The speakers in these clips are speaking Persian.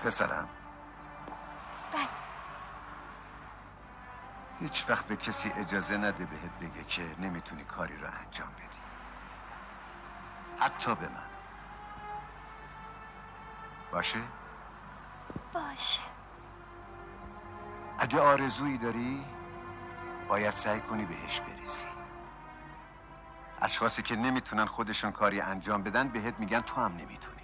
پسرم. بله. هیچ وقت به کسی اجازه نده بهت بگه که نمی‌تونی کاری رو انجام بدی. حتی به من. باشه؟ باشه. اگه آرزویی داری باید سعی کنی بهش برسی. اشخاصی که نمی‌تونن خودشون کاری انجام بدن بهت میگن تو هم نمی‌تونی.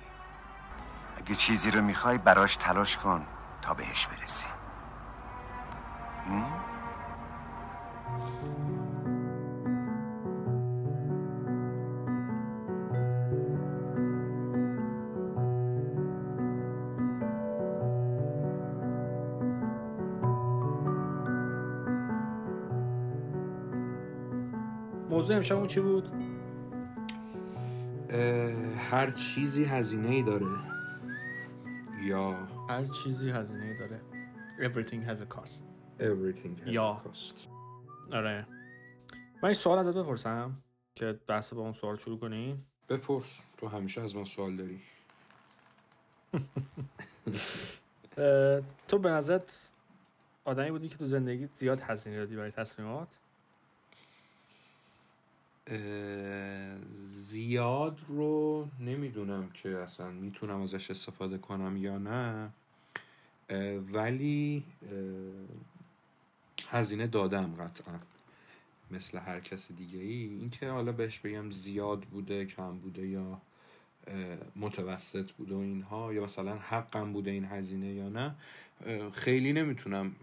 اگه چیزی رو می‌خوای براش تلاش کن تا بهش برسی؟ موضوع امشبمون چی بود؟ هر چیزی هزینه ای داره. یا هر چیزی هزینه داره. Everything has a cost. Everything has یا. a cost. آره. من این سوال ازت بپرسم که بحث با اون سوال شروع کنیم بپرس. تو همیشه از من سوال داری. تو به نظرت آدمی بودی که تو زندگیت زیاد هزینه دادی برای تصمیمات؟ زیاد رو نمی‌دونم که اصلا می‌تونم ازش استفاده کنم یا نه. ولی هزینه دادم قطعا مثل هر کس دیگه ای اینکه حالا بهش بگم زیاد بوده کم بوده یا متوسط بوده و اینها یا مثلا حقم بوده این هزینه یا نه خیلی نمی‌تونم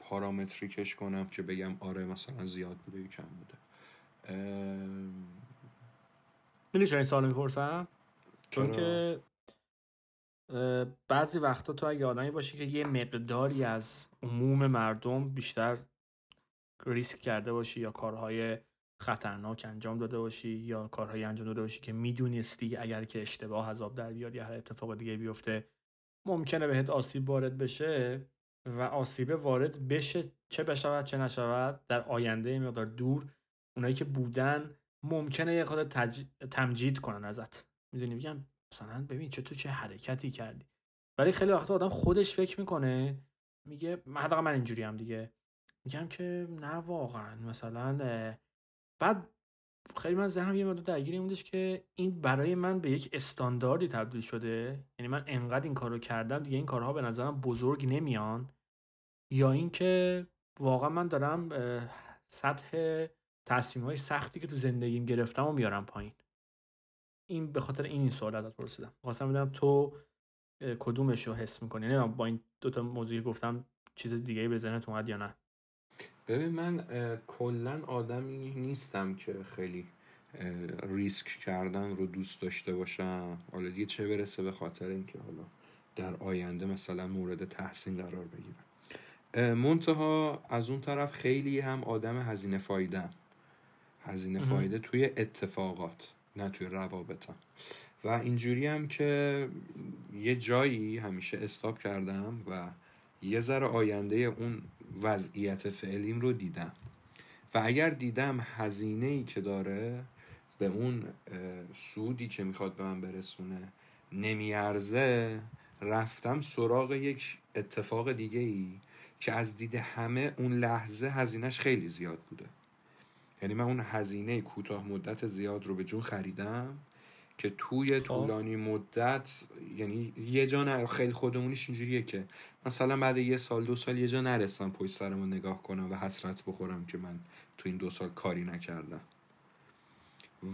پارامتریکش کنم که بگم آره مثلا زیاد بوده یا کم بوده. می‌دونی چرا این سوال می‌پرسم چون؟ که بعضی وقتا تو اگه آدمی باشی که یه مقداری از عموم مردم بیشتر ریسک کرده باشی یا کارهای خطرناک انجام داده باشی یا کارهایی انجام داده باشی که می‌دونستی اگر که اشتباه آب در بیاد یا هر اتفاق دیگه بیفته ممکنه بهت آسیب وارد بشه و آسیب وارد بشه چه بشود چه نشود در آینده مقدار دور اونایی که بودن ممکنه یه خود تج... تمجید کنن ازت. می‌دونی؟ میگن مثلا ببین چه تو چه حرکتی کردی. ولی خیلی وقتا آدم خودش فکر می‌کنه میگه من من اینجوری هم دیگه. میگم که نه واقعا. مثلا بعد خیلی من ذهنم یه مدت درگیر این بودش که این برای من به یک استانداردی تبدیل شده. یعنی من انقدر این کارو کردم دیگه این کارها به نظرم بزرگ نمیان. یا اینکه واقعا من دارم سطح تصمیم های سختی که تو زندگیم گرفتم و میارم پایین. این به خاطر این این سوال ازت پرسیدم. خواستم بدونم تو کدومش رو حس می‌کنی؟ نمی‌دونم با این دوتا موضوعی گفتم چیز دیگه به ذهنت اومد یا نه؟ ببین من کلا آدمی نیستم که خیلی ریسک کردن رو دوست داشته باشم. حالا دیگه چه برسه به خاطر اینکه حالا در آینده مثلا مورد تحسین قرار بگیرم. منتها از اون طرف خیلی هم آدم هزینه فایدم هزینه. فایده توی اتفاقات نه توی روابطم. و اینجوری هم که یه جایی همیشه استاب کردم و یه ذره آینده اون وضعیت فعلیم رو دیدم. و اگر دیدم هزینه ای که داره به اون سودی که می‌خواد به من برسونه نمیارزه رفتم سراغ یک اتفاق دیگه ای که از دید همه اون لحظه هزینهش خیلی زیاد بوده. یعنی من اون هزینه کوتاه مدت زیاد رو به جون خریدم که توی خب. طولانی مدت یعنی یه جا نه خیلی خودمونیش اینجوریه که مثلا بعد یه سال دو سال یه جا نرسم پشت سرمو نگاه کنم و حسرت بخورم که من تو این دو سال کاری نکردم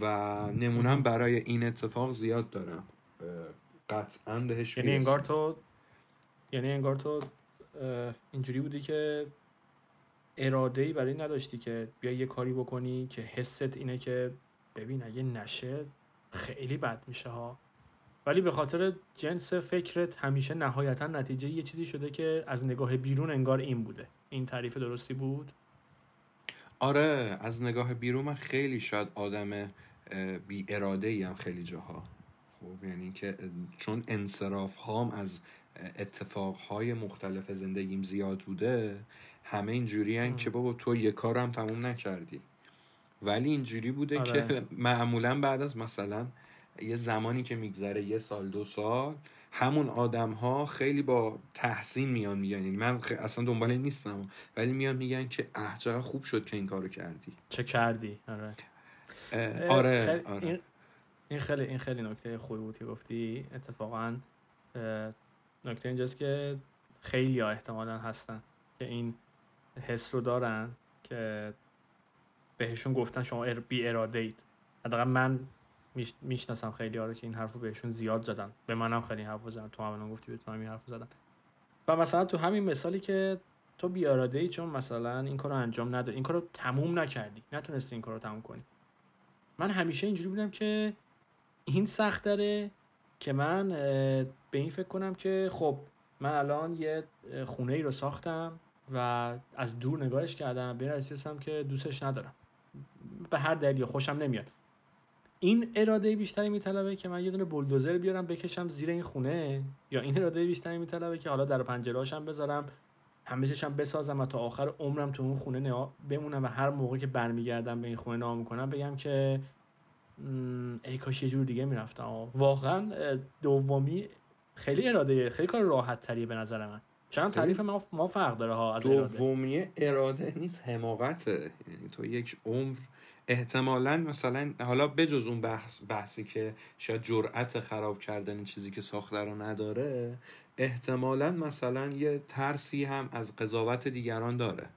و نمونم برای این اتفاق زیاد دارم قطعا بهش یعنی. انگار تو یعنی انگار تو اینجوری بودی که اراده ای برای نداشتی که بیا یه کاری بکنی که حست اینه که ببین اگه نشه خیلی بد میشه ها. ولی به خاطر جنس فکرت همیشه نهایتا نتیجه یه چیزی شده که از نگاه بیرون انگار این بوده. این تعریف درستی بود؟ آره از نگاه بیرون من خیلی شاید آدم بی اراده ای هم خیلی جاها. خب یعنی که چون انصراف هام از اتفاق های مختلف زندگیم زیاد بوده همه اینجوری ام. که بابا تو یه کارم تموم نکردی. ولی اینجوری بوده آره. که معمولا بعد از مثلا یه زمانی که میگذره یه سال دو سال همون آدم ها خیلی با تحسین میان میگن. یعنی من خ... اصلا دنبال این نیستم ولی میان میگن که اه خوب شد که این کارو کردی. چه کردی؟ آره. آره آره. این, این خیلی این خیلی نکته خوبی بود که گفتی اتفاقا نکته اینجاست که خیلی ها احتمالا هستن که این حس رو دارن که بهشون گفتن شما ار- بی اراده اید. حداقل من میش- می‌شناسم خیلی ها رو که این حرف رو بهشون زیاد زدن. به منم خیلی حرف رو زدن. تو هم گفتی به تو این حرف رو زدن. و مثلا تو همین مثالی که تو بی اراده ای چون مثلا این کار رو انجام ندادی این کار رو تموم نکردی. نتونستی این کار رو تموم کنی. من همیشه اینجوری بودم که این سخت داره که من به این فکر کنم که خب من الان یه خونه ای رو ساختم و از دور نگاهش کردم به رسیدم که دوستش ندارم. به هر دلیلی خوشم نمیاد. این اراده بیشتری میطلبه که من یه دونه بولدوزر بیارم بکشم زیر این خونه؟ یا این اراده بیشتری میطلبه که حالا در پنجره بذارم همه چشم بسازم و تا آخر عمرم تو اون خونه بمونم و هر موقع که برمیگردم به این خونه نها می‌کنم بگم که ای کاش یه جور دیگه می‌رفتم. واقعا دومی خیلی اراده خیلی کار راحت تریه به نظر من. هم تعریف ما, ما فرق داره ها از اراده. دومی اراده نیست حماقته. یعنی تو یک عمر احتمالا مثلا حالا بجز اون بحث بحثی که شاید جرأت خراب کردن چیزی که ساخته رو نداره احتمالا مثلا یه ترسی هم از قضاوت دیگران داره.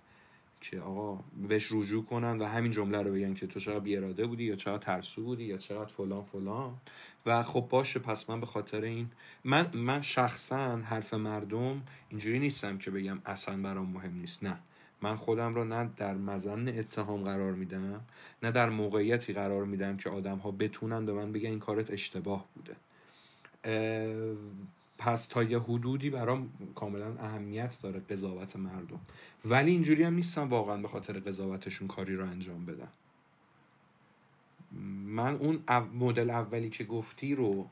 که آقا بهش رجوع کنن و همین جمله رو بگن که تو چقدر بیاراده بودی یا چقدر ترسو بودی یا چقدر فلان فلان. و خب باشه پس من به خاطر این من من شخصا حرف مردم اینجوری نیستم که بگم اصلا برام مهم نیست. نه. من خودم رو نه در مزن اتهام قرار میدم نه در موقعیتی قرار میدم که آدم ها بتونن به من بگن این کارت اشتباه بوده. پس تا یه حدودی برام کاملا اهمیت داره قضاوت مردم. ولی اینجوری هم نیستم واقعا به خاطر قضاوتشون کاری رو انجام بدم. من اون او- مدل اولی که گفتی رو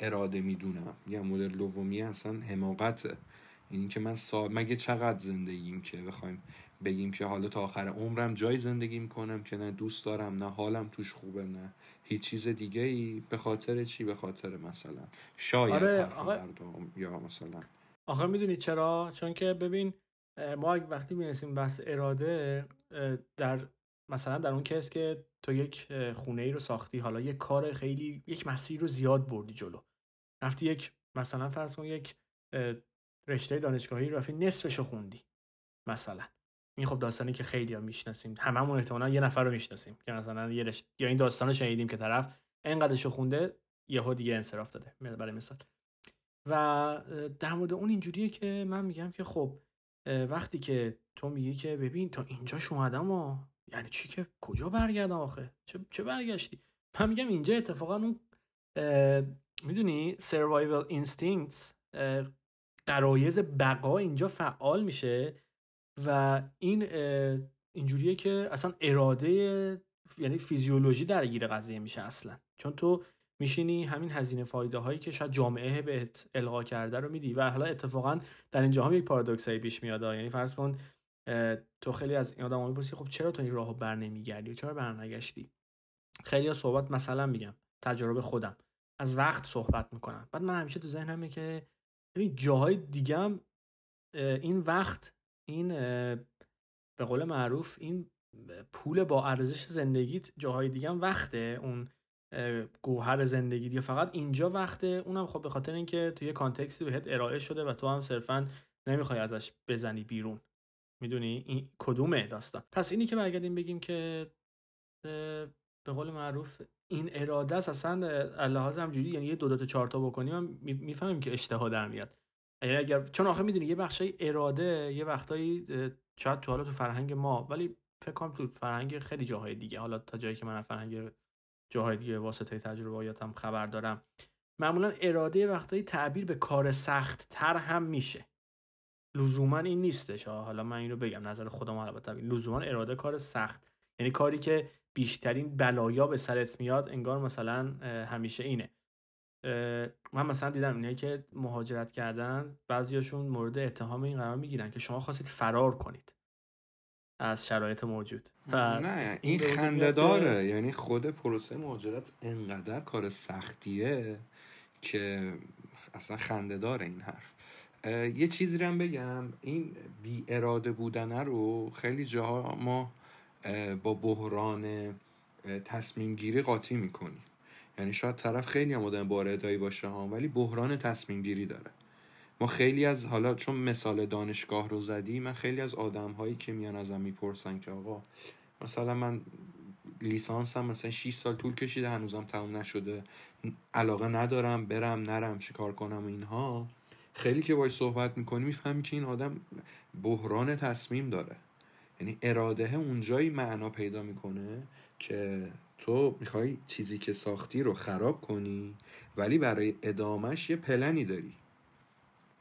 اراده می‌دونم. یا مدل دومی اصلا حماقته. این که من سا... مگه چقدر زندگیم که بخوایم بگیم که حالا تا آخر عمرم جای زندگی می‌کنم که نه دوست دارم نه حالم توش خوبه نه هیچ چیز دیگه ای به خاطر چی؟ به خاطر مثلا شاید آره، آقا- مردم یا مثلا آخه می‌دونی چرا؟ چون که ببین ما وقتی می‌رسیم بحث اراده در مثلا در اون کس که تو یک خونه ای رو ساختی حالا یک کار خیلی یک مسیر رو زیاد بردی جلو. رفتی یک مثلا فرض کن یک رشته دانشگاهی رفتی نصفش رو خوندی مثلا. این خب داستانی که خیلی ها می‌شناسیم. هممون احتمالا یه نفر رو می‌شناسیم که مثلا یه رشته یا این داستان رو شنیدیم که طرف انقدرش خونده یهو دیگه انصراف داده برای مثال. و در مورد اون اینجوریه که من میگم که خب وقتی که تو میگی که ببین تا اینجاش اومدم و یعنی چی که؟ کجا برگردم آخه؟ چه, چه برگشتی؟ من میگم اینجا اتفاقا اون می‌دونی survival instincts قرایز بقا اینجا فعال میشه و این اینجوریه که اصلا اراده یعنی فیزیولوژی درگیر قضیه میشه اصلا. چون تو میشینی همین هزینه فایده هایی که شاید جامعه بهت القا کرده رو میدی و حالا اتفاقا در اینجا هم یک پارادوکسایی پیش میاد یعنی فرض کن تو خیلی از این آدم می‌پرسی خب چرا تو این راهو بر نمیگردی چرا بر نگشتی خیلی صحبت مثلا میگم تجربه خودم. از وقت صحبت می‌کنن بعد من همیشه تو ذهنمه که ببین جاهای اه، این وقت این به قول معروف این پول با ارزش زندگیت جاهای دیگه هم وقته. اون گوهر زندگی یا فقط اینجا وقته. اونم خب به خاطر اینکه توی کانتکستی بهت ارائه شده و تو هم صرفا نمی‌خوای ازش بزنی بیرون. می‌دونی؟ این کدومه داستان. پس اینی که برگردیم بگیم که به قول معروف این اراده است. اصلا اه، لحاظ همجوری یعنی یه دو تا چهار تا بکنیم هم می‌فهمیم که اشتها در میاد. یعنی اگر چون آخه می‌دونی یه بخشای اراده یه وقتایی شاید تو حالا تو فرهنگ ما ولی فکر کنم تو فرهنگ خیلی جاهای دیگه حالا تا جایی که من فرهنگ جاهای دیگه واسطه تجربیاتم خبر دارم معمولا اراده وقتایی تعبیر به کار سخت تر هم میشه. لزوما این نیستش. حالا من اینو بگم نظر خودم البته لزوما اراده کار سخت. یعنی کاری که بیشترین بلایا به سرت میاد انگار مثلا همیشه اینه. من مثلا دیدم اینه که مهاجرت کردن بعضیاشون مورد اتهام این قرار می‌گیرن که شما خواستید فرار کنید از شرایط موجود. و نه این خنده داره. یعنی خود پروسه مهاجرت انقدر کار سختیه که اصلا خنده داره این حرف. یه چیزی رو هم بگم. این بی اراده بودنه رو خیلی جاها ما با بحران تصمیم گیری قاطی می‌کنیم. یعنی شاید طرف خیلی هم آدم باردایی باشه ها ولی بحران تصمیم گیری داره. ما خیلی از حالا چون مثال دانشگاه رو زدی من خیلی از آدم هایی که میان ازم می‌پرسن که آقا مثلا من لیسانسم مثلا 6 سال طول کشیده هنوزم تموم نشده علاقه ندارم برم نرم چیکار کنم اینها. خیلی که باش صحبت می‌کنی می‌فهمی که این آدم بحران تصمیم داره. یعنی اراده اونجایی معنا پیدا می‌کنه که تو می‌خوای چیزی که ساختی رو خراب کنی ولی برای ادامهش یه پلنی داری.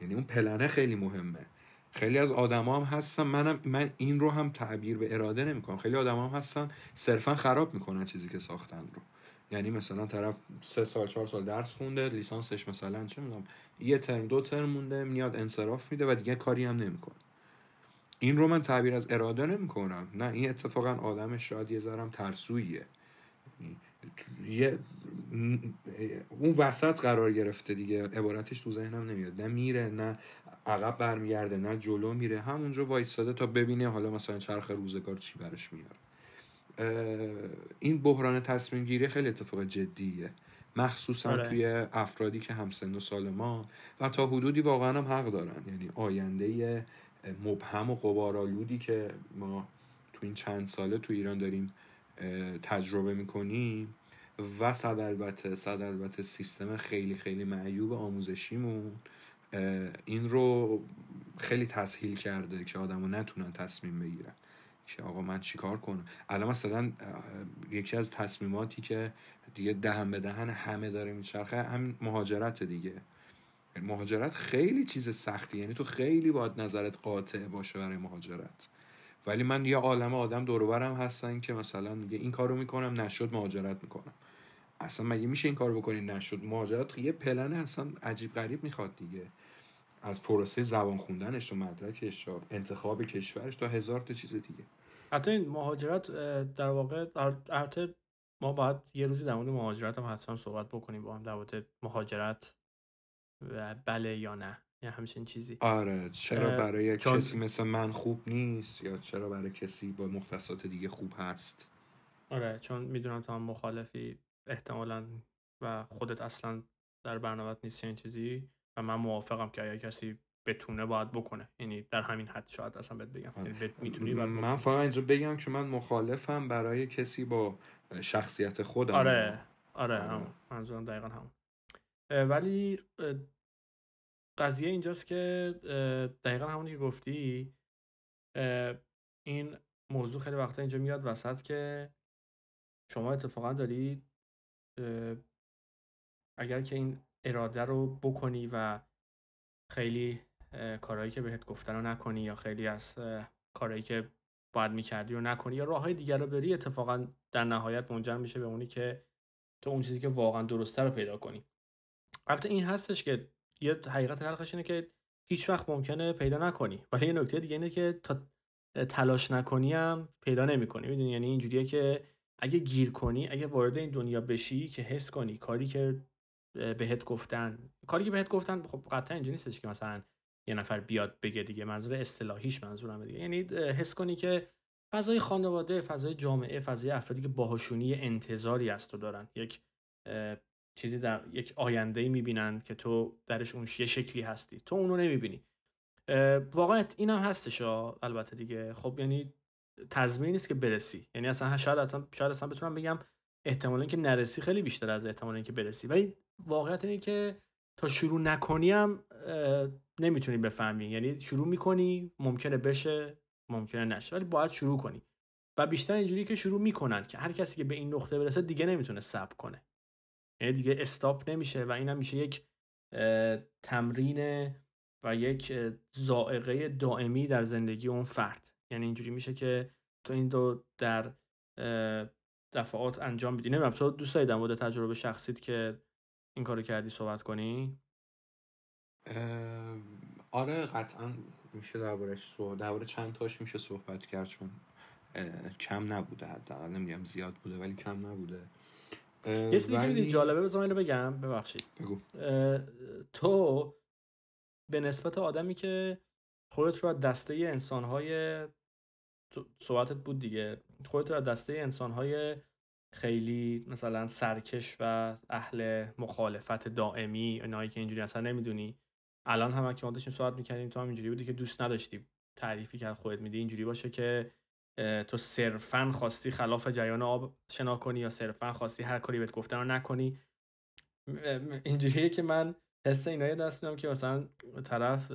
یعنی اون پلنه خیلی مهمه. خیلی از آدما هم هستن. منم من این رو هم تعبیر به اراده نمی‌کنم. خیلی آدما هم هستن صرفا خراب می‌کنن چیزی که ساختن رو. یعنی مثلا طرف سه سال چهار سال درس خونده لیسانسش مثلا چه می‌دونم یه ترم دو ترم مونده میاد انصراف میده و دیگه کاری هم نمی‌کنه. این رو من تعبیر از اراده نمی‌کنم. نه این اتفاقا آدم شاید یه ذرم ترسویه یه اون وسط قرار گرفته دیگه. عبارتش تو ذهنم نمیاد. نه میره نه عقب برمیگرده نه جلو میره. همونجا وایستاده تا ببینه حالا مثلا چرخ روزگار چی برش میاره. این بحران تصمیم گیری خیلی اتفاق جدیه. مخصوصا آره. توی افرادی که همسن و سال ما و تا حدودی واقعا هم حق دارن. یعنی آینده مبهم و قبارالودی که ما تو این چند ساله تو ایران داریم تجربه می‌کنیم و صد البته صد البته سیستم خیلی خیلی معیوب آموزشیمون این رو خیلی تسهیل کرده که آدمو نتونن تصمیم بگیرن که آقا من چیکار کنم. الان مثلا یکی از تصمیماتی که دیگه دهن به دهن همه داره میچرخه همین مهاجرت دیگه. مهاجرت خیلی چیز سختی یعنی تو خیلی باید نظرت قاطع باشه برای مهاجرت. ولی من یه عالم آدم دورورم هستن که مثلا میگه این کارو می‌کنم نشد مهاجرت می‌کنم. اصلا مگه میشه این کارو بکنی؟ نشد مهاجرت یه پلن اصلا عجیب غریب می‌خواد دیگه. از پروسه زبان خوندنش و مدرکش و انتخاب کشورش تا هزار تا چیز دیگه. حتی این مهاجرت در واقع البته ما باید یه روزی در مورد مهاجرت هم حتما صحبت بکنیم با هم در مهاجرت بله یا نه. یا همچین چیزی. آره چرا برای کسی مثل من خوب نیست یا چرا برای کسی با مختصات دیگه خوب هست؟ آره چون می‌دونم تو هم مخالفی احتمالا و خودت اصلا در برنامه نیست این چیزی و من موافقم که اگر کسی بتونه باید بکنه. یعنی در همین حد شاید اصلا بهت بگم. آره. یعنی می‌تونی من فقط اینجا بگم که من مخالفم برای کسی با شخصیت خودم. آره آره, آره. هم منظورم دقیقا هم ولی قضیه اینجاست که دقیقا همونی که گفتی این موضوع خیلی وقتا اینجا میاد وسط که شما اتفاقا دارید اگر که این اراده رو بکنی و خیلی کارهایی که بهت گفتن رو نکنی یا خیلی از کارهایی که باید می‌کردی رو نکنی یا راه دیگر رو بری اتفاقا در نهایت منجر میشه به اونی که تو اون چیزی که واقعا درسته رو پیدا کنی. البته این هستش که یه حقیقت تلخش اینه که هیچ وقت ممکنه پیدا نکنی. ولی یه نکته دیگه اینه که تا تلاش نکنی هم پیدا نمی‌کنی. می‌دونی؟ یعنی اینجوریه که اگه گیر کنی اگه وارد این دنیا بشی که حس کنی کاری که بهت گفتن کاری که بهت گفتن خب قطعا اینجوری نیستش که مثلا یه نفر بیاد بگه دیگه منظور اصطلاحیش منظورم دیگه. یعنی حس کنی که فضای خانواده فضای جامعه فضای افرادی که باهاشونی انتظاری از تو دارن. یک چیزی در یک آینده می‌بینند که تو درش اون یه شکلی هستی. تو اونو نمی‌بینی. واقعا این هم هستش البته دیگه. خب یعنی تضمین نیست که برسی. یعنی اصلا شاید اصلا شاید اصلا بتونم بگم احتمال اینکه نرسی خیلی بیشتر از احتمال اینکه برسی. ولی واقعیت اینه که تا شروع نکنی هم نمی‌تونی بفهمی. یعنی شروع می‌کنی ممکنه بشه ممکنه نشه. ولی باید شروع کنی. و بیشتر اینجوری که شروع می‌کنن که هر کسی که به این نقطه برسه دیگه نمی‌تونه صبر کنه. یعنی دیگه استاپ نمیشه و اینم میشه یک تمرین و یک زائقه دائمی در زندگی اون فرد. یعنی اینجوری میشه که تو این دو در دفعات انجام بدی نمی‌دونم تو دوست داری در تجربه شخصیت که این کارو کردی صحبت کنی؟ آره قطعا میشه دربارش صحبت درباره چند تاش میشه صحبت کرد چون کم نبوده حداقل. نمیگم زیاد بوده ولی کم نبوده. یه چیزی که ولی- جالبه بذار اینو بگم. ببخشید. بگو. تو به نسبت آدمی که خودت رو از دسته انسانهای صحبتت بود دیگه. خودت رو از دسته انسانهای خیلی مثلا سرکش و اهل مخالفت دائمی اینایی که اینجوری اصلا نمی‌دونی. الان هم که ما داشتیم صحبت می‌کردیم تو هم اینجوری بودی که دوست نداشتی تعریفی که خودت میدی اینجوری باشه که تو صرفا خواستی خلاف جریان آب شنا کنی یا صرفا خواستی هر کاری بهت گفتن رو نکنی؟ اینجوریه که من حس اینایی دست که مثلا طرف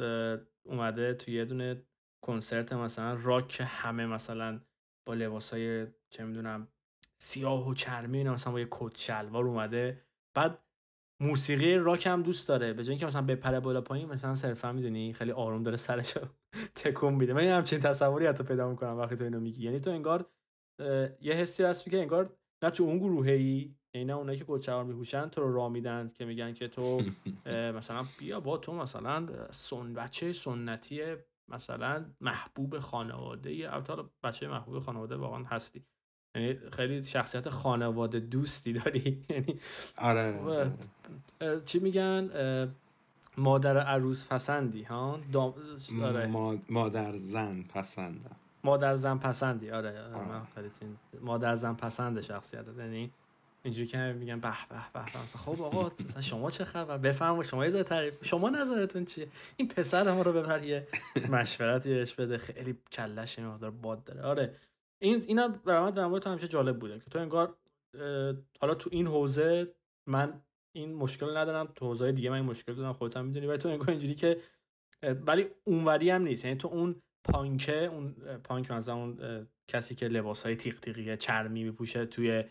اومده توی یه دونه کنسرت مثلا راک همه مثلا با لباسای چه می‌دونم سیاه و چرمی مثلا با یه کت شلوار اومده. بعد موسیقی راک هم دوست داره به جای اینکه مثلا بپره بالا پایین مثلا صرفا می‌دونی؟ خیلی آروم داره سرشو تکون میده. من همچین تصوری حتی پیدا می‌کنم وقتی تو اینو میگی. یعنی تو انگار یه حسی هست که انگار نه تو اون گروهه ای یعنی نه اونایی که شلوار میپوشن تو رو راه میدن که میگن که تو مثلا بیا با تو مثلا سن بچه سنتی مثلا محبوب خانواده ای البته بچه محبوب خانواده واقعا هستی. یعنی خیلی شخصیت خانواده دوستی داری. یعنی آره اه، چی میگن؟ مادر عروس پسندی ها؟ دام... آره. ما- مادر زن پسندم. مادر زن پسندی آره, آره. این- مادر زن پسند شخصیت یعنی اینجوری که میگن به به به مثلا خب آقا مثلا شما چه خبر؟ بفرما شما یه ذره تعریف شما نظرتون چیه؟ این پسر ما رو ببر یه مشورتی بهش بده. خیلی کلش این مقدار باد داره. آره. این اینا برای من در مورد تو همیشه جالب بوده که تو انگار حالا تو این حوزه من این مشکل ندارم تو حوزه دیگه من این مشکل دارم خودت هم می‌دونی. ولی تو انگار اینجوری که ولی اونوری هم نیست. یعنی تو اون پانکه اون پانک مثلا اون کسی که لباس های تیق تیقی چرمی میپوشه توی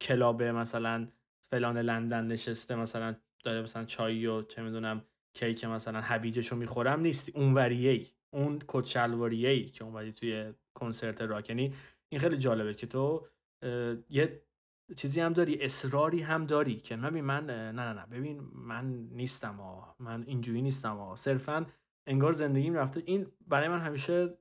کلاب مثلا فلان لندن نشسته مثلا داره مثلا چای و چه می‌دونم کیک مثلا هویجشو می‌خورم نیستی اونوریه ای اون کت شلواریه ای که اومدی توی کنسرت راک. یعنی این خیلی جالبه که تو یه چیزی هم داری اصراری هم داری که ببین من نه نه نه. ببین من نیستم ها من اینجوری نیستم ها صرفا انگار زندگیم رفته. این برای من همیشه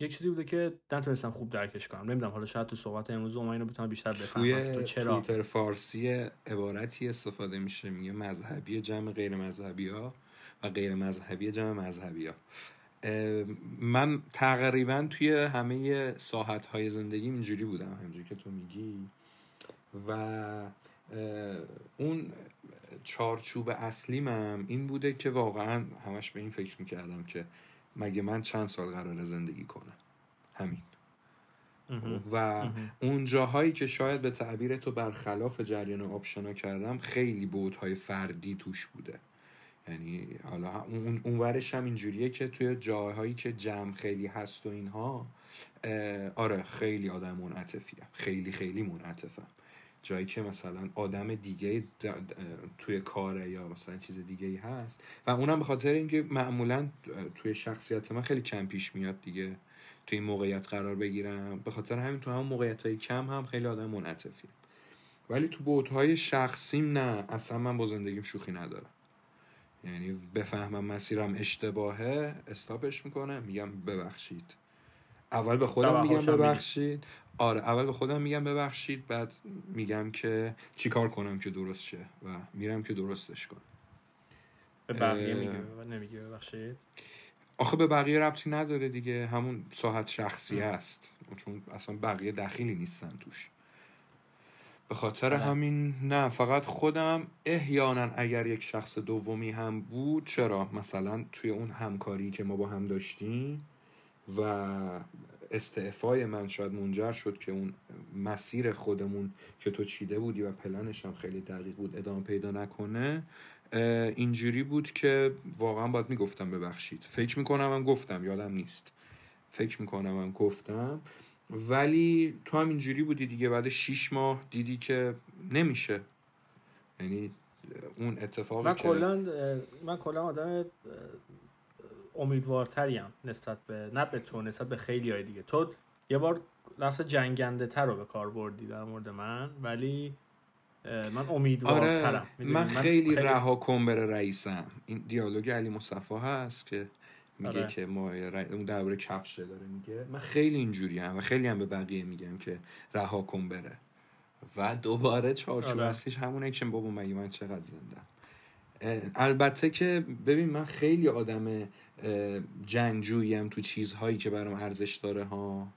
یک چیزی بوده که نتونستم خوب درکش کنم. نمی‌دونم حالا شاید تو صحبت امروز ما اینو بتونم بیشتر بفهمم تو چرا. توییتر فارسی عبارتی استفاده میشه میگه مذهبی جمع غیر مذهبی ها و غیر مذهبی جمع مذهبی ها. من تقریبا توی همه ساحت های زندگی اینجوری بودم. همجوری که تو میگی. و اون چارچوب اصلیمم این بوده که واقعا همش به این فکر می‌کردم که مگه من چند سال قرار زندگی کنم. همین. و. اون جاهایی که شاید به تعبیر تو برخلاف جریان آبشنا کردم خیلی بودهای فردی توش بوده. یعنی حالا اون اون ورش هم اینجوریه که توی جاهایی که جمع خیلی هست و اینها آره خیلی آدم منعطفیم. خیلی خیلی منعطفم. جایی که مثلا آدم دیگه توی کاره یا مثلا چیز دیگه ای هست و اونم به خاطر اینکه معمولا توی شخصیت من خیلی کم پیش میاد دیگه توی این موقعیت قرار بگیرم. به خاطر همین تو همون موقعیت های کم هم خیلی آدم منعطفیم ولی تو بودهای شخصیم نه اصلا من با زندگیم شوخی ندارم. یعنی بفهمم مسیرم اشتباهه استاپش می‌کنم میگم ببخشید. اول به خودم میگم. ببخشید. آره اول به خودم میگم ببخشید بعد میگم که چیکار کنم که درست شه و میرم که درستش کنم. به بقیه اه. میگه نمیگه ببخشید. آخه به بقیه ربطی نداره دیگه همون ساحت شخصی است چون اصلا بقیه دخیلی نیستن توش. به خاطر بله. همین نه فقط خودم احیانا اگر یک شخص دومی هم بود چرا؟ مثلا توی اون همکاری که ما با هم داشتیم و استعفای من شاید منجر شد که اون مسیر خودمون که تو چیده بودی و پلنش هم خیلی دقیق بود ادامه پیدا نکنه اینجوری بود که واقعا باید می‌گفتم ببخشید. فکر می‌کنم هم گفتم یادم نیست. فکر می‌کنم هم گفتم. ولی تو هم اینجوری بودی دیگه بعد شیش ماه دیدی که نمیشه. یعنی اون اتفاقی من که کلا من کلا آدم امیدوارتریم نسبت به نه به تو نسبت به خیلی های دیگه تو یه بار لفظ جنگنده تر رو به کار بردی در مورد من ولی من امیدوارترم آره؟ من خیلی رها کن بره رئیسم این دیالوگ علی مصطفی هست که میگه آره. که ما ر- اون درباره کفشه داره میگه من خیلی اینجوری هم و خیلی هم به بقیه میگم که رها کن بره و دوباره چارچوب آره. همونه که بابا مگه من چقدر زندم البته که ببین من خیلی آدم جنگجوییم تو چیزهایی که برام ارزش داره ها.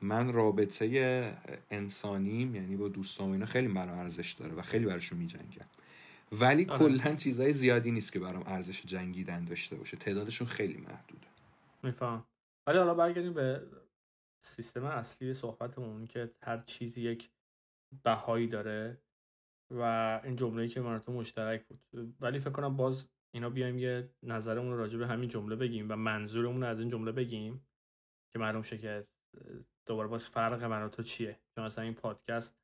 من رابطه انسانیم یعنی با دوستام و اینا خیلی برام ارزش داره و خیلی براشون میجنگم. ولی آره. کلا چیزهای زیادی نیست که برام ارزش جنگیدن داشته باشه. تعدادشون خیلی محدوده. میفهم. ولی حالا برگردیم به سیستم اصلی صحبتمون که هر چیزی یک بهایی داره. و این جمله‌ای که من تو مشترک بود. ولی فکر کنم باز اینا بیایم یه نظرمون راجع به همین جمله بگیم و منظورمون از این جمله بگیم که معلوم شه که دوباره باز فرق من تو چیه. چون مثلا این پادکست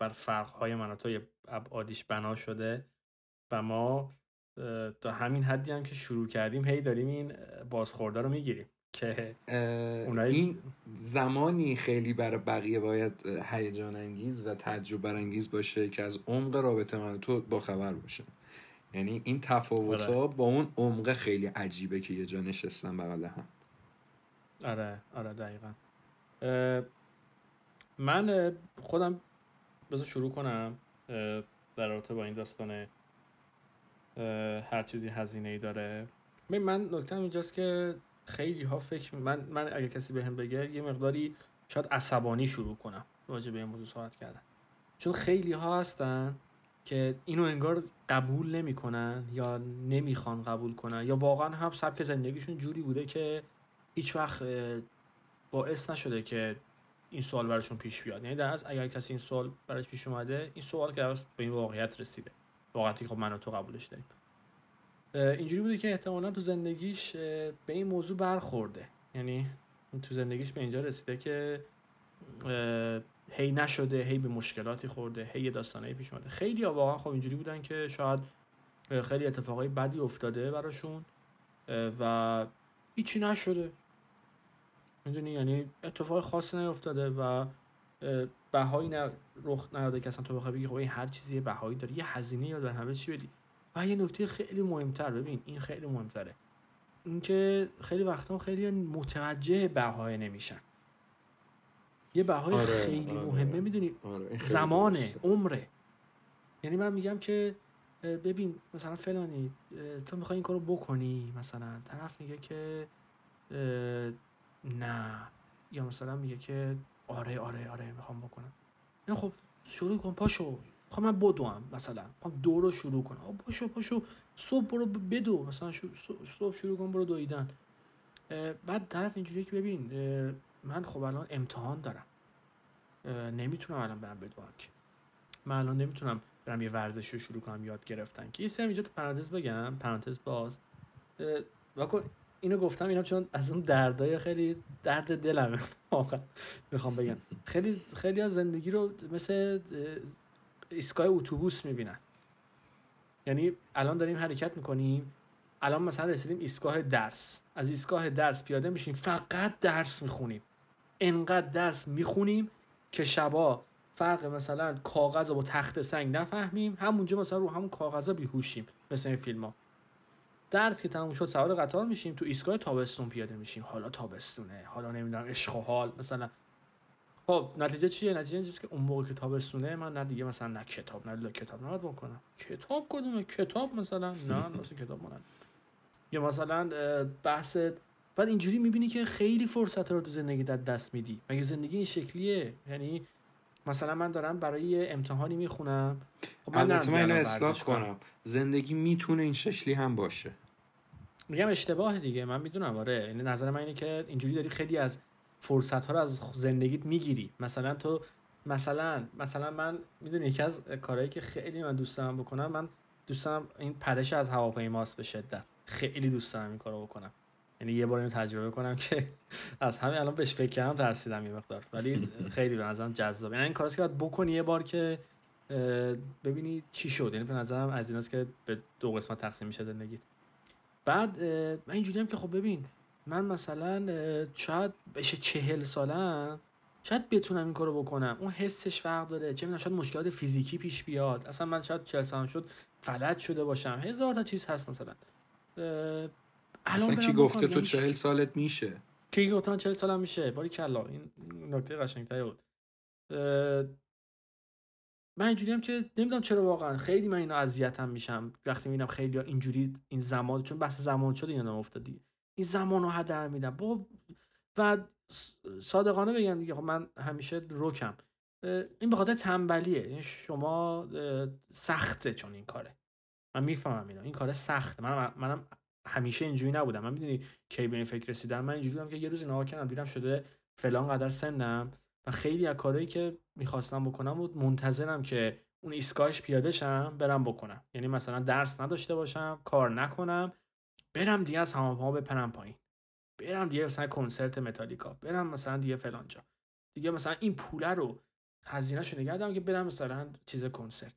بر فرقهای من و تو ابعادیش بنا شده و ما تا همین حدی هم که شروع کردیم هی داریم این بازخورده رو می‌گیریم. که اونایی- این زمانی خیلی برای بقیه باید هیجان انگیز و تعجب برانگیز باشه که از عمق رابطه من تو با خبر باشه. یعنی این تفاوت ها آره. با اون عمق خیلی عجیبه که یه جا نشستن بغل هم. آره آره دقیقا. من خودم بذار شروع کنم در رابطه با این داستان هر چیزی هزینه ای داره من نکته اینجاست که خیلی ها فکر من من اگه کسی بهم بگه یه مقداری شاید عصبانی شروع کنم راجع به این موضوع صحبت کردن. چون خیلی ها هستن که اینو انگار قبول نمی‌کنن یا نمی‌خوان قبول کنن یا واقعا هم سبک زندگیشون جوری بوده که هیچ وقت باعث نشده که این سوال براشون پیش بیاد. یعنی در از اگر کسی این سوال براش پیش اومده این سوال که به این واقعیت رسیده. واقعیتی خب من و تو قبولش داریم. اینجوری بوده که احتمالا تو زندگیش به این موضوع برخورده. یعنی تو زندگیش به اینجا رسیده که هی نشده هی به مشکلاتی خورده هی یه داستانایی پیش اومده. خیلی واقعا خب اینجوری بودن که شاید خیلی اتفاقای بدی افتاده براشون و هیچی نشده. می‌دونی؟ یعنی اتفاق خاصی نیفتاده و بهایی رخ نداده که اصلا تو بخوای بگی خب این هر چیزی بهایی داره. یه هزینه یا در همه چی بدی. و یه نکته خیلی مهمتر ببین این خیلی مهمتره. اینکه خیلی وقتا خیلی متوجه بهای نمیشن. یه بهای آره، خیلی آره. مهمه می‌دونی؟ آره خیلی زمانه. عمره. یعنی من میگم که ببین مثلا فلانی تو می‌خوای این کارو بکنی مثلا طرف میگه که نه. یا مثلا میگه که آره آره آره می‌خوام بکنم. نه خب شروع کن پاشو. خب من بدوم مثلا. می‌خوام دو رو شروع کنم. آه، پاشو پاشو صبح برو بدو. مثلا شو- صبح- شروع کن برو دویدن. بعد طرف اینجوریه که ببین من خب الان امتحان دارم. نمی‌تونم الان برم بدوم که من الان نمی‌تونم برم یه ورزش رو شروع کنم یاد گرفتن که. یه سری اینجا پرانتز بگم. پرانتز باز. اه، واکو اینو گفتم اینا چون از اون دردای خیلی درد دلمه. واقعا می‌خوام بگم. خیلی خیلی از زندگی رو مثل ایستگاه اتوبوس می‌بینن. یعنی الان داریم حرکت می‌کنیم الان مثلا رسیدیم ایستگاه درس. از ایستگاه درس پیاده میشیم فقط درس می‌خونیم. انقدر درس می‌خونیم که شبا فرق مثلا کاغذ رو با تخت سنگ نفهمیم همونجا مثلا رو همون کاغذا بیهوشیم مثل این فیلم ها درس که تموم شد سوار قطار میشیم تو ایستگاه تابستون پیاده میشیم. حالا تابستونه حالا نمی‌دونم عشق و حال مثلا خب نتیجه چیه؟ نتیجه اینجاست که اون موقع که تابستونه من نه دیگه مثلا نه کتاب نه کتاب نباید بکنم. کتاب کدومه؟ کتاب مثلا؟ نه مثلا کتاب مانن یا مثلا بحث بعد اینجوری می‌بینی که خیلی فرصت رو تو زندگی در دست میدی. مگه زندگی این شکلیه؟ یعنی مثلا من دارم برای امتحانی می‌خونم. خب من اینو الان اصلاح. کنم. زندگی می‌تونه این شکلی هم باشه. میگم اشتباه دیگه. من می‌دونم آره. یعنی نظر من اینه که اینجوری داری خیلی از فرصت ها رو از زندگیت می‌گیری. مثلا تو مثلا مثلا من می‌دونی یکی از کارهایی که خیلی من دوست دارم بکنم من دوست دارم این پرش از هواپیماست به شدت. خیلی دوست دارم این کارو بکنم. یعنی یه بار اینو تجربه کنم که از همین الان بهش فکر کردم ترسیدم یه مقدار. ولی خیلی به نظرم جذاب یعنی این کاراست که باید بکنی یه بار که ببینی چی شد. یعنی به نظرم از ایناست که به دو قسمت تقسیم میشه زندگی بعد من اینجوری هم که خب ببین من مثلا شاید بشه چهل سالم شاید بتونم این کارو بکنم. اون حسش فرق داره. چه می‌دونم شاید مشکلات فیزیکی پیش بیاد. اصلا من شاید چهل سالم شد فلج شده باشم. هزار تا چیز هست مثلا. الان اصلا کی گفته تو یعنی چهل سالت میشه؟ کی گفته من 40 سالم میشه؟ باری کلا این نکته قشنگتری بود. من اینجوری هم که نمی‌دونم چرا واقعا. خیلی من اینا اذیتم میشم. وقتی می‌بینم خیلی اینجوری این زمان چون بحث زمان شده یادم افتادی این زمان رو هدر میدم. با و صادقانه بگم دیگه خب من همیشه روکم این به خاطر تنبلیه. یعنی شما سخته چون این کاره. من می‌فهمم اینا این کار سخته. من منم همیشه اینجوری نبودم. من می‌دونی کی به این فکر رسیدم؟ من اینجوری بودم که یه روز نگاه کردم دیدم شده فلان قدر سنم. و خیلی از کارهایی که می‌خواستم بکنم و منتظرم که اون ایستگاهش پیاده شم برم بکنم. یعنی مثلا درس نداشته باشم کار نکنم. برم دیگه از همه بپرم پایین. برم دیگه مثلا کنسرت متالیکا برم مثلا دیگه فلانجا دیگه مثلا این پوله رو هزینه‌شو نگه دارم که برم مثلا چیز کنسرت.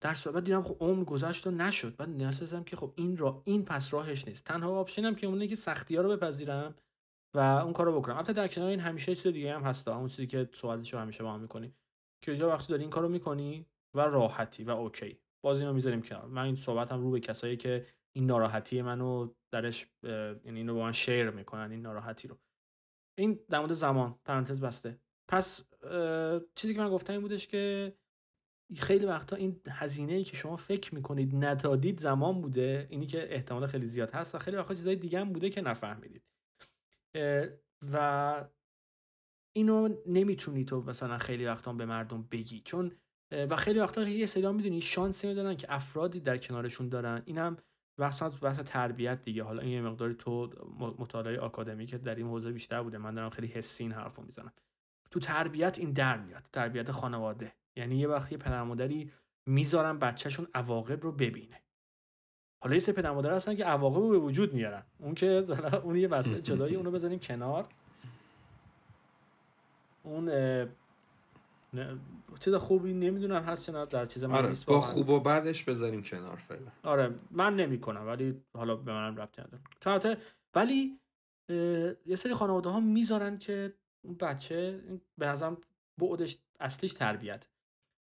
در صورت دیدم خب عمر گذشت و نشد. بعد نیاز که خب این را این پس راهش نیست. تنها آپشنم که اونه که سختی ها رو بپذیرم و اون کارو بکنم. البته در کنار این همیشه چیز دیگه هم هست اون چیزی که سوالشو همیشه با هم می‌کنی. که یه وقتی داری این کارو می‌کنی و راحتی و اوکی. باز اینو می‌ذاریم کنار. من این صحبتم رو به کسایی که این ناراحتی منو درش یعنی اینو با من شیر می‌کنن این ناراحتی رو. این در مورد زمان پرانتز بسته. پس چیزی که من گفتم این بودش که خیلی وقتا این هزینه ای که شما فکر می‌کنید ندادید زمان بوده. اینی که احتمال خیلی زیاد هست و خیلی وقتا چیزای دیگه هم بوده که نفهمیدید. و اینو نمی‌تونی تو مثلا خیلی وقتا به مردم بگی. چون و خیلی وقتا یه سری می‌دونی شانسی دارن که افرادی در کنارشون دارن. اینم وقتا بحث تربیت دیگه. حالا این یه مقداری تو مطالعه آکادمی که در این حوزه بیشتر بوده. من دارم خیلی حسی این حرفو می‌زنم. تو تربیت این در میاد. تربیت خانواده. یعنی یه وقتی پدر مادری می‌ذارن بچهشون عواقب رو ببینه. حالا یه سه پدر مادر هستن که عواقب رو به وجود میارن. اون که اون یه مسئله جدایی اونو بزنیم کنار. اون چیز خوبی نمی‌دونم هست چه در چیز من آره با خوب و بعدش بذاریم کنار فعلا. آره من نمی‌کنم ولی حالا به منم ربطی نداره. ولی یه سری خانواده ها می‌ذارن که اون بچه به نظرم بعدش اصلیش تربیت.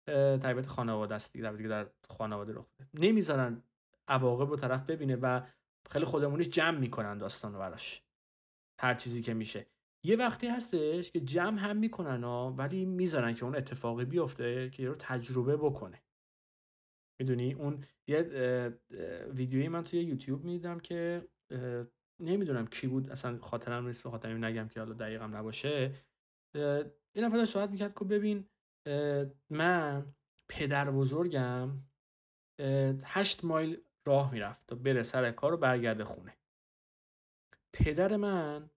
تربیت خانواده است دیگه در خانواده رو نمی‌ذارن عواقب رو طرف ببینه و خیلی خودمونیش جمع می‌کنن داستان رو براش. هر چیزی که میشه. یه وقتی هستش که جمع هم می‌کنن ها ولی می‌ذارن که اون اتفاقی بیفته که رو تجربه بکنه. می‌دونی؟ اون یه ویدیویی من توی یوتیوب می‌دیدم که نمی‌دونم کی بود اصلا خاطرم نیست به خاطرم نگم که حالا دقیقم نباشه. این نفر صحبت می‌کرد که ببین من پدر بزرگم هشت مایل راه می‌رفت تا بره سر کار و برگرده خونه. پدر من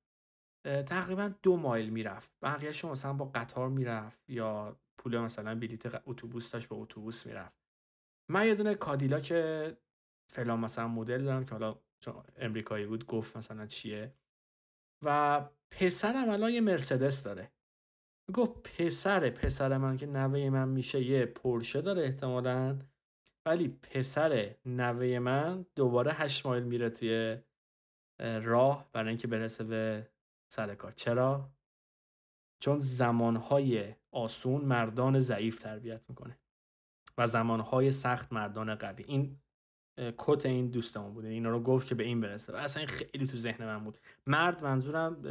تقریبا دو مایل می‌رفت. بقیهش مثلا با قطار می‌رفت یا پول مثلا بلیت اتوبوس داشت به اتوبوس می‌رفت. من یه دونه کادیلاک فلان مثلا مدل دارم که حالا چون امریکایی بود گفت مثلا چیه. و پسرم الان یه مرسدس داره. گفت پسر پسر من که نوه من میشه یه پرشه داره احتمالا. ولی پسر نوه من دوباره هشت مایل میره توی راه برای اینکه برسه به سر کار. چرا؟ چون زمانهای آسون مردان ضعیف تربیت می‌کنه و زمانهای سخت مردان قوی. این کت این دوستمون بود اینا رو گفت که به این برسه. و اصلا این خیلی تو ذهن من بود. مرد منظورم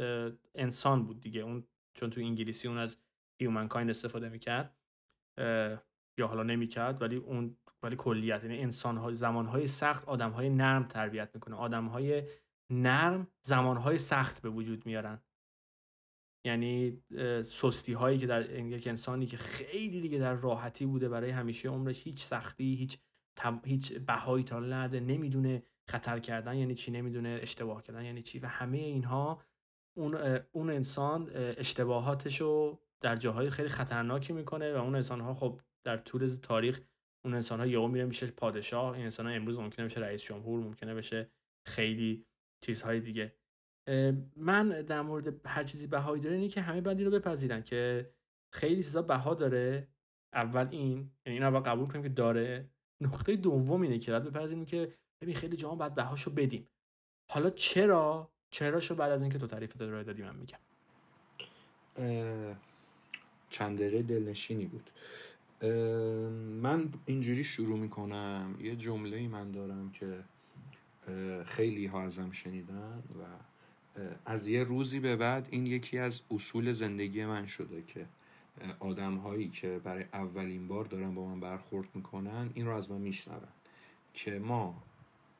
انسان بود دیگه. اون چون تو انگلیسی اون از هیومن کاین استفاده می‌کرد. یا حالا نمی‌کرد ولی اون ولی کلیت. یعنی انسان های زمان های سخت آدم های نرم تربیت می‌کنه. آدم های نرم زمان های سخت به وجود میارن. یعنی سستی هایی که در یک انسانی که خیلی دیگه در راحتی بوده برای همیشه عمرش هیچ سختی هیچ هیچ بهایی تا نده نمی‌دونه خطر کردن یعنی چی نمی‌دونه اشتباه کردن یعنی چی و همه اینها اون اون انسان اشتباهاتش رو در جاهای خیلی خطرناکی می‌کنه و اون انسان ها خب در طول تاریخ اون انسان ها یهو میره میشه پادشاه. این انسان ها امروز ممکنه بشه رئیس جمهور ممکنه بشه خیلی چیزهای دیگه. من در مورد هر چیزی بهایی داره اینه که همه باید رو بپذیرن که خیلی چیزا بها داره. اول این یعنی این اول قبول کنیم که داره. نقطه دوم اینه که باید بپذیریم که ببین خیلی جاها باید بهاشو بدیم. حالا چرا؟ چراشو بعد از اینکه تو تعریف داره دادی من میگم. چند دقیقه دلنشینی بود. من اینجوری شروع می‌کنم. یه جمله ای من دارم که خیلی ها ازم شنیدن و از یه روزی به بعد این یکی از اصول زندگی من شده که آدم هایی که برای اولین بار دارن با من برخورد می‌کنن این رو از من میشنون که ما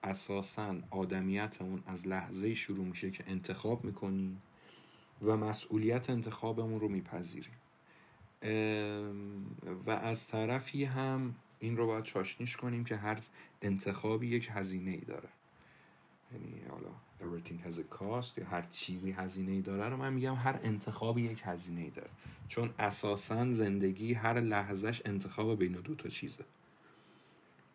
اساسا آدمیتمون از لحظه شروع میشه که انتخاب می‌کنیم و مسئولیت انتخابمون رو میپذیریم. و از طرفی هم این رو باید چاشنیش کنیم که هر انتخابی یک هزینه ای داره. یعنی حالا everything has a cost یا هر چیزی هزینه ای داره رو من میگم هر انتخابی یک هزینه ای داره. چون اساسا زندگی هر لحظهش انتخاب بین دو تا چیزه.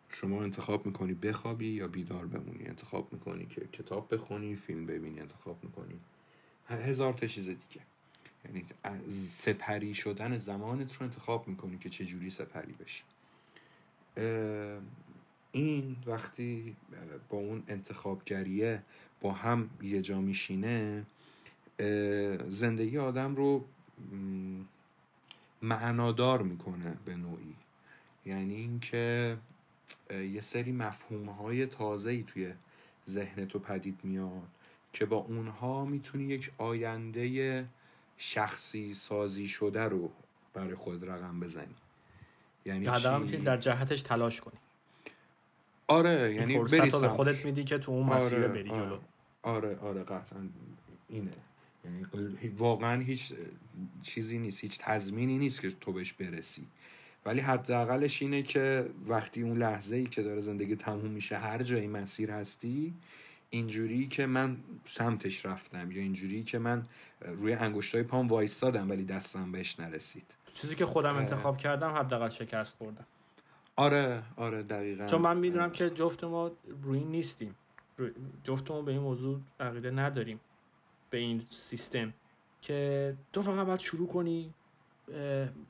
شما انتخاب می‌کنی بخوابی یا بیدار بمونی؟ انتخاب می‌کنی که کتاب بخونی فیلم ببینی انتخاب می‌کنی. هزار تا چیز دیگه. یعنی سپری شدن زمانت رو انتخاب می‌کنی که چه جوری سپری بشی. این وقتی با اون انتخابگریه با هم یه جا میشینه زندگی آدم رو معنادار می‌کنه به نوعی. یعنی اینکه یه سری مفهوم های تازه ای توی ذهن تو پدید میاد که با اونها می‌تونی یک آینده شخصی سازی شده رو برای خود رقم بزنی. یعنی چی؟ در جهتش تلاش کنی. آره یعنی رو به خودت میدی که تو اون مسیر آره، بری آره. جلو. آره آره قطعا اینه. یعنی واقعا هیچ چیزی نیست هیچ تضمینی نیست که تو بهش برسی. ولی حداقلش اینه که وقتی اون لحظه ای که داره زندگی تموم میشه هر جایی مسیر هستی اینجوری که من سمتش رفتم یا اینجوری که من روی انگشتای پام وایستادم ولی دستم بهش نرسید. چیزی که خودم انتخاب کردم حداقل شکست خوردم. آره آره دقیقا. چون من می‌دونم که جفت ما روی نیستیم. جفت ما به این موضوع عقیده نداریم. به این سیستم. که تو فقط باید شروع کنی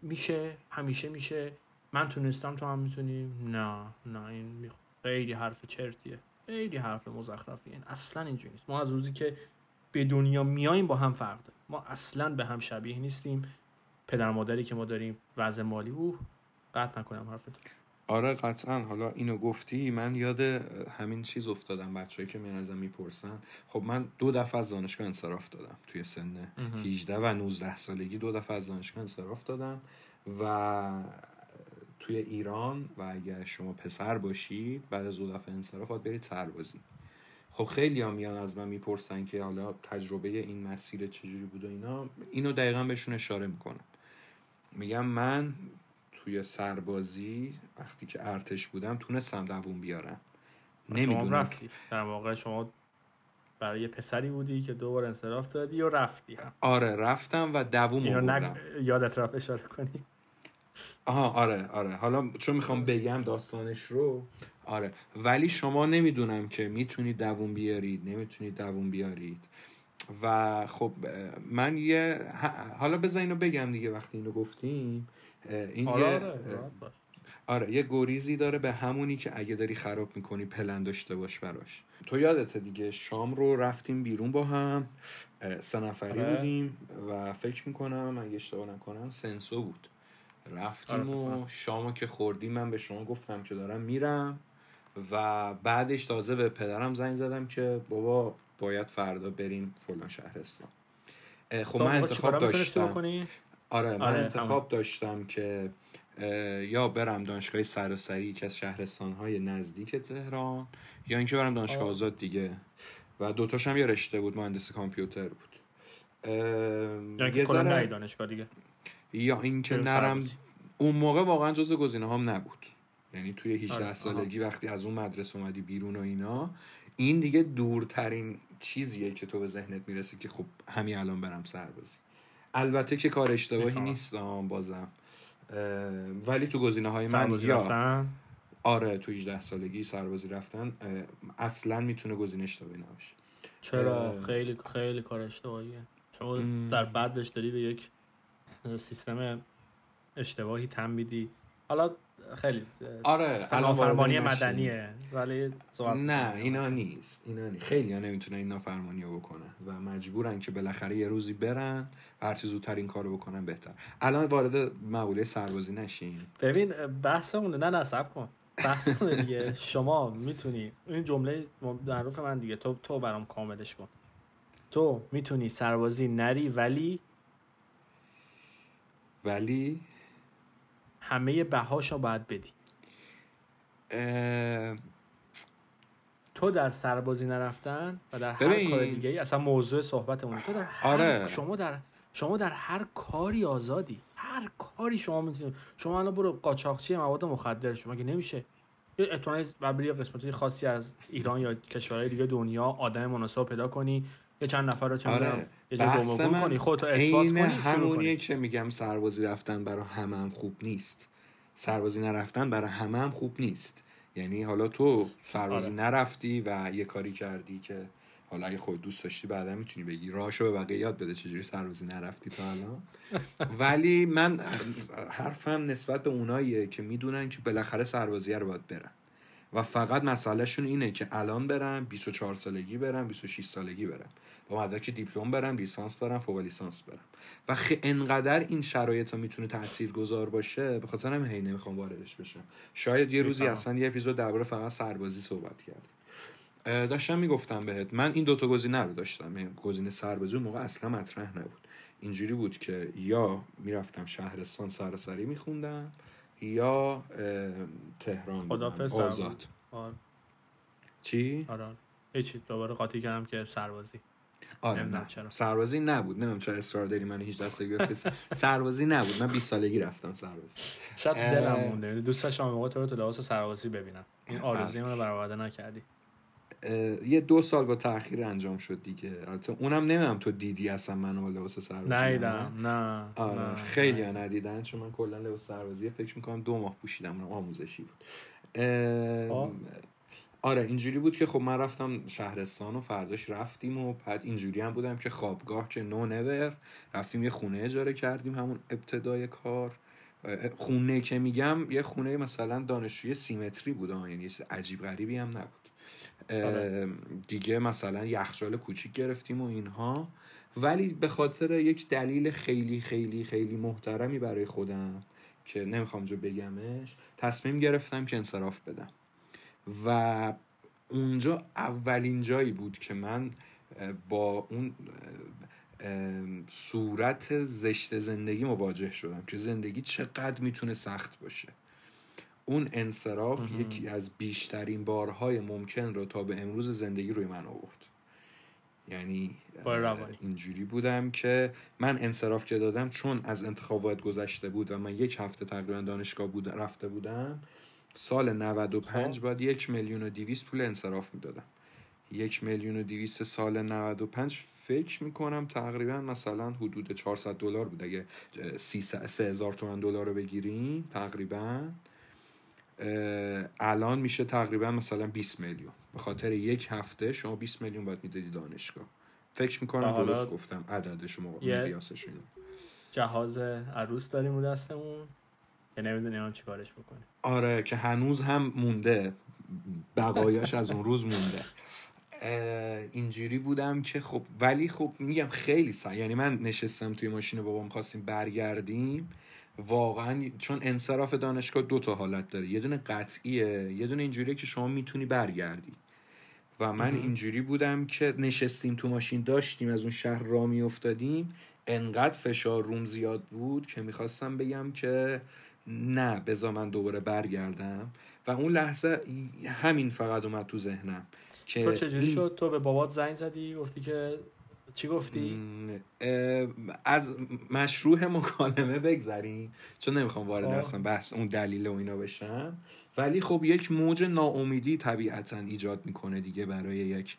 میشه همیشه میشه. من تونستم تو هم می‌تونی. نه نه این خیلی حرف چرتیه. خیلی حرف مزخرفیه. این اصلا اینجوری نیست. ما از روزی که به دنیا میاییم با هم فرق داریم. ما اصلا به هم شبیه نیستیم. پدر مادری که ما داریم وضع مالی اوه قطع نکنم حرفتون آره قطعا. حالا اینو گفتی من یاد همین چیز افتادم بچه‌ای که میان ازم می‌پرسن. خب من دو دفعه از دانشگاه انصراف دادم توی سن 18 و 19 سالگی. دو دفعه از دانشگاه انصراف دادم و توی ایران. و اگر شما پسر باشید بعد از دو دفعه انصراف باید برید سربازی. خب خیلی ها میان از من می‌پرسن که حالا تجربه این مسیر چجوری بود و اینا. اینو دقیقا بهشون اشاره می‌کنم. میگم من توی سربازی وقتی که ارتش بودم تونستم دووم بیارم. نمی‌دونم رفتی. در واقع شما برای یه پسری بودی که دوبار انصراف دادی و رفتی هم. آره رفتم و دووم اینو نگ... یادت رفت اشاره کنی؟ آها آره آره. حالا چون می‌خوام بگم داستانش رو آره. ولی شما نمی‌دونم که می‌تونید دووم بیارید نمی‌تونید دووم بیارید. و خب من یه حالا بذار اینو بگم دیگه وقتی اینو گفتیم. این آره یه آره, آره یه گریزی داره به همونی که اگه داری خراب می‌کنی پلن داشته باش براش. تو یادته دیگه شام رو رفتیم بیرون با هم سه نفری آره. بودیم و فکر می‌کنم اگه اشتباه نکنم سنسو بود. رفتیم آره، و شامو که خوردیم من به شما گفتم که دارم میرم و بعدش تازه به پدرم زنگ زدم که بابا باید فردا بریم فلان شهرستان. خب من انتخاب داشتم. آره من آره، انتخاب داشتم که یا برم دانشگاه سراسری یکی از شهرستانهای نزدیک تهران یا اینکه برم دانشگاه آزاد دیگه. و دوتاش هم یه رشته بود مهندسی کامپیوتر بود. یا یه ذره دانشگاه دیگه. یا اینکه نرم اون موقع واقعا جز گزینه هم نبود. یعنی توی 18 آره. سالگی وقتی از اون مدرسه اومدی بیرون و اینا این دیگه دورترین چیزیه که تو به ذهنت می‌رسی که خب همین الان برم سربازی. البته که کار اشتباهی نیست بازم. ولی تو گزینه های من یا رفتن؟ آره تو 18 سالگی سربازی رفتن اصلا می‌تونه گزینه اشتباهی نباشه. چرا؟ خیلی خیلی کار اشتباهیه. چون در بعدش داری به یک سیستم اشتباهی تم میدی. حالا خیلی آره نافرمانی مدنیه. ولی نه اینا نیست اینا نیست. خیلی ها نمی‌تونن این نافرمانی رو بکنن و مجبورن که بالاخره یه روزی برن و هرچی زودتر این کارو بکنن بهتر. الان وارد مقوله سربازی نشین. ببین بحثمونه. نه نصب کن. بحثمونه دیگه. شما می‌تونی این جمله معروف من دیگه. تو تو برام کاملش کن. تو می‌تونی سربازی نری ولی ولی همه بهاشا باید بدی اه، تو در سربازی نرفتن و در هر ببین. کار دیگه ای اصلا موضوع صحبتمون تو در هر آره. شما در شما در هر کاری آزادی هر کاری شما می‌تونی شما الان برو قاچاقچی مواد مخدر شما که نمیشه یه و بری یه قسمتی خاصی از ایران یا کشورهای دیگه دنیا آدم مناسب پیدا کنی یه چند نفر رو چه آره. می‌دونم یه جا بحث گم من کنی خودتو اثبات کنی همونیه که میگم سربازی رفتن برای همه هم خوب نیست. سربازی نرفتن برای همه هم خوب نیست. یعنی حالا تو سربازی آره. نرفتی و یه کاری کردی که حالا اگه خود دوست داشتی بعدا می‌تونی بگی. راهشو به بقیه یاد بده چجوری سربازی نرفتی تا الان. ولی من حرفم نسبت به اوناییه که می‌دونن که بالاخره سربازی رو باید برن. و فقط مسئلهشون اینه که الان برن 24 سالگی برن 26 سالگی برن با مدرک دیپلم برن لیسانس برن فوق لیسانس برن و خ... انقدر این شرایط ها می‌تونه تأثیر گذار باشه به خاطر همین هی نمی‌خوام واردش بشم. شاید یه روزی. اصلا یه اپیزود درباره فقط سربازی صحبت کرد داشتم می‌گفتم بهت من این دوتا گزینه رو داشتم. یعنی گزینه سربازی اون موقع اصلا مطرح نبود. اینجوری بود که یا می‌رفتم شهرستان سراسری میخوندم یا تهران. خدافظ آزاد. آره. چی؟ آره. هیچی. دوباره قاطی کردم که سربازی. آره نه. چرا. سربازی نبود. نمی‌دونم چرا اصرار داری منو 18 سالگی بفرستی. سربازی نبود. من 20 سالگی رفتم سربازی. شاید. دلم مونده. یعنی دوست داشتم موقع تو رو تو لباس سربازی ببینم. این آرزوی من رو برآورده نکردی. یه دو سال با تاخیر انجام شد دیگه البته اونم نمی‌دونم تو دیدی اصلا با لباس سربازی نیدم نه آره نه، خیلی نه. ها ندیدن چون من کلا لباس سربازی فکر می‌کنم دو ماه پوشیدم اونم آموزشی بود خب. آره اینجوری بود که خب من رفتم شهرستان و فرداش رفتیم و بعد اینجوری هم بودم که خوابگاه که نو نور رفتیم یه خونه اجاره کردیم همون ابتدای کار خونه که میگم یه خونه مثلا دانشجوی سیمتری بود یعنی عجیب غریبی هم نبود. دیگه مثلا یخچال کوچیک گرفتیم و اینها. ولی به خاطر یک دلیل خیلی خیلی خیلی محترمی برای خودم که نمی‌خوام جو بگمش تصمیم گرفتم که انصراف بدم. و اونجا اولین جایی بود که من با اون صورت زشت زندگی مواجه شدم که زندگی چقدر می‌تونه سخت باشه. اون انصراف یکی از بیشترین بارهای ممکن رو تا به امروز زندگی روی من آورد. یعنی. اینجوری بودم که من انصراف که دادم چون از انتخابات گذشته بود و من یک هفته تقریبا دانشگاه بود رفته بودم سال 95 خب. باید یک میلیون و دیویست پول انصراف می‌دادم. یک میلیون و دیویست سال 95 فکر می‌کنم تقریبا مثلا حدود 400 دلار بود. اگه سی سه هزار تومن دلار رو بگیریم تقریبا. الان میشه تقریبا مثلا 20 میلیون. به خاطر یک هفته شما 20 میلیون باید می‌دادی دانشگاه. فکر می‌کنم درست گفتم. عدد شما مقیاسش اینو. جهاز عروس داریم رو دستمون. که نمی‌دونیم هم چیکارش بکنیم. آره که هنوز هم مونده. بقایاش از اون روز مونده. اینجوری بودم که خب ولی خب میگم خیلی سا یعنی من نشستم توی ماشین بابام خواستیم برگردیم. واقعا چون انصراف دانشگاه دو تا حالت داره. یه دونه قطعیه یه دونه اینجوریه که شما می‌تونی برگردی. و من اینجوری بودم که نشستیم تو ماشین داشتیم از اون شهر را میافتادیم. انقدر فشار روم زیاد بود که می‌خواستم بگم که نه بذار من دوباره برگردم. و اون لحظه همین فقط اومد تو ذهنم که تو چجوری این- شد؟ تو به بابات زنگ زدی گفتی که چی گفتی؟ از مشروع مکالمه بگذریم چون نمی‌خوام وارد خب. اصلا بحث اون دلیل و اینا بشم. ولی خب یک موج ناامیدی طبیعتا ایجاد می‌کنه دیگه برای یک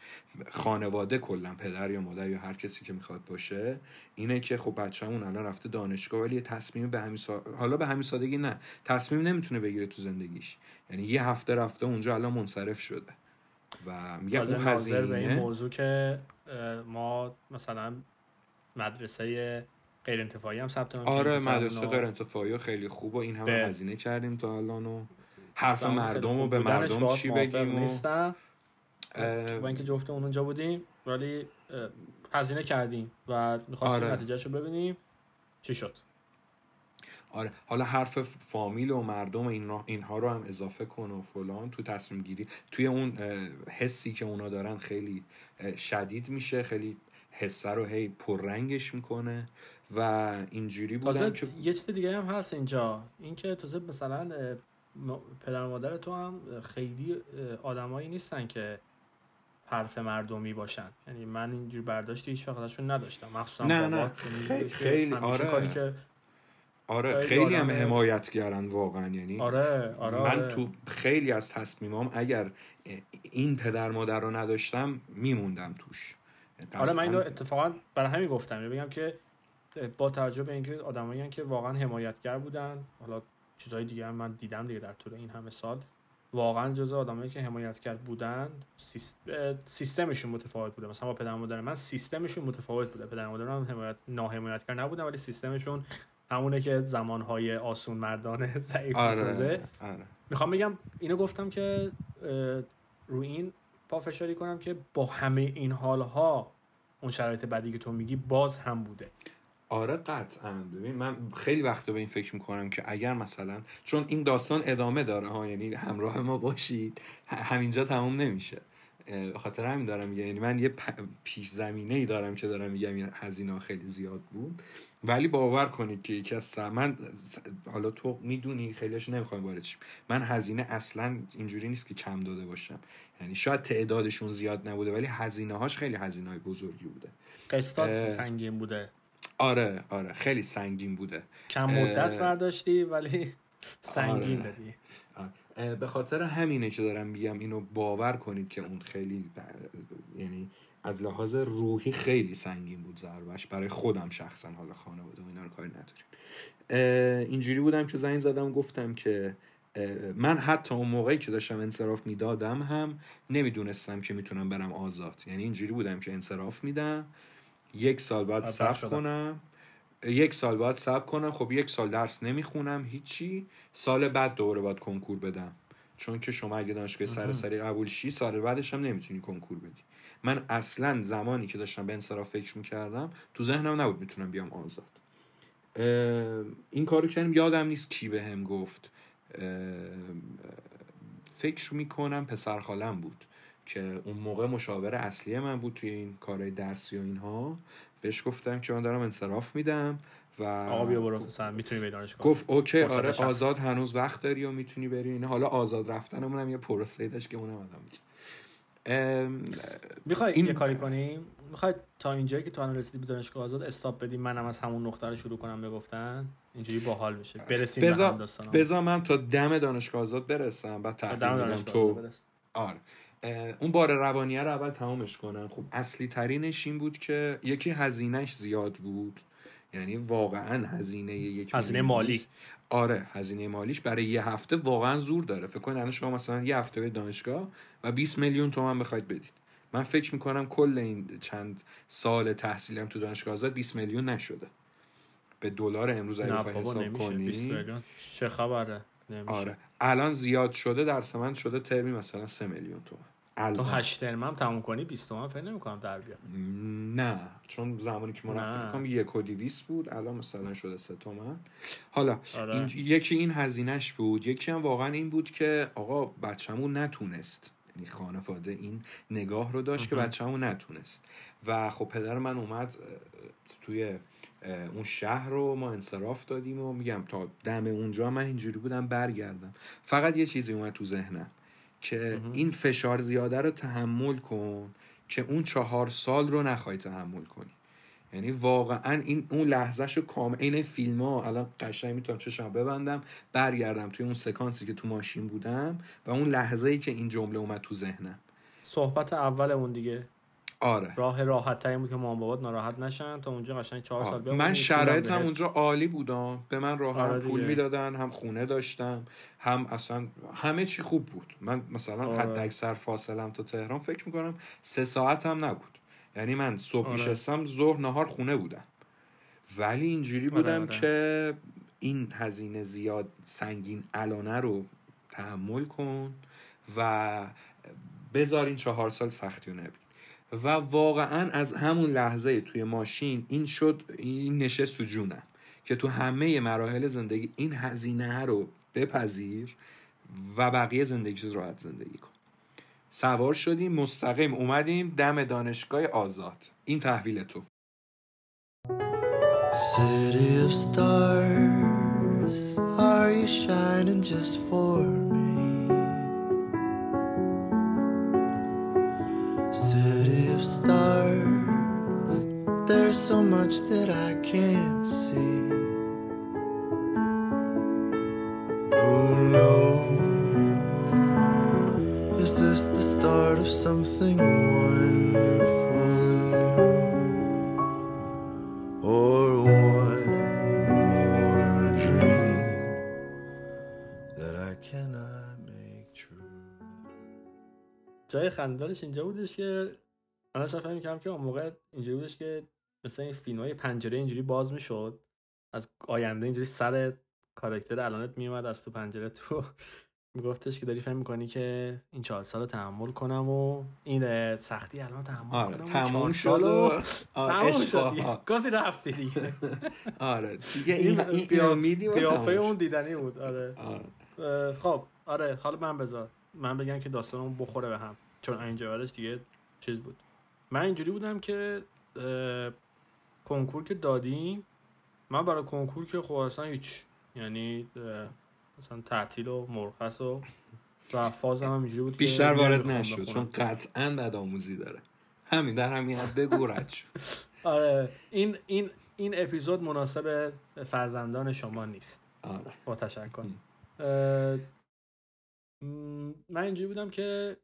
خانواده کلا پدر یا مادر یا هر کسی که می‌خواد باشه. اینه که خب بچه‌مون الان رفته دانشگاه ولی تصمیم به همین سا... حالا به همین سادگی نه. تصمیم نمی‌تونه بگیره تو زندگیش. یعنی یه هفته رفته اونجا الان منصرف شده. و میگم تازه اون ناظر به این موضوع که ما مثلا مدرسه غیر انتفاعی هم ثبت نام آره مدرسه غیر انتفاعی خیلی خوب و این همه هزینه کردیم تا الان و حرف مردم و به مردم چی بگیم و نیستم. با اینکه جفت اونجا بودیم ولی هزینه کردیم و می‌خواستیم آره. نتیجهش رو ببینیم. چی شد؟ آره. حالا حرف فامیل و مردم اینها رو هم اضافه کن و فلان. تو تصمیم گیری توی اون حسی که اونا دارن خیلی شدید میشه. خیلی حسه رو هی پررنگش می‌کنه و اینجوری تازه بودم که یه چیز دیگه هم هست اینجا. اینکه تازه مثلا پدر و مادر تو هم خیلی آدمایی نیستن که حرف مردمی باشن. یعنی من اینجور برداشتی هیچ وقت ازشون نداشتم. مخصوصا نه، نه، یعنی خیلی- خیلی، آره. کاری که آره خیلی هم آدم- حمایتگرن واقعا یعنی آره آره من آره. تو خیلی از تصمیمام اگر این پدر مادر رو نداشتم میموندم توش. آره من اینو اتفاقا برای همین گفتم. اینو بگم که با توجه به اینکه آدمایی که واقعا حمایتگر بودن حالا چیزهای دیگه هم من دیدم دیگه در طول این همه سال. واقعا جزو آدمایی که حمایتگر بودن سیست... سیستمشون متفاوت بوده. مثلا با پدر مادر من سیستمشون متفاوت بوده. پدر مادر من حمایت ناحمایتگر نبودن ولی سیستمشون همونه که زمانهای آسون مردانه ضعیف می‌سازه. آره. آره می‌خوام بگم اینو گفتم که رو این پافشاری کنم که با همه این حالها اون شرایط بعدی که تو میگی باز هم بوده. آره قطعا. ببین من خیلی وقت به این فکر می‌کنم که اگر مثلا چون این داستان ادامه داره ها یعنی همراه ما باشید همینجا تموم نمیشه. خاطر همین دارم میگم. یعنی من یه پیش زمینه ای دارم که دارم میگم این هزینه خیلی زیاد بود. ولی باور کنید که یکی از من حالا تو می‌دونی خیلیش نمی‌خوایم وارد شیم من هزینه اصلا اینجوری نیست که کم داده باشم یعنی شاید تعدادشون زیاد نبوده ولی هزینه هاش خیلی هزینه های بزرگی بوده قسطات اه. سنگین بوده آره آره خیلی سنگین بوده کم مدت. برداشتی ولی سنگین آره. دادی به خاطر همینه که دارم میگم اینو باور کنید که اون خیلی یعنی از لحاظ روحی خیلی سنگین بود ضربش. برای خودم شخصا حالا خانواده و اینا رو کاری نداریم. اینجوری بودم که زنگ زدم گفتم که من حتی اون موقعی که داشتم انصراف می‌دادم هم نمی‌دونستم که می‌تونم برم آزاد. یعنی اینجوری بودم که انصراف میدم یک سال بعد صبر. کنم. یک سال بعد صبر کنم. خب یک سال درس نمی‌خونم هیچی. سال بعد دوباره باید کنکور بدم. چون که شما اگه دانشگاه سراسری قبول شی سال بعدش هم نمی‌تونی کنکور بدی. من اصلا زمانی که داشتم به انصراف فکر می‌کردم تو ذهنم نبود می‌تونم بیام آزاد. این کارو کردم یادم نیست کی به هم گفت. فکر می‌کنم پسر خالم بود که اون موقع مشاور اصلی من بود توی این کارهای درسی و اینها. بهش گفتم که من دارم انصراف میدم و آقا بیا برو مثلا می‌تونی به دانشگاه. گفت اوکی آره. آزاد هنوز وقت داری و می‌تونی بری اینا. حالا آزاد رفتنمون هم یه پروسه داشت که اونم ادامه می‌دیم. می‌خوای این- یه کاری کنیم؟ می‌خوای تا اینجایی که تو الان رسیدی به دانشگاه آزاد استاپ بدیم منم از همون نقطه رو شروع کنم بگفتن؟ اینجوری باحال میشه برسیم به هم بذار من تا دم دانشگاه آزاد برسم بعد دانشگاه تو. برس. آره. اون بار روانیه رو اول تمامش کنم. خب اصلی ترینش این بود که یکی هزینهش زیاد بود. یعنی واقعا هزینه یک هزینه مالی. آره هزینه مالیش برای یه هفته واقعا زور داره. فکر کنید الان شما مثلا یه هفته به دانشگاه و 20 میلیون تومن بخواید بدید. من فکر می‌کنم کل این چند سال تحصیلم تو دانشگاه آزاد 20 میلیون نشده. به دلار امروز اگه بخوای حساب نمیشه. 20 کنی. چه خبره؟ نمیشه. آره. الان زیاد شده در من شده ترمی مثلا 3 میلیون تومن تو. هشت ترم هم تموم کنی 20 تومن فکر نمی‌کنم در بیاد نه چون زمانی که ما. رفتیم یک و دیویست بود الان مثلا شده سه تومن حالا آره. این یکی این هزینهش بود یکی هم واقعا این بود که آقا بچه‌مون نتونست یعنی خانواده این نگاه رو داشت که بچه‌مون نتونست و خب پدر من اومد توی اون شهر رو ما انصراف دادیم و میگم تا دم اونجا من اینجوری بودم برگردم فقط یه چیزی اومد تو ذهنم که این فشار زیاده رو تحمل کن که اون چهار سال رو نخوای تحمل کنی. یعنی واقعا این اون لحظهشو کامل این فیلم ها الان قشنگ می‌تونم چشم ببندم برگردم توی اون سکانسی که تو ماشین بودم و اون لحظه ای که این جمله اومد تو ذهنم. صحبت اولمون دیگه. آره راه راحت ترین بود که مامان بابات ناراحت نشن تا اونجا قشنگ چهار سال آه. بمونی من شرایطم. اونجا عالی بودم به من راه هم آره پول. می‌دادن هم خونه داشتم هم اصلا همه چی خوب بود من مثلا آره. حد اکثر فاصلم تا تهران فکر می‌کنم سه ساعت هم نبود یعنی من صبح آره. میشستم ظهر نهار خونه بودم ولی اینجوری آره، بودم آره. که این هزینه زیاد سنگین الانه رو تحمل کن و بذار این چهار سال سختی رو نبین و واقعا از همون لحظه توی ماشین این شد این نشست تو جونم که تو همه مراحل زندگی این هزینه رو بپذیر و بقیه زندگی راحت زندگی کن. سوار شدیم مستقیم اومدیم دم دانشگاه آزاد. این تحویل تو. City of stars, are you shining just for me? stars, there's so much that I can't see. Who knows? Is this the start of something wonderful and new? or one more dream that I cannot make true. جای خنددارش اینجا بودش که من داشتم می‌کردم که اون موقع اینجوری بودش که مثل این فیلم های پنجره اینجوری باز می‌شد. از آینده اینجوری سر کاراکتر الانت میومد از تو پنجره تو. میگفتش که داری فهم می‌کنی که این چهار سال رو تحمل کنم و این سختی الان تحمل آره کنم چهار شد و آره، شد. گفتی رفتی دیگه. آره دیگه این این اینو میدی و قیافه اون. دیدنی بود آره. آره. خب آره حالا من بذار. من بگم که داستانمون بخوره به هم. چون اینجا دیگه چیز بود. من اینجوری بودم که کنکور که دادیم من برای کنکور که خب اصلا هیچ یعنی مثلا تعطیل و مرخص و و فازم هم اینجوری بود بیشتر وارد نشد. چون قطعا بدآموزی داره. همین در همین حد بگو رد شد آره این این این اپیزود مناسب فرزندان شما نیست. آره. با تشکر. من اینجوری بودم که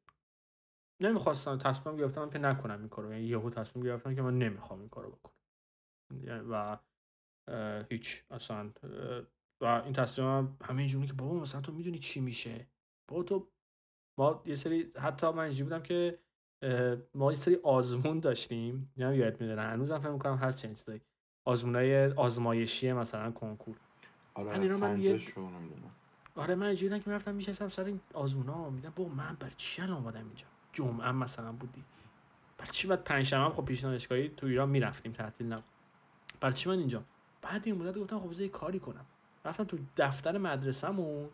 نمی‌خواستم تصمیم گرفتم که نکنم این کارو. یعنی یهو تصمیم گرفتم که من نمی‌خوام این کارو بکنم. یعنی و هیچ اصلا و این تصمیمم همه اینجوری که بابا مثلا تو می‌دونی چی میشه؟ بابا تو ما یه سری حتی من اینجوری بودم که ما یه سری آزمون داشتیم. نه یاد می‌دونم هنوزم فکر می‌کنم هست چنین چیزایی. آزمونای آزمایشی مثلا کنکور. آره رو من سنجش نمی‌دونم. آره من اینجوری بودم که می‌رفتم میشستم سر این آزمونا میدم با من بر چی الان اومدم اینجا؟ جمعه مثلا بودی. بر چی بعد پنجشنبه هم خب پیش دانشگاهی تو ایران می‌رفتیم تعطیل نبود. بر چی من اینجا؟ بعد این مدت گفتم خب یه کاری کنم. رفتم تو دفتر مدرسه‌مون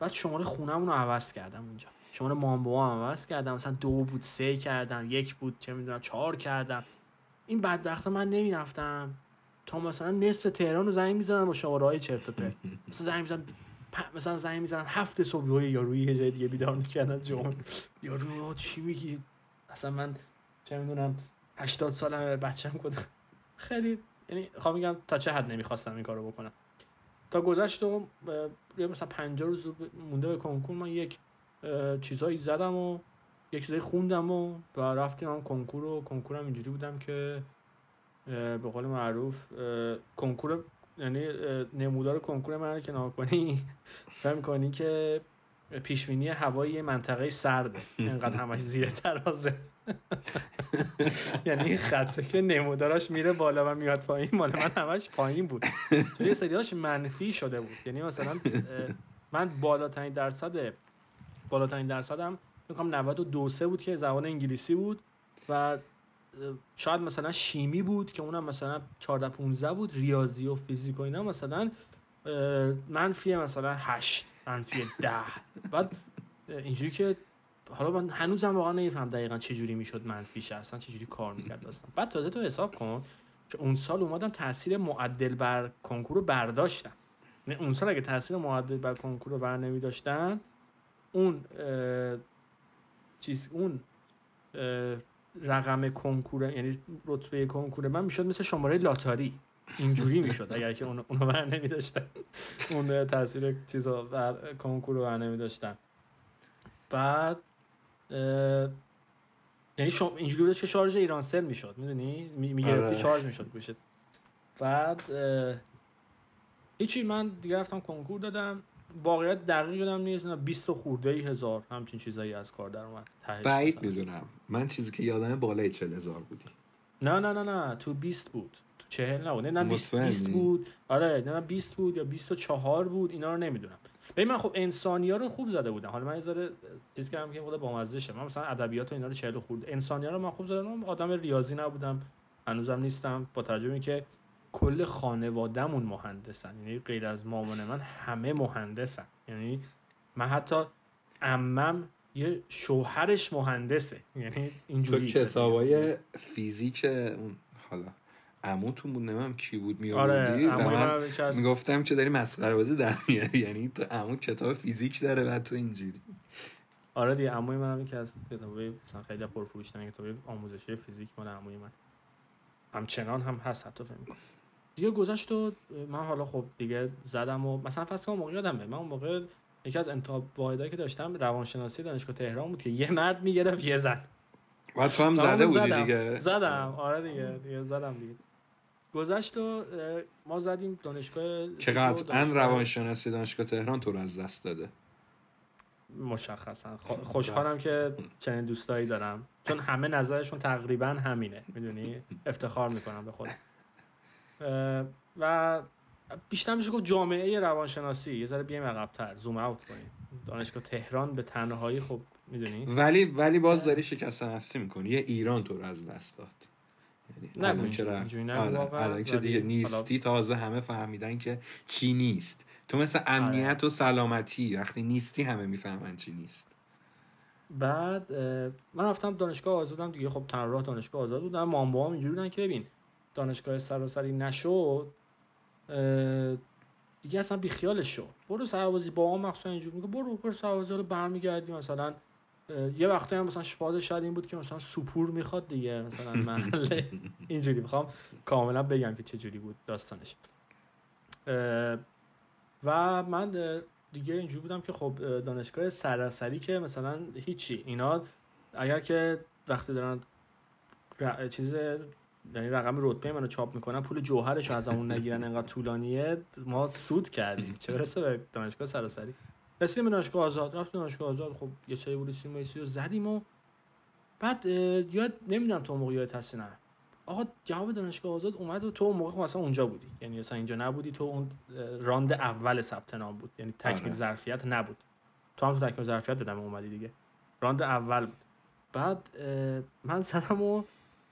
بعد شماره خونه‌مون رو عوض کردم اونجا. شماره مام بابام عوض کردم مثلا دو بود سه کردم یک بود چه می‌دونم چهار کردم. این بدبختا من نمی‌رفتم. تا مثلا نصف تهران رو زنگ می‌زنن با شماره های چرت و پرت. مثلا زنگ می‌زنن پ- مثلا زنگ می‌زنن هفت صبح های یاروی یه جای دیگه بیدار می‌کردن جمعه. یارو چی میگی؟ اصلا من چه می‌دونم 80 سالمه بچم کدوم خیلی یعنی خواهم میگم تا چه حد نمی‌خواستم این کارو بکنم. تا گذشت و یه مثلا 50 روز مونده به کنکور من یک چیزایی زدم و یک چیزایی خوندم و و رفتیم هم کنکور و کنکورم اینجوری بودم که به قول معروف کنکور یعنی نمودار کنکور من رو که کنی فهم کنی که پیشبینی هوایی منطقه سرده. اینقدر همش زیر ترازه. یعنی خطه که نموداراش میره بالا و میاد پایین مال من همش پایین بود. چون یه سریاش منفی شده بود. یعنی مثلا من بالاترین درصد بالاترین درصدم کنم 92 سه بود که زبان انگلیسی بود و شاید مثلا شیمی بود که اونم مثلا 14 15 بود ریاضی و فیزیک و اینا مثلا منفی مثلا 8 منفی 10 بعد اینجوری که حالا من هنوزم واقعا نمیفهم دقیقا چه جوری می‌شد منفیش اصلا چه جوری کار می‌کرد داستان. بعد تازه تو حساب کن که اون سال اومدم تاثیر معدل بر کنکور رو برداشتم. نه، اون سال اگه تاثیر معدل بر کنکور رو بر نمی داشتن اون چیز اون رقم کنکور یعنی رتبه کنکور من می‌شد مثل شماره لاتاری. اینجوری می‌شد. اگر که اون اونو بر نمی داشتن اون تاثیر چیزا بر کنکور رو بر نمی داشتن بعد یعنی شما اینجوری بودش که شارژ ایرانسل می‌شد. می‌دونی؟ می‌گرفتی آره. شارژ می‌شد گوشت. بعد هیچی. من دیگه رفتم کنکور دادم. واقعیت دقیق یادم نیست نه 20 و خورده ای هزار همچین چیزایی از کار در اومد بعید. می‌دونم. من چیزی که یادمه بالای چل هزار بودی. نه نه نه نه تو 20 بود. تو 40 نبود. نه نه 20 مطمئنی؟ 20 بود. آره نه 20 بود یا 24 بود اینا رو نمی‌دونم. ببین من خب انسانی ها رو خوب زده بودم. حالا من یه ذره چیز کردم که خود بامزه من مثلا ادبیات و اینا رو 40 خورد انسانی ها رو من خوب زدم آدم ریاضی نبودم. هنوزم نیستم. با به اینکه کل خانوادهمون مهندسن. یعنی غیر از مامان من همه مهندسن. یعنی من حتی عمم یه شوهرش مهندسه. یعنی تو اینجوری کتابای فیزیک اون حالا عموتون بود نمیم کی بود می آره آوردی من از- می‌گفتم چه داری مسخره بازی در میاری یعنی تو عمو کتاب فیزیک داره و تو اینجوری. آره دیگه عموی منم یکی از کتابای مثلا خیلی پرفروش ترین کتابای آموزشی فیزیک مال عموی من. همچنان هم هست حتی فکر دیگه گذشت و من حالا خب دیگه زدم و مثلا کن اون موقع یادمه من اون موقع یکی از انتخاب واحدایی که داشتم روانشناسی دانشگاه تهران بود که یه مرد می‌گرفت یه زن. و تو هم زده بودی زدم. دیگه؟ زدم. آره دیگه دیگه زدم دیگه. گذشت و ما زدیم دانشگاه که قطعا روانشناسی دانشگاه تهران تو رو از دست داده. مشخصا. خوشحالم که چنین دوستایی دارم. چون همه نظرشون تقریبا همینه می‌دونی؟ افتخار می‌کنم به خودم. و بیشتر میشه گفت جامعه روانشناسی. یه ذره بیایم عقب‌تر. زوم اوت کنیم. دانشگاه تهران به تنهایی خب می‌دونی. ولی ولی باز داری شکست نفسی می‌کنی. یه ایران تو رو از دست داد. یعنی نه، نه آره، الان که ولی دیگه نیستی تازه همه فهمیدن که چی نیست. تو مثل امنیت و سلامتی وقتی نیستی همه می‌فهمن چی نیست. بعد من رفتم دانشگاه آزادم دیگه. خب تنها راه دانشگاه آزاد بودم مامبا هم اینجوری بودن که ببین دانشگاه سراسری نشد دیگه اصلا بیخیالش شو برو سربازی با هم مخصوصا اینجوری میگه برو برو سربازی رو برمیگردی مثلا یه وقتی هم مثلا شفاده شاید این بود که مثلا سپور می‌خواد دیگه مثلا محله اینجوری می‌خوام کاملا بگم که چه جوری بود داستانش. و من دیگه اینجوری بودم که خب اه، دانشگاه سراسری که مثلا هیچی اینا اگر که وقتی دارن چیز یعنی رقم رتبه منو چاپ می‌کنن پول جوهرش رو از همون نگیرن انقدر طولانیه. ما سود کردیم. چه برسه به دانشگاه سراسری؟ رسیدیم دانشگاه آزاد. رفتیم دانشگاه آزاد. خب یه سری بود رسیدیم و رو زدیم و بعد یاد نمی‌دونم تو موقع یادت هستی نه. آقا جواب دانشگاه آزاد اومد و تو اون موقع خب اصلا اونجا بودی. یعنی اصلا اینجا نبودی. تو اون راند اول ثبت نام بود. یعنی تکمیل آره. ظرفیت نبود. تو هم تو تکمیل ظرفیت دادم اومدی دیگه. راند اول بود. بعد من زدم و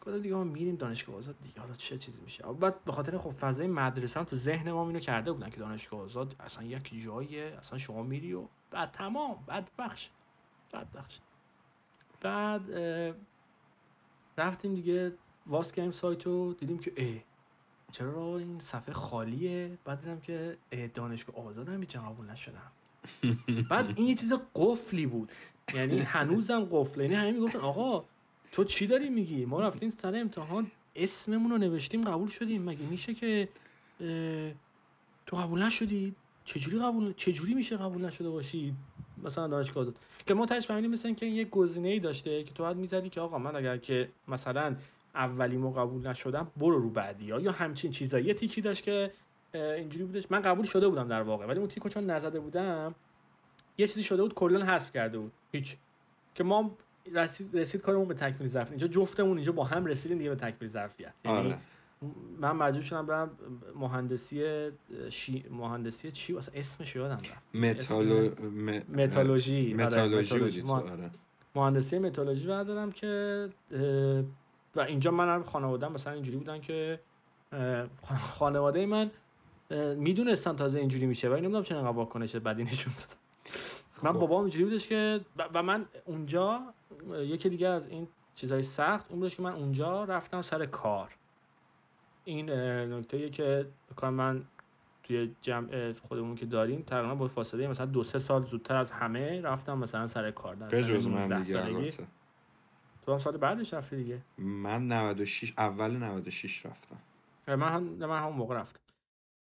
گفتم دیگه ما میریم دانشگاه آزاد دیگه. حالا چه چیزی میشه؟ بعد به خاطر خب فضای مدرسه هم تو ذهن ما اینو کرده بودن که دانشگاه آزاد اصلا یک جاییه اصلا شما میری و بعد تمام بعد بخش بعد بخش بعد رفتیم دیگه واس کردیم سایت دیدیم که اه چرا این صفحه خالیه؟ بعد دیدم که اه، دانشگاه آزاد هم هیچ قبول نشدم. بعد این یه چیز قفلی بود. یعنی هنوزم قفله. یعنی همه می‌گفتن آقا تو چی داری میگی؟ ما رفتیم سر امتحان اسممون رو نوشتیم قبول شدیم. مگه میشه که تو قبول نشدی؟ چجوری قبول چجوری میشه قبول نشده باشی؟ مثلا دانشگاه آزاد که ما تاش فهمیدیم مثلا که یه گزینه ای داشته که تو باید می‌زدی که آقا من اگر که مثلا اولیمو قبول نشدم برو رو بعدی. یا همچین چیزایی؟ یه تیکی داشت که اینجوری بودش. من قبول شده بودم در واقع ولی اون تیکو چون نزده بودم یه چیزی شده بود کلا حذف کرده بود. هیچ. که ما رسید, رسید کارمون به تکمیل ظرفیت اینجا جفتمون اینجا با هم رسیدیم دیگه به تکمیل ظرفیت. یعنی آره. من مجبور شدم برم مهندسی شی... مهندسی چی؟ واسه اسمش یادم رفت. متالو. متالوژی. آره، متالوژی آره. مهندسی متالوژی بردارم که و اینجا من هم خانواده مثلا اینجوری بودن که خانواده من می‌دونستن تازه اینجوری میشه ولی نمی‌دونم چرا انقدر واکنش بدی نشون من خب. بابام اینجوری بودش که و- من اونجا یکی دیگه از این چیزای سخت این بودش که من اونجا رفتم سر کار. این نکته که بکنم من توی جمع خودمون که داریم تقریبا با فاصله مثلا دو سه سال زودتر از همه رفتم مثلا سر کار. در به سن جز من 19 دیگه سالگی. البته. تو هم سال بعدش رفتی دیگه؟ من 96 اول 96 رفتم. من هم من همون موقع رفتم.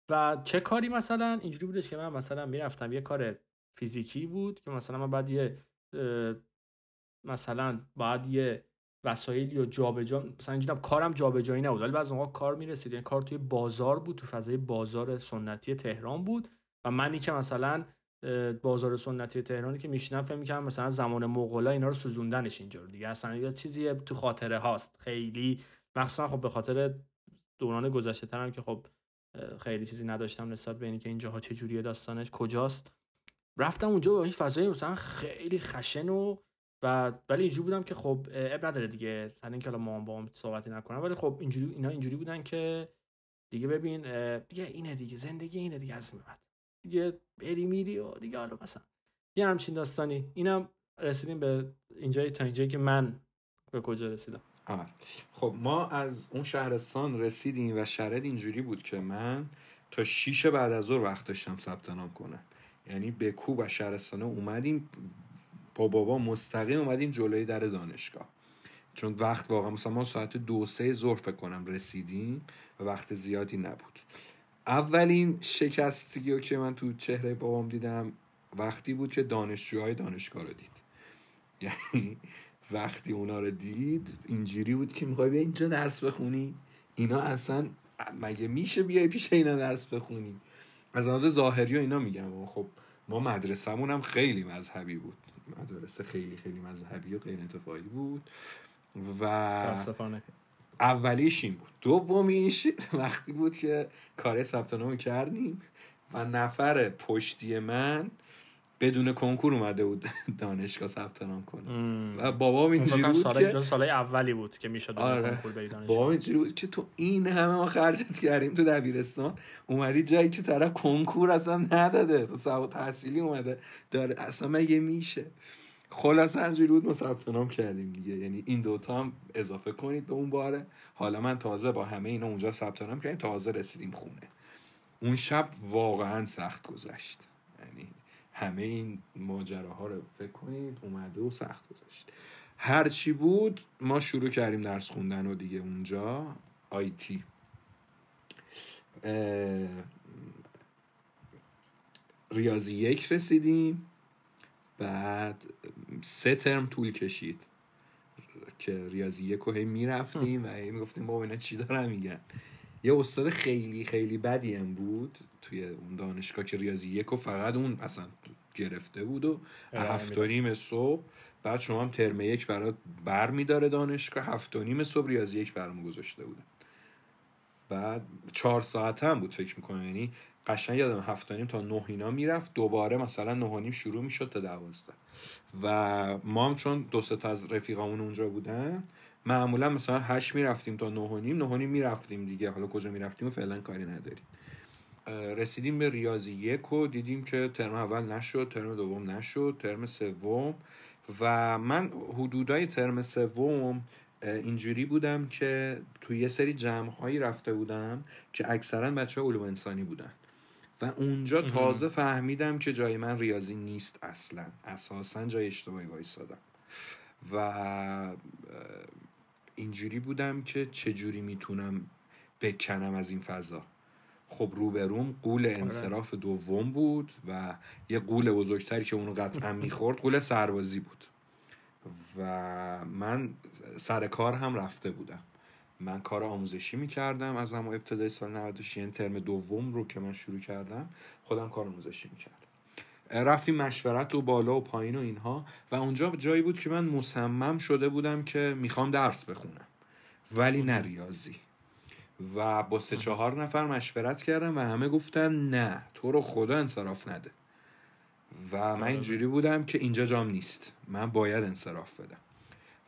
و چه کاری مثلا؟ اینجوری بودش که من مثلا می‌رفتم یه کار فیزیکی بود که مثلا من بعد یه مثلا بعد یه وسایلی و جابجا مثلا اینجوری کارم جابجایی نبود. ولی بعضی موقع کار می‌رسید. یعنی کار توی بازار بود تو فضای بازار سنتی تهران بود و منی که مثلا بازار سنتی تهرانی که میشینم فکر می‌کردم مثلا زمان مغولا اینا رو سوزوندنش اینجا رو دیگه. اصلا یه چیزی تو خاطره هاست. خیلی. مخصوصا خب به خاطر دوران گذشته ترم که خب خیلی چیزی نداشتم نسبت به اینکه اینجاها چه جوریه داستانش کجاست. رفتم اونجا با این فضای مثلا خیلی خشن و و ولی اینجوری بودم که خب اب نداره دیگه. سر اینکه حالا مامان با صحبتی نکنم ولی خب اینجوری اینا اینجوری بودن که دیگه ببین دیگه اینه دیگه زندگی اینه دیگه از بعد. دیگه بری میری و دیگه حالا مثلا. یه همچین داستانی. اینم رسیدیم به اینجایی تا اینجایی که من به کجا رسیدم. آره. خب ما از اون شهرستان رسیدیم و شرط اینجوری بود که من تا شیش بعد از ظهر وقت داشتم ثبت نام کنم. یعنی به کوب و شهرستانه اومدیم. با بابا مستقیم اومدیم جلوی در دانشگاه. چون وقت واقعا مثلا ما ساعت دو سه ظهر فکر کنم رسیدیم و وقت زیادی نبود. اولین شکستگی که من تو چهره بابام دیدم وقتی بود که دانشجوهای دانشگاه رو دید. یعنی وقتی اونا رو دید اینجوری بود که می‌خوای بیا اینجا درس بخونی؟ اینا اصلا مگه میشه بیای پیش اینا درس بخونی؟ از لحاظ ظاهری و اینا میگم. خب ما مدرسهمون هم خیلی مذهبی بود. مدرسه خیلی خیلی مذهبی و غیر انتفاعی بود و اولیش این بود. دومیش وقتی بود که کار ثبت نام کردیم و نفر پشتی من بدون کنکور اومده بود دانشگاه ثبت نام کنه. و بابام اینجوری بود که سالای اولی بود که می‌شد آره. کنکور بری دانشگاه. بابام اینجوری بود که تو این همه ما خرجت کردیم تو دبیرستان اومدی جایی که طرف کنکور اصلا نداده. سواد تحصیلی اومده. داره اصلا مگه میشه؟ خلاص اینجوری بود ما ثبت نام کردیم دیگه. یعنی این دوتا هم اضافه کنید به اون باره. حالا من تازه با همه اینا اونجا ثبت نام کردیم. تازه رسیدیم خونه. اون شب واقعا سخت گذشت. یعنی همه این ماجراها رو فکر کنید اومده و سخت گذشت هر چی بود ما شروع کردیم درس خوندن و دیگه اونجا آیتی ریاضی یک رسیدیم بعد سه ترم طول کشید که ریاضی یک رو هی می‌رفتیم و هی می‌گفتیم بابا اینا چی دارن میگن؟ یه استاد خیلی خیلی بدی هم بود توی اون دانشگاه که ریاضی یک رو فقط اون اصلا گرفته بود و ارائه هفت و نیم صبح. بعد شما هم ترم یک برات بر میداره دانشگاه. هفت و نیم صبح ریاضی یک برام گذاشته بودن بعد چهار ساعت هم بود فکر می‌کنم. یعنی قشنگ یادم هفت و نیم تا نه اینا می‌رفت. دوباره مثلا نه و نیم شروع می‌شد تا دوازده. و ما هم چون دو تا از رفیقامون اونجا بودن معمولا مثلا هشت می‌رفتیم تا نه و نیم نه و نیم می‌رفتیم دیگه. حالا کجا می‌رفتیم و فعلا کاری نداریم. رسیدیم به ریاضی یک و دیدیم که ترم اول نشد ترم دوم نشد ترم سوم. و من حدودای ترم سوم اینجوری بودم که توی یه سری جمع هایی رفته بودم که اکثرا بچه علوم انسانی بودن. و اونجا تازه فهمیدم که جای من ریاضی نیست اصلا. اساسا جای اشتباهی وایسادم. و اینجوری بودم که چجوری می‌تونم بکنم از این فضا. خب روبروم قول انصراف دوم بود و یه قول بزرگتری که اونو قطعا می‌خورد قول سربازی بود. و من سر کار هم رفته بودم. من کار آموزشی می‌کردم از همون ابتدای سال 96 یعنی ترم دوم رو که من شروع کردم خودم کار آموزشی می‌کردم. رفتیم مشورت و بالا و پایین و اینها. و اونجا جایی بود که من مصمم شده بودم که می‌خوام درس بخونم. ولی نه ریاضی. و با سه چهار نفر مشورت کردم و همه گفتن نه تو رو خدا انصراف نده. و من اینجوری بودم که اینجا جام نیست. من باید انصراف بدم.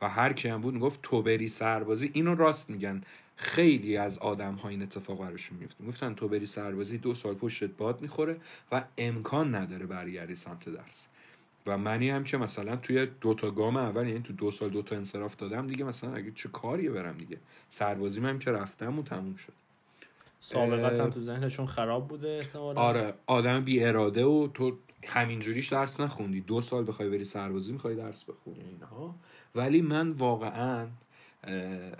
و هر کی هم بود می‌گفت تو بری سربازی. اینو راست میگن. خیلی از آدم ها این اتفاق براشون میفته میفتن تو بری سربازی دو سال پشتت باد می‌خوره و امکان نداره برگردی سمت درس. و منی هم که مثلا توی دو تا گام اول یعنی تو دو سال دو تا انصراف دادم دیگه مثلا اگه چه کاریه برم دیگه. سربازی هم که رفتم و تموم شد. سابقت هم تو ذهنشون خراب بوده احتمالاً؟ آره آدم بی اراده و تو همینجوریش درس نخوندی. دو سال بخوای بری سربازی می‌خوای درس بخونی اینها ولی من واقعا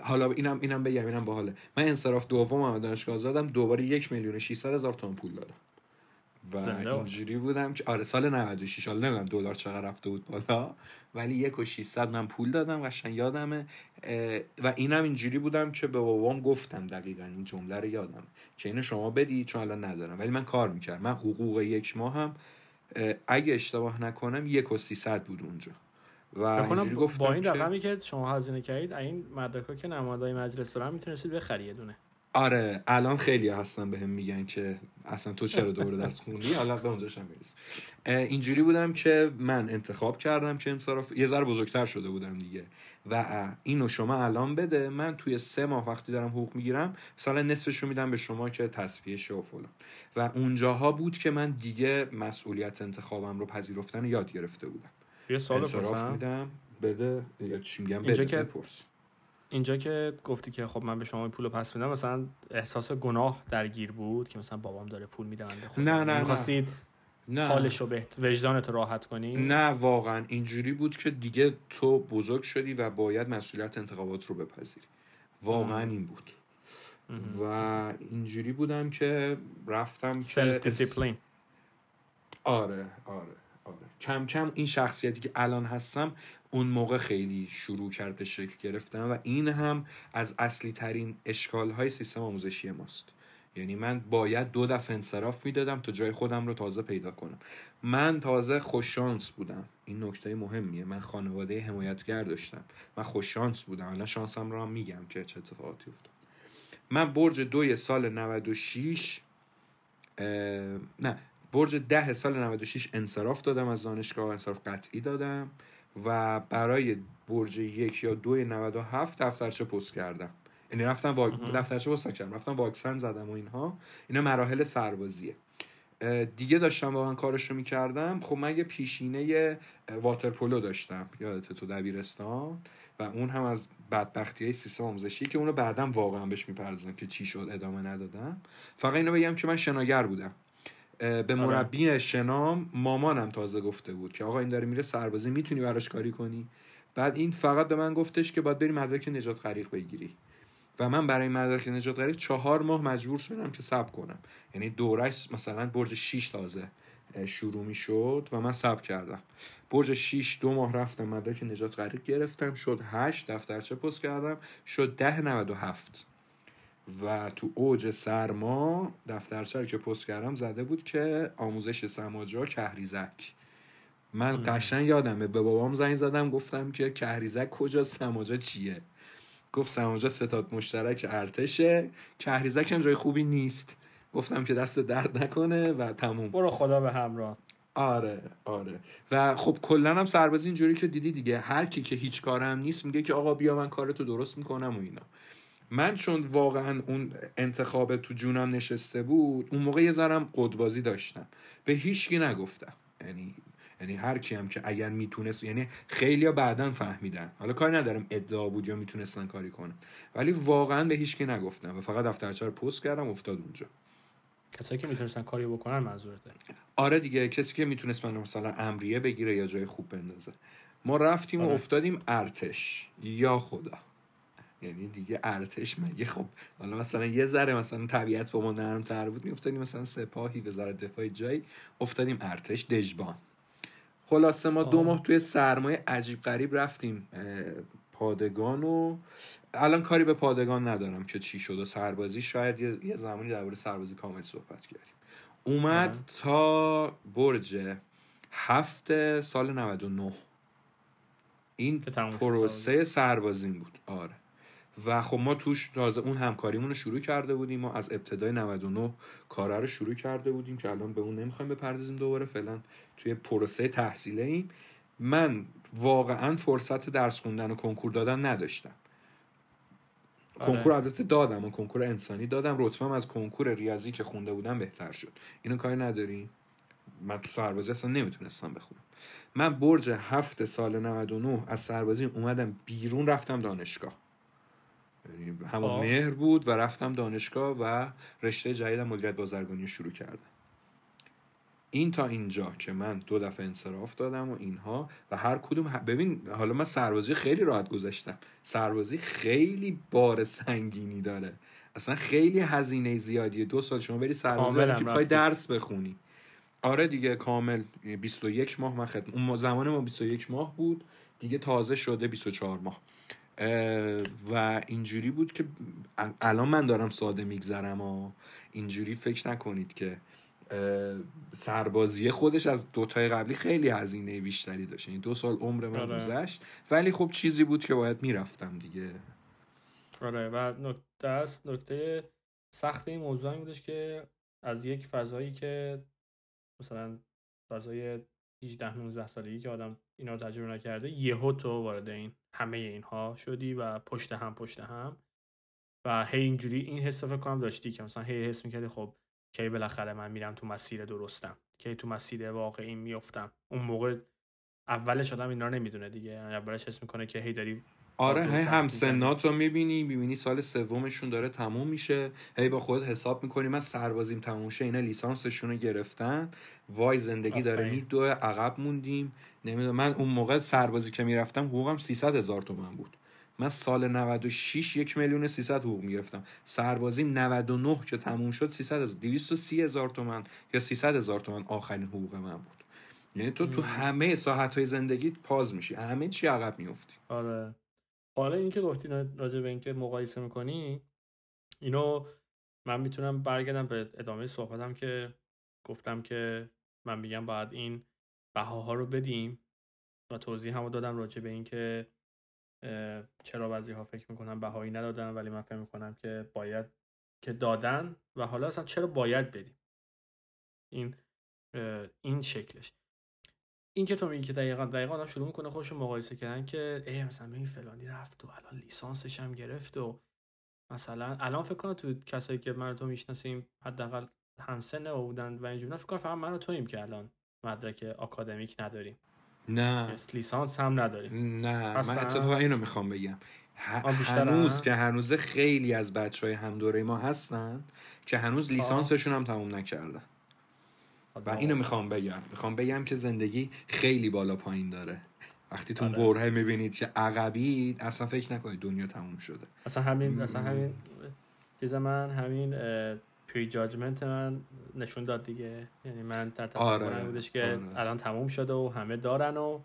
حالا اینم اینم بگم اینم باحاله. من انصراف دوم هم دانشگاه زدم دوباره یک میلیون و 600 هزار تومان پول دادم. و. اینجوری بودم که آره سال 96 حالا نمی‌دونم دلار چقدر رفته بود بالا ولی یک و 600 من پول دادم قشنگ یادمه. و اینم اینجوری بودم که به بابام گفتم دقیقا این جمله رو یادم که اینو شما بدی چون الان ندارم. ولی من کار می‌کردم. من حقوق یک ماه هم اگه اشتباه نکنم یک و 300 بود اونجا. و اینجوری با گفتم این که رقمی که شما هزینه کردید این مدرکا که نمادهای مجلس دارن می‌تونستید بخری یه دونه. آره الان خیلی هستن بهم میگن که اصلا تو چرا دوباره درس خوندی؟ حالا به اونجاش هم می‌رسیم. اینجوری بودم که من انتخاب کردم که انصراف یه ذره بزرگتر شده بودم دیگه. و اینو شما الان بده من توی سه ماه وقتی دارم حقوق می‌گیرم مثلا نصفشو میدم به شما که تصفیه شه و فلان. و اونجاها بود که من دیگه مسئولیت انتخابم رو پذیرفتن رو یاد گرفته بودم. یه سوال بپرسم. میدم. بده. یا چی میگم؟ بده که- بپرس. اینجا که گفتی که خب من به شما این پول پس میدم مثلا احساس گناه درگیر بود که مثلا بابام داره پول میده نه، نه، نه. می‌خواستید نه. حالش رو بهت وجدانت راحت کنی؟ نه واقعا. اینجوری بود که دیگه تو بزرگ شدی و باید مسئولیت انتخابات رو بپذیری. واقعا این بود. و اینجوری بودم که رفتم self discipline آره آره. آره. کم کم این شخصیتی که الان هستم اون موقع خیلی شروع کرد به شکل گرفتن و این هم از اصلی ترین اشکال های سیستم آموزشی ماست. یعنی من باید دو دفعه انصراف می‌دادم تا جای خودم رو تازه پیدا کنم. من تازه خوششانس بودم. این نکته مهمیه. من خانواده حمایتگر داشتم. من خوششانس بودم. الان شانسم رو میگم که چه اتفاقاتی افتاد. من برج دوی سال 96 اه، نه برج ده سال 96 انصراف دادم از دانشگاه انصراف قطعی دادم و برای برج یک یا دوی 97 دفترچه پست کردم. یعنی رفتم وا... دفترچه پست کردم رفتم واکسن زدم و اینها. اینا مراحل سربازیه. دیگه داشتم واقعا کارش رو می‌کردم. خب من یه پیشینه واترپولو داشتم. یادت تو دبیرستان. و اون هم از بدبختی های سیستم آموزشی که اونو بعدا واقعا بهش می‌پردازم که چی شد ادامه ندادم. فقط اینو بگم که من شناگر بودم. به آره. مربی شنام مامانم تازه گفته بود که آقا این داره میره سربازی می‌تونی براش کاری کنی؟ بعد این فقط به من گفتش که باید بری مدرک نجات غریق بگیری. و من برای مدرک نجات غریق چهار ماه مجبور شدم که صبر کنم. یعنی دورش مثلا برج 6 تازه شروع می شد و من صبر کردم. برج 6 دو ماه رفتم مدرک نجات غریق گرفتم. شد 8 دفترچه پست کردم. شد 10 97 و تو اوج سرما دفترچه که پست کردم زده بود که آموزش سماجا کهریزک. من قشنگ یادمه به بابام زنگ زدم گفتم که کهریزک کجا سماجا چیه؟ گفت سماجا ستاد مشترک ارتشه کهریزک هم جای خوبی نیست. گفتم که دست درد نکنه و تموم. برو خدا به همراه. آره آره. و خب کلا هم سربازی اینجوری که دیدی دیگه. هر کی که هیچ کارم نیست میگه که آقا بیا من کارتو درست می‌کنم و اینا. من چون واقعا اون انتخاب تو جونم نشسته بود اون موقع یه ذرم قدبازی داشتم. به هیچکی نگفتم. یعنی یعنی هر کی هم که اگر می‌تونست یعنی خیلیا بعدا فهمیدن. حالا کاری ندارم ادعا بود یا می‌تونستن کاری کنن. ولی واقعا به هیچکی نگفتم و فقط دفترچه رو پست کردم افتاد اونجا. کسایی که می‌تونستن کاری بکنن منظورته. آره دیگه کسی که می‌تونست من مثلا امریه بگیره یا جای خوب بندازه. ما رفتیم و آره. افتادیم ارتش. یا خدا. یعنی دیگه ارتش مگه خب حالا مثلا یه ذره مثلا طبیعت با ما نرمتر بود میافتادیم مثلا سپاهی وزارت دفاع جایی افتادیم ارتش دژبان. خلاصه ما دو آه. ماه توی سرمایه عجیب غریب رفتیم پادگان و الان کاری به پادگان ندارم که چی شد و سربازی شاید یه, زمانی درباره سربازی کامل صحبت کردیم. اومد آره. تا برج هفت سال 99 این پروسه سربازیم بود. آره. و خب ما توش تازه اون همکاریمون رو شروع کرده بودیم ما از ابتدای 99 کارا رو شروع کرده بودیم که الان به اون نمی‌خوایم بپردازیم دوباره فعلا توی پروسه تحصیله ایم من واقعا فرصت درس خوندن و کنکور دادن نداشتم. آره. کنکور البته دادم و کنکور انسانی دادم. رتبم از کنکور ریاضی که خونده بودم بهتر شد. اینو کاری نداری؟ من تو سربازی اصلا نمی‌تونستم بخونم. من برج هفت سال 99 از سربازی اومدم بیرون رفتم دانشگاه. یعنی همون خب. مهر بود و رفتم دانشگاه و رشته جدیدم مدیریت بازرگانی رو شروع کردم. این تا اینجا که من دو دفعه انصراف دادم و اینها و هر کدوم ببین حالا من سربازی خیلی راحت گذاشتم سربازی خیلی بار سنگینی داره. اصلا خیلی هزینه زیادیه. دو سال شما بری سربازی که. درس بخونی. آره دیگه کامل. 21 ماه من خدمت اون زمان ما 21 ماه بود. دیگه تازه شده 24 ماه. اه، و اینجوری بود که الان من دارم ساده میگذرم و اینجوری فکر نکنید که سربازی خودش از دوتای قبلی خیلی هزینه بیشتری داشت. یعنی دو سال عمر من آره. گذشت. ولی خب چیزی بود که باید می‌رفتم دیگه. آره و نکته است نکته سخت این موضوع این بودش که از یک فضایی که مثلا فضای 18 19 سالگی که آدم اینا رو تجربه نکرده یهو تو وارد این همه اینها شدی و پشت هم پشت هم. و هی اینجوری این حس فکر کنم داشتی که مثلا هی حس می‌کردی خب کی بالاخره من میرم تو مسیر درستم کی تو مسیر واقعی میفتم اون موقع اولش آدم اینا رو نمی‌دونه دیگه یعنی اولش حس می‌کنه که هی داری آره هی هم. سنات رو می‌بینی می‌بینی سال سومشون داره تموم میشه هی با خودت حساب می‌کنی من سربازیم تموم شه اینا لیسانسشون رو گرفتن. وای زندگی داره. میدوه عقب موندیم. نمی‌دونم من اون موقع سربازی که می‌رفتم حقوقم 300 هزار تومن بود. من سال 96 یک میلیون و 300 حقوق می‌گرفتم. سربازیم 99 که تموم شد 300 هزار 230 هزار تومن یا 300 هزار تومن آخرین حقوق من بود. یعنی تو تو همه ساحت های زندگیت پاز میشی. همه چی عقب میفتی آره. حالا این که گفتی راجع به اینکه مقایسه می‌کنی اینو من می‌تونم برگردم به ادامه صحبتم که گفتم که من میگم باید این بهاها رو بدیم و توضیح هم دادم راجع به اینکه چرا بعضی ها فکر می‌کنن بهایی ندادن ولی من فکر می‌کنم که باید که دادن و حالا اصلا چرا باید بدیم. این این شکلش. این که تو میگی که دقیقا دقیقا آدم شروع می‌کنه خودش رو مقایسه کردن که ای مثلا این فلانی رفت و الان لیسانسش هم گرفت و مثلا الان فکر کنم تو کسایی که من و تو می‌شناسیم حداقل همسن بودن و اینجوری فکر کنم فقط من و توییم که الان مدرک آکادمیک نداریم. نه. لیسانس هم نداریم. نه اصلا؟ من اتفاقا اینو می‌خوام بگم. ه- هنوز؟ که هنوز خیلی از بچه های هم دوره ما هستن که هنوز لیسانسشون هم تموم نکردن. و اینو می‌خوام بگم می‌خوام بگم که زندگی خیلی بالا پایین داره وقتی تو. برهه می‌بینید که عقبید اصلا فکر نکنید دنیا تموم شده اصلا همین اصلا همین چیز من همین پری جاجمنت من نشون داد دیگه یعنی من در تصور آره، بودش که آره. الان تموم شده و همه دارن و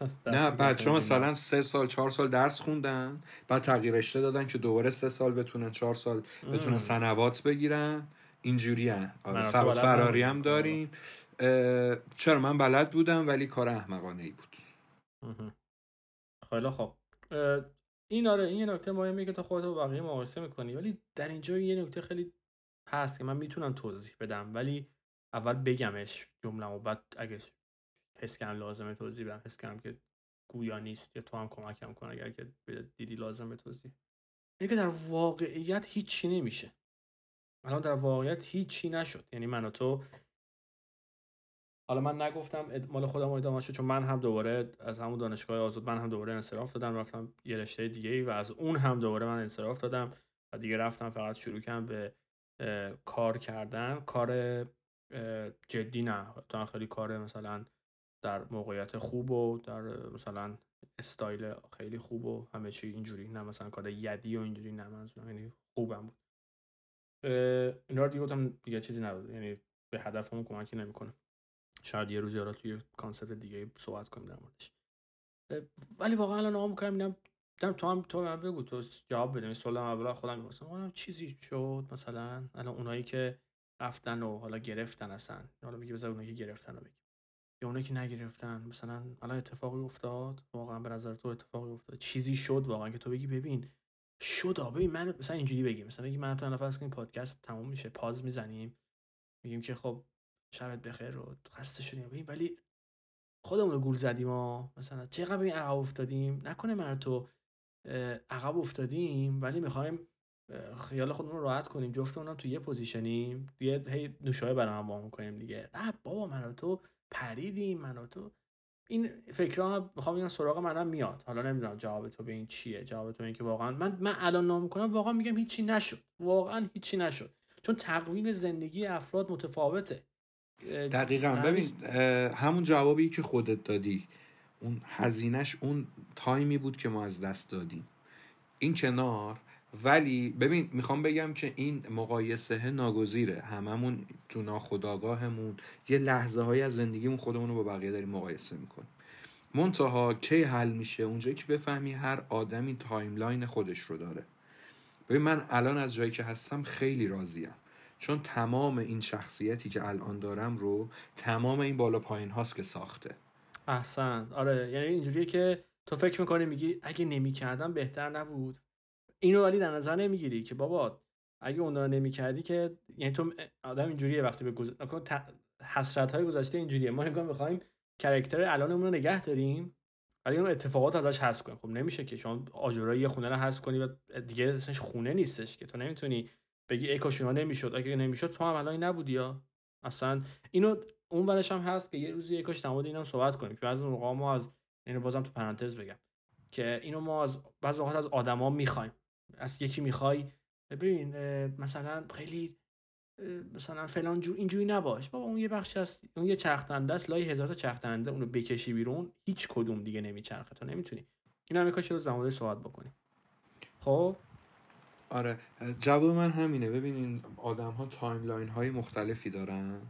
نه ها می‌زنن. مثلا سه سال چهار سال درس خوندن بعد تغییر رشته دادن که دوباره سه سال بتونن چهار سال بتونن. سنوات بگیرن اینجوری آره سبز فراری. هم داریم. چرا من بلد بودم ولی کار احمقانه ای بود. خیلی اه، این آره این یه نکته مهمه که تو خودت با بقیه مقایسه می‌کنی. ولی در اینجا یه نکته خیلی هست که من می‌تونم توضیح بدم ولی اول بگمش جمله و بعد اگه حس کنم لازمه توضیح بدم. حس کنم که گویا نیست یا تو هم کمکم کن اگر که دیدی لازمه توضیح. اینه که در واقعیت هیچی نمیشه. الان در واقعیت هیچی نشد. یعنی من و تو حالا من نگفتم مال خودم ادامه شد چون من هم دوباره از همون دانشگاه آزاد من هم دوباره انصراف دادم رفتم یه رشته دیگه و از اون هم دوباره من انصراف دادم و دیگه رفتم فقط شروع کردم به کار کردن. کار جدی نه. تا خیلی کار مثلا در موقعیت خوب و در مثلا استایل خیلی خوب و همه چی اینجوری نه. مثلا کار یدی و اینجوری نه. منظورم یعنی خوبم بود. اینا رو دیگه گفتم دیگه چیزی نبود. یعنی به هدفمون کمکی نمی‌کنه. شاید یه روزی حالا توی کانسرت دیگه صحبت کنیم در موردش. ولی واقعا الان نگاه می‌کنم اینم دم تو هم تو من بگو تو جواب بده. سوالم اول خودم می‌پرسم چیزی شد مثلا؟ الان اونایی که رفتن و حالا گرفتن اصلا. حالا میگه بذار اونایی که گرفتن رو بگیم. یا اونایی که نگرفتن. مثلا الان اتفاقی افتاد. واقعا به نظر تو اتفاقی افتاد. چیزی شد واقعا که تو بگی ببین شد آ، ببین من مثلا اینجوری بگیم مثلا بگی من تو نفس کنیم پادکست تموم میشه پاز می‌زنیم میگیم که خب شبت بخیر رو خسته شدیم. ببین ولی خودمون رو گول زدیم ها مثلا چقدر ببین عقب افتادیم؟ نکنه من تو اه، عقب افتادیم ولی می‌خوایم خیال خودمون رو راحت کنیم جفتمون هم تو یه پوزیشنیم دیگه هی نوشابه برای هم وام کنیم دیگه. نه بابا من تو پریدیم من تو این فکرها می‌خوام بگم سراغ منم میاد. حالا نمی‌دونم جواب تو به این چیه جواب تو این که واقعا من من الان نام می‌کنم واقعا میگم هیچی نشد. واقعا هیچی نشد. چون تقویم زندگی افراد متفاوته. دقیقا. هنوز- ببین همون جوابی که خودت دادی اون هزینهش اون time ی بود که ما از دست دادیم. این کنار ولی ببین می‌خوام بگم که این مقایسه ناگزیره. هممون تو ناخداگاهمون یه لحظه های از زندگیمون خودمون رو با بقیه داریم مقایسه می‌کنیم. منتها کی حل میشه؟ اونجایی که بفهمی هر آدمی timeline خودش رو داره. ببین من الان از جایی که هستم خیلی راضیم. چون تمام این شخصیتی که الان دارم رو تمام این بالا پایین هاست که ساخته. احسن. آره یعنی اینجوریه که تو فکر می‌کنی میگی اگه نمی‌کردم بهتر نبود. اینو ولی در نظر نمی‌گیری که بابا اگه اون رو نمی‌کردی که یعنی تو آدم اینجوریه وقتی به گذ... حسرت های گذشته اینجوریه. ما انگار می‌خوایم کرکتر الانمون رو نگه داریم ولی اون اتفاقات ازش حذف کنیم. خب نمیشه که چون آجرای یه خونه رو حذف کنی و دیگه اسمش خونه نیستش که. تو نمی‌تونی بگی ای کاش اینا نمی‌شد اگه نمی‌شد تو هم الان نبودی یا؟ اصلا اینو اون ورش هم هست که یه روزی یکاش در مورد اینم صحبت کنیم که بعضی موقع ما از اینو بازم تو پرانتز بگم که اینو ما از بعضی وقت از آدما می‌خوایم. از یکی می‌خوای ببین مثلا خیلی مثلا فلان جو اینجوری نباش. بابا اون یه بخش از اون یه چرخنده است لای هزار تا چرخنده اونو بکشی بیرون. هیچ کدوم دیگه نمیچرخه. تو نمی‌تونی. این هم یکاش رو زمانه صحبت بکنیم خب؟ آره. جواب من همینه. ببینین آدم ها timeline های مختلفی دارن.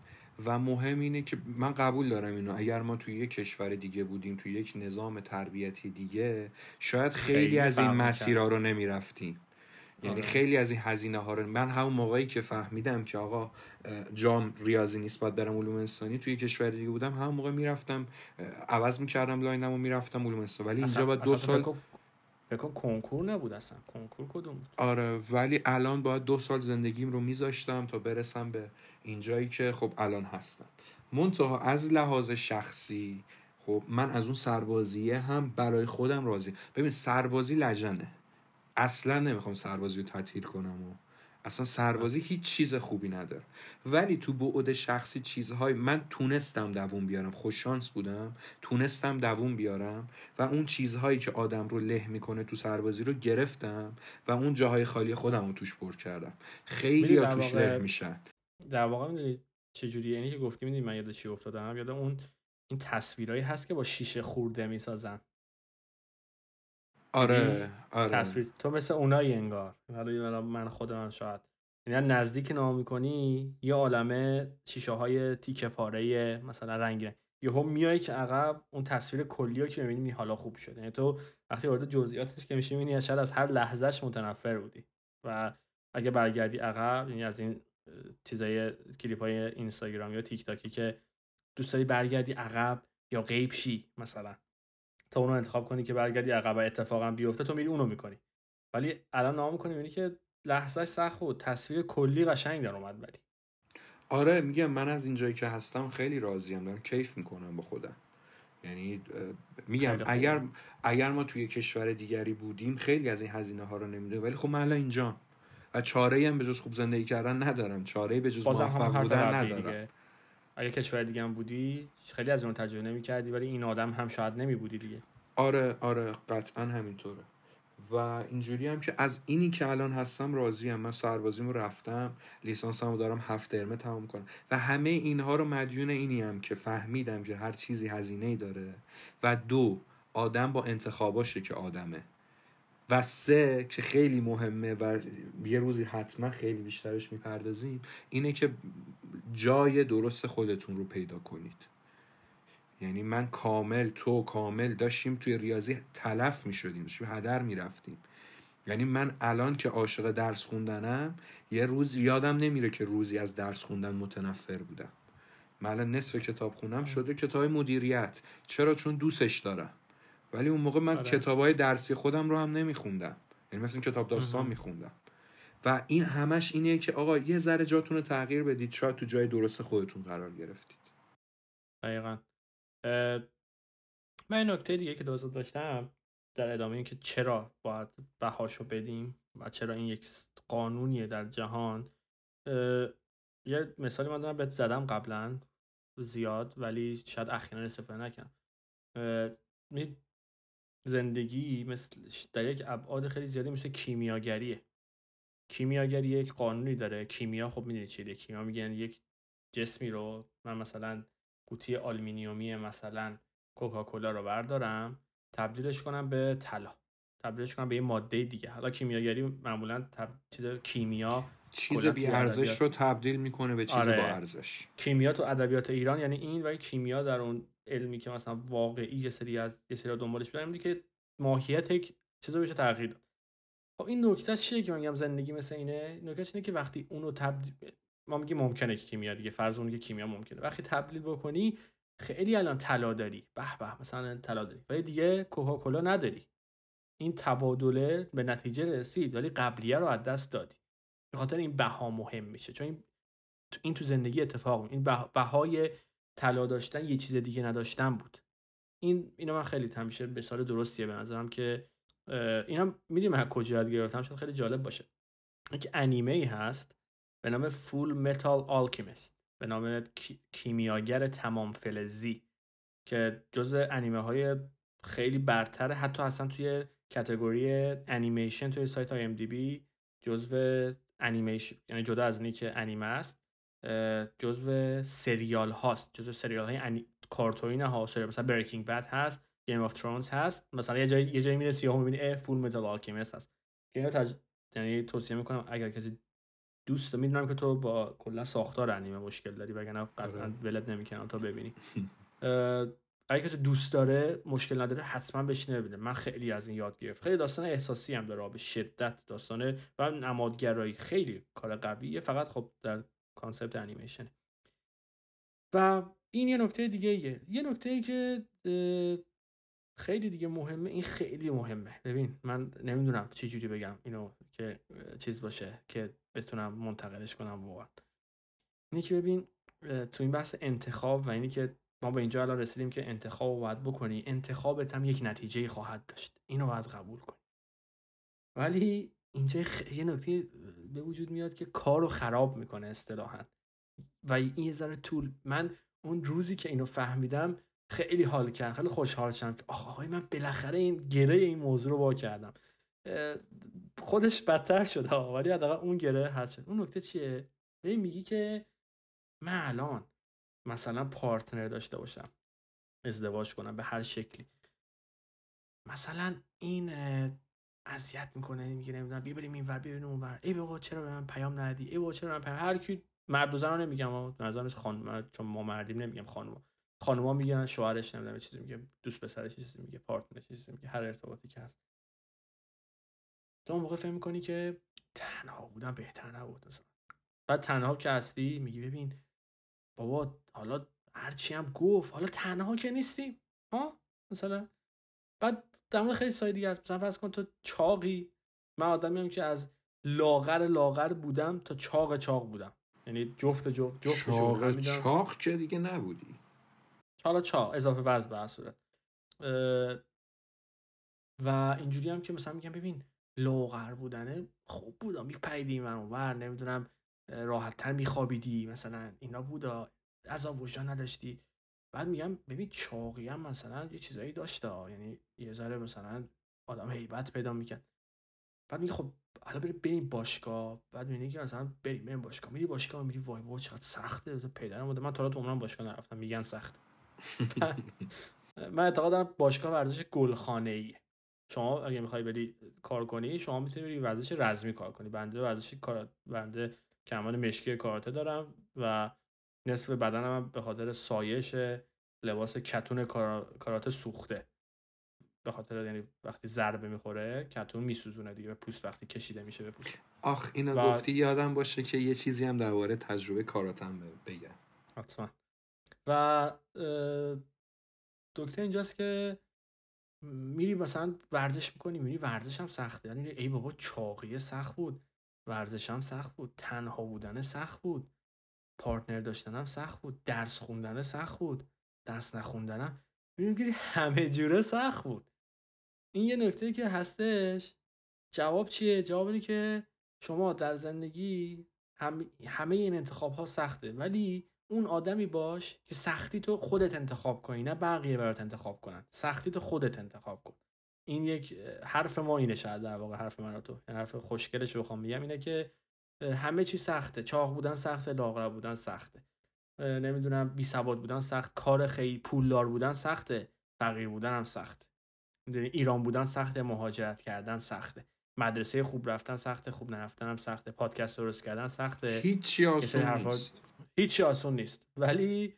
و مهم اینه که من قبول دارم اینو اگر ما توی یک کشور دیگه بودیم توی یک نظام تربیتی دیگه شاید خیلی, خیلی از این. مسیرها رو نمی‌رفتیم یعنی آره. خیلی از این هزینه ها رو من همون موقعی که فهمیدم که آقا جام ریاضی نیست باید برم علوم انسانی توی کشور دیگه بودم همون موقع می‌رفتم عوض می‌کردم line م و می‌رفتم علوم انسانی ولی اینجا باید دو سال فکر کن- فکر کن کنکور نبود اصلا. کنکور کدوم بود؟ آره ولی الان باید دو سال زندگیم رو میذاشتم تا برسم به اینجایی که خب الان هستم. منتها از لحاظ شخصی خب من از اون سربازیه هم برای خودم راضی ببین سربازی لجنه. اصلا نمی‌خوام سربازی رو تعطیل کنم و اصلا سربازی هیچ چیز خوبی نداره. ولی تو بعد شخصی چیزهای من تونستم دووم بیارم. خوش شانس بودم. تونستم دووم بیارم و اون چیزهایی که آدم رو له می‌کنه تو سربازی رو گرفتم و اون جاهای خالی خودم رو توش پر کردم. خیلی ها توش واقع- له میشن. در واقع می‌دونی چجوریه؟ اینی که گفتی می‌دونی من یاد چی افتادم؟ یاد اون این تصویرایی هست که با شیشه خورده می‌سازن. آره آره. تصویر. تو مثل اونایی انگار. حالا من- خودم هم شاید. یعنی نزدیک نام می‌کنی یه عالمه شیشه های تیکه پاره مثلا رنگی یهو میای که عقب اون تصویر کلی رو که می‌بینی حالا خوب شده. یعنی تو وقتی وارد جزئیاتش که میشی می‌بینی شاید از هر لحظهش متنفر بودی. و اگه برگردی عقب یعنی از این چیزای کلیپ های اینستاگرام یا تیک تاکی که دوست داری برگردی عقب یا غیب شی مثلا. تا اونو انتخاب کنی که برگردی عقب و اتفاقا بیفته تو میری اونو می‌کنی. ولی الان نام می‌کنی می‌بینی که لحظهش سخت بود تصویر کلی قشنگ در اومد ولی. آره میگم من از اینجایی که هستم خیلی راضیم دارم کیف می‌کنم با خودم. یعنی میگم. اگر اگر ما توی کشور دیگری بودیم خیلی از این هزینه ها رو نمیده ولی خب من الان اینجا و چاره هم به جز خوب زندگی کردن ندارم. چاره به جز موفق بودن ندارم. دیگه. اگه کشور دیگه هم بودی خیلی از اون تجربه نمی‌کردی ولی این آدم هم شاید نمی بودی دیگه. آره آره قطعا همینطوره. و اینجوری هم که از اینی که الان هستم راضیم. من سربازیمو رفتم لیسانسمو دارم هفت ترمه تمام کنم. و همه اینها رو مدیون اینی هم که فهمیدم که هر چیزی هزینه داره. و دو آدم با انتخاباشه که آدمه. و سه که خیلی مهمه و یه روزی حتما خیلی بیشترش می‌پردازیم اینه که جای درست خودتون رو پیدا کنید. یعنی من کامل تو کامل داشتیم توی ریاضی تلف می شدیم داشتیم هدر می رفتیم یعنی من الان که عاشق درس خوندنم یه روز یادم نمیره که روزی از درس خوندن متنفر بودم. من الان نصف کتاب خونم شده کتاب مدیریت. چرا؟ چون دوستش دارم. ولی اون موقع من آره. کتاب های درسی خودم رو هم نمیخوندم. یعنی مثلا کتاب داستان مهم. میخوندم. و این همش اینه که آقا یه ذره جاتون رو تغییر بدید شاید تو جای درست خودتون قرار گرفتید. دقیقا. اه، من نکته دیگه که دوست داشتم در ادامه این که چرا باید بهاشو بدیم و چرا این یک قانونیه در جهان اه، یه مثالی من دارم بهت زدم قبلا زیاد ولی شاید اخیرا استفاده نکنم زندگی مثل در یک ابعاد خیلی زیادی مثل کیمیاگریه. کیمیاگری یک قانونی داره. کیمیا خب می‌دونی چیه؟ کیمیا میگن یک جسمی رو من مثلا قوطی آلومینیومی مثلا کوکاکولا رو بردارم تبدیلش کنم به طلا. تبدیلش کنم به یه ماده دیگه. حالا کیمیاگری معمولا تب... چیز کیمیا چیز بی ارزش رو تبدیل می‌کنه به چیز آره. با ارزش. کیمیا تو ادبیات ایران یعنی این و کیمیا در اون علمی که مثلا واقعی یه سری از یه سری دنبالش بودن اینه که ماهیت یک چیز رو بشه تغییر داد. خب این نکته چیه که میگم زندگی مثل اینه؟ نکتهش اینه که وقتی اونو تبدیل ما میگیم ممکنه که کیمیا دیگه فرض اون که کیمیا ممکنه. وقتی تبدیل بکنی خیلی الان طلا داری. به به مثلا طلا داری. ولی دیگه کوکاکولا نداری. این تبادله به نتیجه رسید ولی قبلیه رو از دست دادی. به خاطر این بها مهم میشه. چون این تو- زندگی اتفاق این به- بهای طلا داشتن یه چیز دیگه نداشتن بود. این اینو من خیلی همیشه به سال درستیه به نظرم که اینا می‌دونی من از کجا یاد گرفتم؟ شاید خیلی جالب باشه. یک انیمه ای هست به نام Fullmetal Alchemist به نام کی- کیمیاگر تمام فلزی که جز انیمه های خیلی برتره. حتی اصلا توی category انیمیشن توی سایت های IMDB جزو انیمیشن یعنی جدا از اینی که انیمه است. جزو سریال هاست جزو سریال های انی... کارتون ها سریال مثلا Breaking Bad هست Game of Thrones هست مثلا یه جایی یه جایی میره سیاه می‌بینی Fullmetal Alchemist هست. که اینو تج... یعنی توصیه می‌کنم اگر کسی دوست می‌دونم که تو با کلا ساختار انیمه مشکل داری وگرنه قطعا آره. ولت نمی‌کنم تا ببینی. اگه کسی دوست داره مشکل نداره حتما بشینه ببینه من خیلی از این یاد گرفت خیلی داستان احساسی هم داره به شدت داستان و نمادگرایی خیلی کار قویه. فقط خب در concept انیمیشن. و این یه نکته دیگه ایه. یه نکته ای که خیلی دیگه مهمه. این خیلی مهمه. ببین من نمی‌دونم چه جوری بگم اینو که چیز باشه که بتونم منتقلش کنم واقعا. اینی که ببین تو این بحث انتخاب و اینی که ما به اینجا الان رسیدیم که انتخاب باید بکنی انتخابت هم یک نتیجه خواهد داشت. اینو باید قبول کنی. ولی اینجا خ... یه نکته به وجود میاد که کار رو خراب می‌کنه اصطلاحا. و این یه ذره طول من اون روزی که اینو فهمیدم خیلی حال کردم خیلی خوشحال شدم که آخ آقای من بالاخره این گره این موضوع رو وا کردم. خودش بدتر شده ولی حداقل اون گره هست شد. اون نکته چیه؟ ببین میگی که من الان مثلا پارتنر داشته باشم ازدواج کنم به هر شکلی. مثلا این اذیت می‌کنه میگه نمی‌دونم بیا بریم اینور بیا بریم اونور. ای بابا چرا به من پیام ندی؟ ای بابا چرا من پیام هر کی مرد و زن نمیگم مثلا خانم چون ما مردیم نمیگم خانوما. خانوما میگن شوهرش نمی‌دونم چیزی میگه دوست پسرش چیزی میگه پارتنرش چیزی میگه هر ارتباطی که هست. تو اون موقع فهم می‌کنی که تنها بودن بهتر نبود مثلا. بعد تنها که هستی میگی ببین بابا حالا هرچی هم گفت حالا تنها که نیستیم ها؟ مثلا. بعد در مورد خیلی سای دیگه هست مثلا فرض کن تو چاقی من آدمی هم که از لاغر لاغر بودم تا چاق چاق بودم. یعنی جفت جفت جفت چاق چاق که دیگه نبودی. حالا چاق اضافه وزن به صورت. و اینجوری هم که مثلا میگم ببین لاغر بودنه خوب بودا میپریدی من اونور نمی‌دونم راحت تر میخوابیدی مثلا اینا بودا عذاب وجدان نداشتی. بعد میگم ببین چاقی هم مثلا یه چیزایی داشته. یعنی یه ذره مثلا آدم هیبت پیدا می‌کرد. بعد میگه خب حالا بریم بریم باشگاه. بعد میگه که مثلا بریم بریم باشگاه. میری باشگاه میری وای وای چقدر سخته. پدرم بوده من تا تو عمرم باشگاه نرفتم. میگن سخت. من اعتقاد دارم باشگاه ورزش گلخانه ایه شما اگه می‌خوای بری کار کنی شما می‌تونی بری ورزش رزمی کار کنی. بنده ورزش کار بنده کمال مشکی کاراته دارم و نصف بدنم به خاطر سایش لباس کتون کارا- کاراته سوخته. به خاطر یعنی وقتی ضربه می‌خوره کتون میسوزونه دیگه به پوست وقتی کشیده میشه به پوست. آخ اینو و- گفتی یادم باشه که یه چیزی هم درباره تجربه کاراتم بگم. حتما. و دکتر اینجاست که میری مثلا ورزش می‌کنی میری ورزش هم سخته. یعنی ای بابا چاقیه سخت بود. ورزش هم سخت بود. تنها بودن سخت بود. پارتنر داشتنم سخت بود. درس خوندن سخت بود. درس نخوندنم. می‌بینی همه جوره سخت بود. این یه نکته که هستش. جواب چیه؟ جواب اینه که شما در زندگی هم همه این انتخاب ها سخته. ولی اون آدمی باش که سختی تو خودت انتخاب کنی نه بقیه برات انتخاب کنن. سختی تو خودت انتخاب کن. این یک حرف ما اینه شاید در واقع حرف من و تو. یعنی حرف خوشگلش رو بخوام بگم اینه که همه چی سخته. چاق بودن سخته لاغر بودن سخته. نمی‌دونم بی سواد بودن سخت. کار خیلی پولدار بودن سخته. فقیر بودن هم سخته. می‌دونی ایران بودن سخته مهاجرت کردن سخته. مدرسه خوب رفتن سخته خوب نرفتن هم سخته. پادکست درست کردن سخته. هیچی آسون حرفا- نیست. هیچی آسون نیست. ولی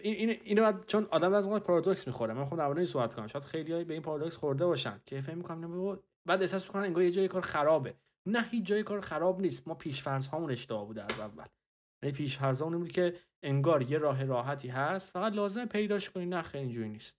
این این اینو چون آدم از پارادوکس می‌خوره. من خودم درباره این صحبت کنم. شاید خیلی به این پارادوکس خورده باشن که فکر می‌کنم بعد احساس می‌کنن انگار یه جای کار خرابه. نه هیچ جای کار خراب نیست. ما پیش فرض هامون اشتباه بوده از اول. یعنی پیش فرض اون بود که انگار یه راه راحتی هست فقط لازم پیداش کنی. نه خیلی اینجوری نیست.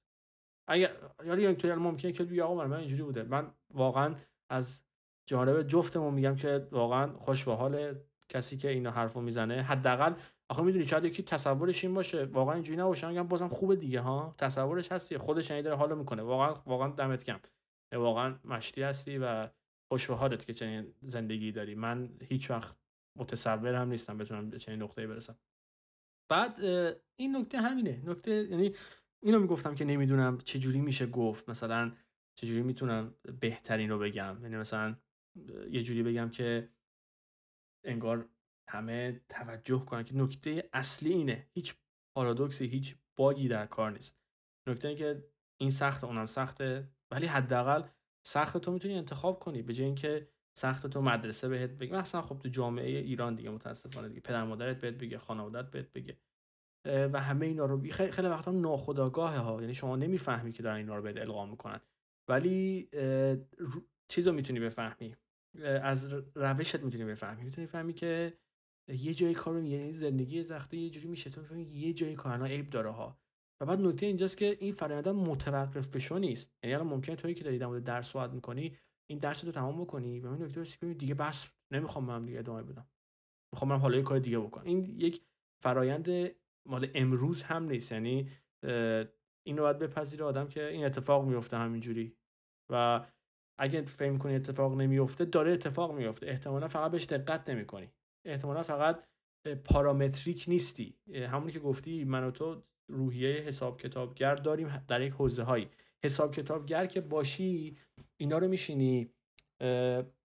اگر یعنی اینطوری ممکنه که بگی آقا من من اینجوری بوده. من واقعا از جانب جفتمون میگم که واقعا خوش به حال کسی که اینو حرفو می‌زنه. حداقل آخه می‌دونی شاید یکی تصورش این باشه. واقعا اینجوری نباشه. میگم بازم خوبه دیگه ها. تصورش هستی. خودش یعنی داره حالو می‌کنه. واقعا واقعا دمت گرم. واقعا مشتی هستی و خوش به حالت که چنین زندگی داری. من هیچ وقت متصور هم نیستم بتونم به چنین نقطه‌ای برسم. بعد این نکته همینه. نکته یعنی اینو می‌گفتم که نمی‌دونم چجوری میشه گفت. مثلا چجوری می‌تونم بهترین رو بگم؟ یعنی مثلا یه جوری بگم که انگار همه توجه کنن که نکته اصلی اینه. هیچ پارادوکسی هیچ باگی در کار نیست. نکته اینه که این سخته اونم سخته. ولی حداقل سخت تو می‌تونی انتخاب کنی به جای اینکه سخت تو مدرسه بهت بگه مثلا خب تو جامعه ایران دیگه متاسفانه دیگه. پدر مادرت بهت بگه خانوادت بهت بگه. و همه اینا رو خیلی, خیلی وقتا ناخودآگاه ها. یعنی شما نمی‌فهمی که دارن اینا رو بهت القا می‌کنن. ولی اه، رو- چیز رو می‌تونی بفهمی. از روشت می‌تونی بفهمی. می‌تونی فهمی که یه جای کار رو یعنی زندگی زخته یه جوری میشه. تو می‌فهمی یه جای کار الان عیب داره ها. و بعد نکته اینجاست که این فرآیند متوقف به شو نیست. یعنی الان ممکنه تویی که داری در مورد درس صحبت می‌کنی این درس رو تمام بکنی و این نکته که دیگه بس نمی‌خوام من دیگه ادامه بدم. می‌خوام برم حالا یه کار دیگه بکنم. این یک فرایند مال امروز هم نیست. یعنی این رو باید بپذیره آدم که این اتفاق میفته همینجوری. و اگه فکر می‌کنی اتفاق نمیفته داره اتفاق میفته احتمالا فقط بهش دقت نمی‌کنی. احتمالا فقط پارامتریک نیستی. همونی که گفتی من و تو روحیه حساب کتابگر داریم در یک حوزه هایی حساب کتابگر که باشی اینا رو میشینی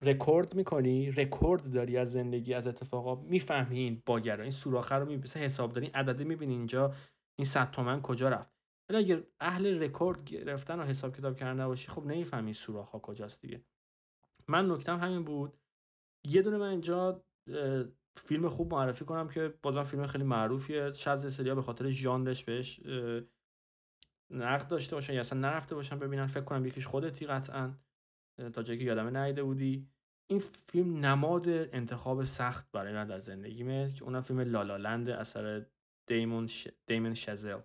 رکورد می‌کنی رکورد داری از زندگی از اتفاقا می‌فهمی این bug رو این سوراخه رو می‌بینی حسابداری عدده می‌بینی اینجا این 100 تومن کجا رفت. ولی اگر اهل رکورد گرفتن و حساب کتاب کردن نباشی خب نمی‌فهمی سوراخ ها کجاست دیگه. من نکتم همین بود. یه دونه من اینجا فیلم خوب معرفی کنم که بازم فیلم خیلی معروفیه. شاید سریا به خاطر ژانرش بهش نقد داشته باشن یا اصلا نرفته باشن ببینن. فکر کنم یکیش خودتی قطعا تا جایی که یادمه ندیده بودی. این فیلم نماد انتخاب سخت برای من در زندگیمه که اونم فیلم لالالند اثر دیمون ش... دیمون شزل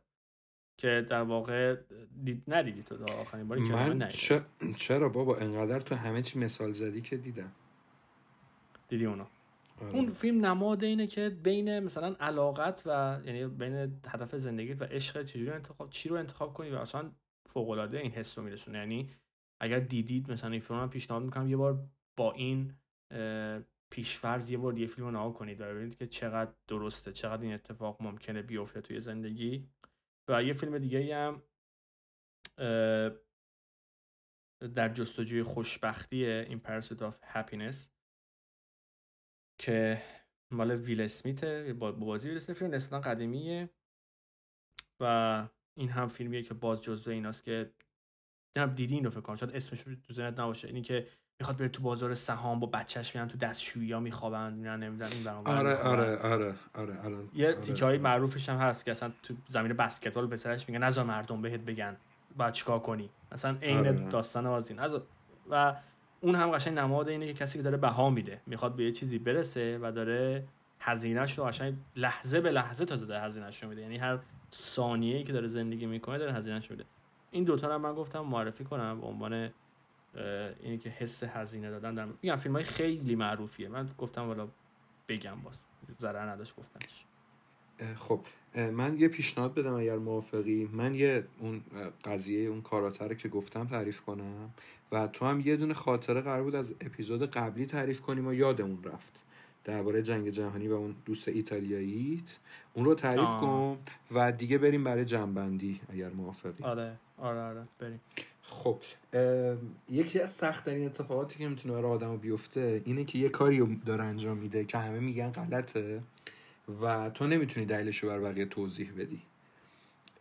که در واقع دید... ندیدی تو تا آخرین باری که من چه- چرا بابا؟ انقدر تو همه چی مثال زدی که دیدم. دیدی اونو. آره. اون فیلم نماد اینه که بین مثلا علاقت و یعنی بین هدف زندگیت و عشق چجوری انتخاب چی رو انتخاب کنی و اصلا فوق العاده این حس رو میرسونه. یعنی اگر دیدید مثلا این فیلم رو پیشنهاد می‌کنم یه بار با این پیشفرض یه بار یه فیلم رو نگاه کنید و ببینید که چقدر درسته چقدر این اتفاق ممکنه بیفته توی زندگی. و یه فیلم دیگه هم در جستجوی خوشبختی این Pursuit of Happiness. که مال ویل اسمیته با با بازی ویل اسمیت فیلم نسبتا قدیمیه و این هم فیلمیه که باز جزو ایناست که نمی‌دونم دیدی اینو فکر کنم شاید اسمش رو تو ذهنت نباشه اینی که می‌خواد بره تو بازار سهام با بچهش میرن تو دستشویی ها میخوابن میرن نمی‌دونم این برام آره آره آره آره الان یه آره. تیکه های معروفش هم هست که اصلا تو زمین بسکتبال پسرش میگه نذار مردم بهت بگن باید چیکار کنی مثلا عین آره. داستان نذار- و اون هم قشنگ نماد اینه که کسی که داره بها میده. می‌خواد به یه چیزی برسه و داره هزینهش رو قشنگ لحظه به لحظه تازه داره هزینهش رو میده. یعنی هر ثانیه‌ای که داره زندگی می‌کنه داره هزینهش میده. این دوتا رو من گفتم معرفی کنم به عنوان اینی که حس هزینه دادن در میگم فیلم های خیلی معروفیه. من گفتم والا بگم باز. ضرر نداشت گفتنش. خب من یه پیشنهاد بدم اگر موافقی. من یه اون قضیه اون کاراتر که گفتم تعریف کنم و تو هم یه دونه خاطره قرار بود از اپیزود قبلی تعریف کنیم و یادمون رفت. درباره جنگ جهانی و اون دوست ایتالیاییت. اون رو تعریف آه. کن و دیگه بریم برای جنبندی اگر موافقی. آره آره آره بریم. خب یکی از سختترین اتفاقاتی که می‌تونه برای آدم بیفته اینه که یه کاری رو داره انجام میده که همه میگن غلطه. و تو نمی‌تونی دلیلش رو بر بقیه توضیح بدی.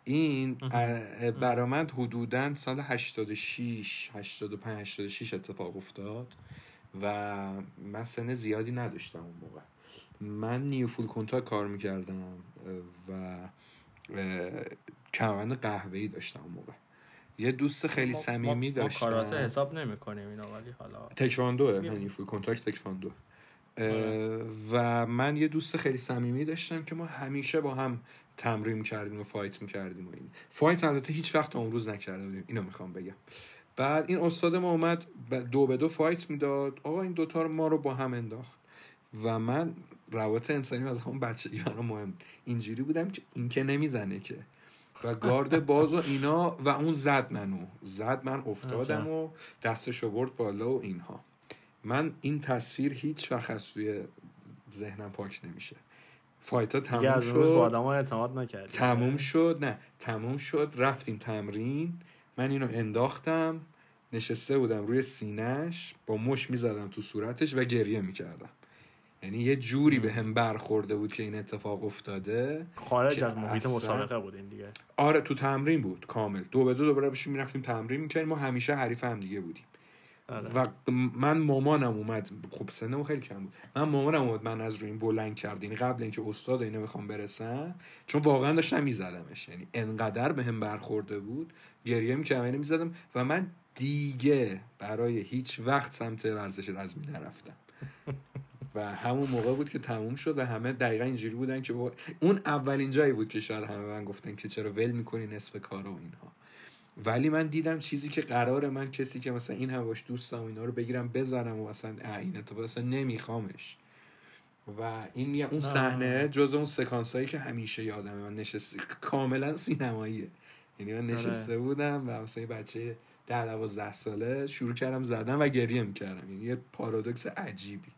این اه، برا من حدودا سال 86 85 86 اتفاق افتاد و من سن زیادی نداشتم اون موقع. من نیوفول کنتاک کار می‌کردم و کمربند قهوه‌ای داشتم اون موقع. یه دوست خیلی صمیمی ما- ما کاراته داشتم. حساب نمی کنیم اینو ولی حالا. تکواندوه می- من new full contact تکواندو. اه، آره. و من یه دوست خیلی صمیمی داشتم که ما همیشه با هم تمرین کردیم و fight می‌کردیم و این. fight البته هیچ وقت اون روز نکرده بودیم. اینو می‌خوام بگم. بعد این استاد ما اومد دو به دو fight می‌داد. آقا این دوتا رو ما رو با هم انداخت. و من روابط انسانی از همون بچگی برام مهم. اینجوری بودم که این که نمی‌زنه که. و گارد باز و اینا و اون زد منو. زد من افتادم و دستشو برد بالا و اینها. من این تصویر هیچ وقت از توی ذهنم پاک نمیشه. فایتا تموم از روز با شد آدما اعتماد نکردی. تموم شد. نه تموم شد. رفتیم تمرین. من اینو انداختم. نشسته بودم روی سینهش با مش می‌زدم تو صورتش و گریه می‌کردم. یعنی یه جوری به هم برخورده بود که این اتفاق افتاده خارج از محیط اصلا- مسابقه بود این دیگه. آره تو تمرین بود کامل. دو به دو دوباره بشیم می‌رفتیم تمرین می‌کردیم ما همیشه حریف هم دیگه بودیم. و من مامانم اومد. خب سنمون خیلی کم بود. من مامانم اومد من از روی این بلند کرد یعنی قبل اینکه استاد و اینا بخوام برسم چون واقعا داشتم میزدمش. یعنی انقدر به هم برخورده بود. گریه می‌کردم اینو می‌زدم. و من دیگه برای هیچ وقت سمت ورزش رزمی نرفتم. و همون موقع بود که تموم شد و همه دقیقا اینجوری بودن که اون اولین جایی بود که شاید همه به من گفتن که چرا ول می‌کنی نصف کار و اینها. ولی من دیدم چیزی که قرار من کسی که مثلا این هم باش دوستم اینا رو بگیرم بزنم و اه، این اتفاق اصلا نمیخوامش. و این یه- اون. صحنه جز اون سکانس هایی که همیشه یادمه. من نشسته کاملا سینماییه. یعنی من نشسته بودم و مثلا یه بچه ده دوازده ساله شروع کردم زدن و گریه می‌کردم. یعنی یه پارادوکس عجیبی.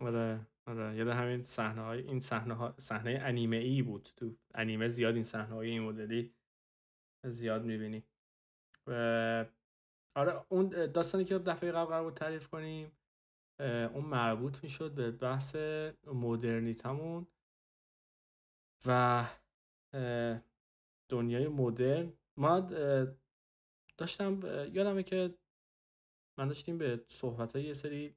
آره آره. یاد همین صحنه های این صحنه ها صحنه انیمه ای بود تو. انیمه زیاد این صحنه های این مدلی زیاد می‌بینی. آره اون داستانی که دفعه قبل قرار بود تعریف کنیم اون مربوط می‌شد به بحث مدرنیتمون و دنیای مدرن. ما داشتم یادمه که من داشتیم به صحبت های یه سری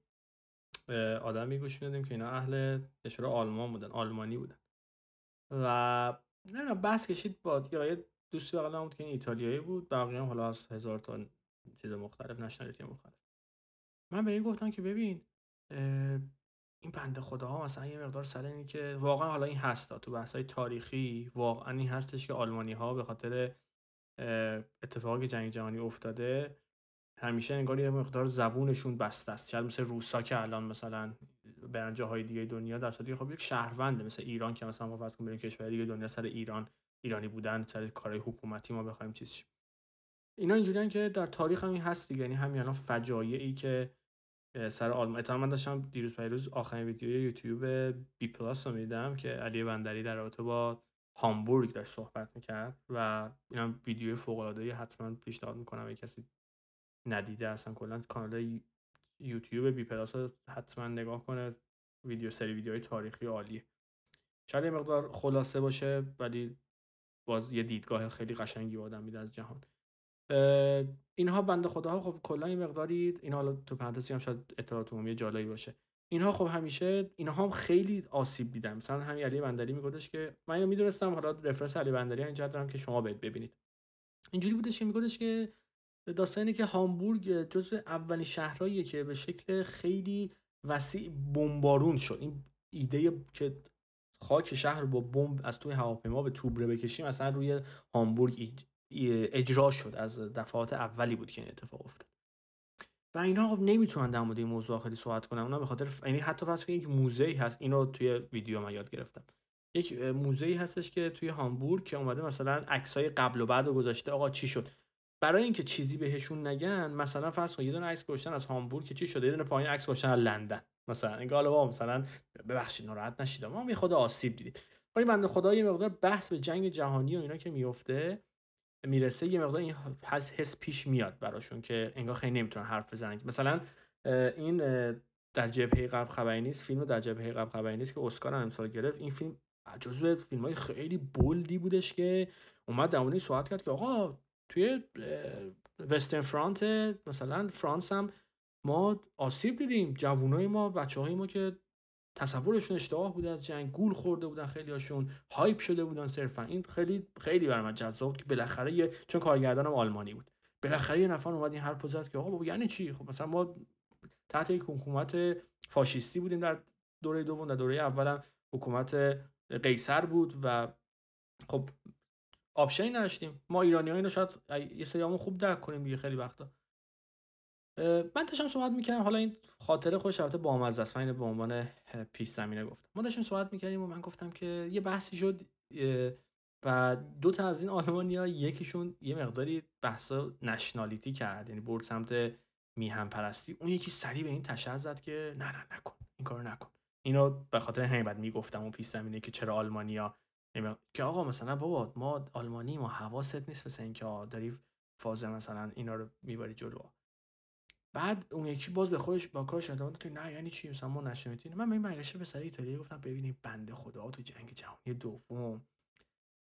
اه، آدمی گوش می‌دادیم که اینا اهل کشور آلمان بودن آلمانی بودن. و نه نه بحث کشید با یا یه دوستی بغلم بود که این ایتالیایی بود. بقیه هم حالا از هزار تا چیز مختلف نشنالیتی مختلف. من به این گفتم که ببین این بنده خداها مثلا یه مقدار سر اینی که واقعا حالا این هستا تو بحث تاریخی واقعا این هستش که آلمانی ها به خاطر اتفاقی جنگ جهانی افتاده همیشه انگار یه مقدار زبونشون بسته است. شاید مثل روسا که الان مثلا برن جاهای دیگه دنیا در صورتی خب یک شهرونده مثل ایران که مثلا فرض کنیم بریم کشور دیگه دنیا سر ایران ایرانی بودن سر کارهای حکومتی ما بخوایم چیز شیم. اینا اینجوریان که در تاریخ هم این هست دیگه. یعنی همین الان فجایعی که سر آلمان اتفاقا من داشتم دیروز پیروز آخرین ویدیو یوتیوب بی پلاس رو میدم که علی بندری در رابطه با هامبورگ داشت صحبت می‌کرد و اینم ویدیو فوق العاده حتما پیشنهاد می‌کنم اگه کسی ندیده اصلا کلا کانال یو- یوتیوب بی پلاس رو حتما نگاه کنه. ویدیو سری ویدیوهای تاریخی عالیه. شاید مقدار خلاصه باشه ولی باز یه دیدگاه خیلی قشنگی آدم میده از جهان. اینها بنده خداها خب کلا یه مقداری این حالا تو پرانتزی هم شاید اطلاعات عمومی جالبی باشه. اینها خب همیشه اینها هم خیلی آسیب دیدن. مثلا همین علی بندری میگفتش که من اینو می‌دونستم حالا رفرنس علی بندری اینجا دارم که شما باید ببینید. اینجوری بودش که میگفتش که داستان اینه که هامبورگ جزو اولین شهرهاییه که به شکل خیلی وسیع بمبارون شد. این ایده که خاک شهر رو با بمب از توی هواپیما به توبره بکشیم مثلا روی هامبورگ ای- اجرا شد از دفعات اولی بود که این اتفاق افتاد. و اینا خب نمی‌تونن در مورد این موضوع خیلی صحبت کنن. اونا به خاطر یعنی حتی فرض کنید یک موزه هست اینو توی ویدیو من یاد گرفتم. یک موزه هستش که توی هامبورگ که اومده مثلا عکسای قبل و بعد رو گذاشته آقا چی شد؟ برای اینکه چیزی بهشون نگن مثلا فرض کن یه دونه عکس گذاشتن از هامبورگ که چی شده؟ یه دونه پایین عکس گذاشتن از لندن. مثلا حالا بابا مثلا ببخشید ناراحت نشید. ما یه خود آسیب دیدیم. ولی بنده خدا یه مقدار بحث به جنگ جهانی و اینا که میفته می‌رسه یه مقدار این حس, حس پیش میاد براشون که انگار خیلی نمی‌تونن حرف بزنن. مثلا این در جبهه غرب خبری نیست فیلم در جبهه غرب خبری نیست که اسکار هم امسال گرفت. این فیلم جزو فیلم های خیلی بولدی بودش که اومد در صحبت کرد که آقا توی وسترن فرانت مثلا فرانس هم ما آسیب دیدیم. جوانای ما بچه های ما که تصورشون اشتباه بوده از جنگ گول خورده بودن خیلی هاشون هایپ شده بودن صرفا. این خیلی خیلی برای من جذاب که بالاخره یه چون کارگردانم آلمانی بود. بالاخره یه نفر اومد این حرف زد که آقا بابا یعنی چی؟ خب مثلا ما تحت یک حکومت فاشیستی بودیم در دوره دوم در دوره اولم حکومت قیصر بود و خب آپشنی نداشتیم. ما ایرانی اینو شاید یه سریامون خوب درک کنیم دیگه خیلی وقتا. من داشتم صحبت می‌کردم حالا این خاطره خوش البته بامزه است. من اینو به عنوان پیش زمینه گفتم. ما داشتیم صحبت می‌کردیم و من گفتم که یه بحثی شد و دو تا از این آلمانیا یکیشون یه مقداری بحثا نشنالیتی کرد یعنی برد سمت میهن پرستی اون یکی سریع به این تشر زد که نه نه نکن این کارو نکن. اینو به خاطر همین بعد می‌گفتم اون پیش زمینه که چرا آلمانیا که آقا مثلا بابا ما آلمانی ما حواست نیست مثل اینکه داری فاز مثلا اینا رو می‌بری جلو. بعد اون یکی باز به خودش با کارش ادامه تو نه یعنی چی؟ مثلا ما نشنیدیم. من این برگشته به سر ایتالیا گفتم ببینید بنده خدا تو جنگ جهانی دوم.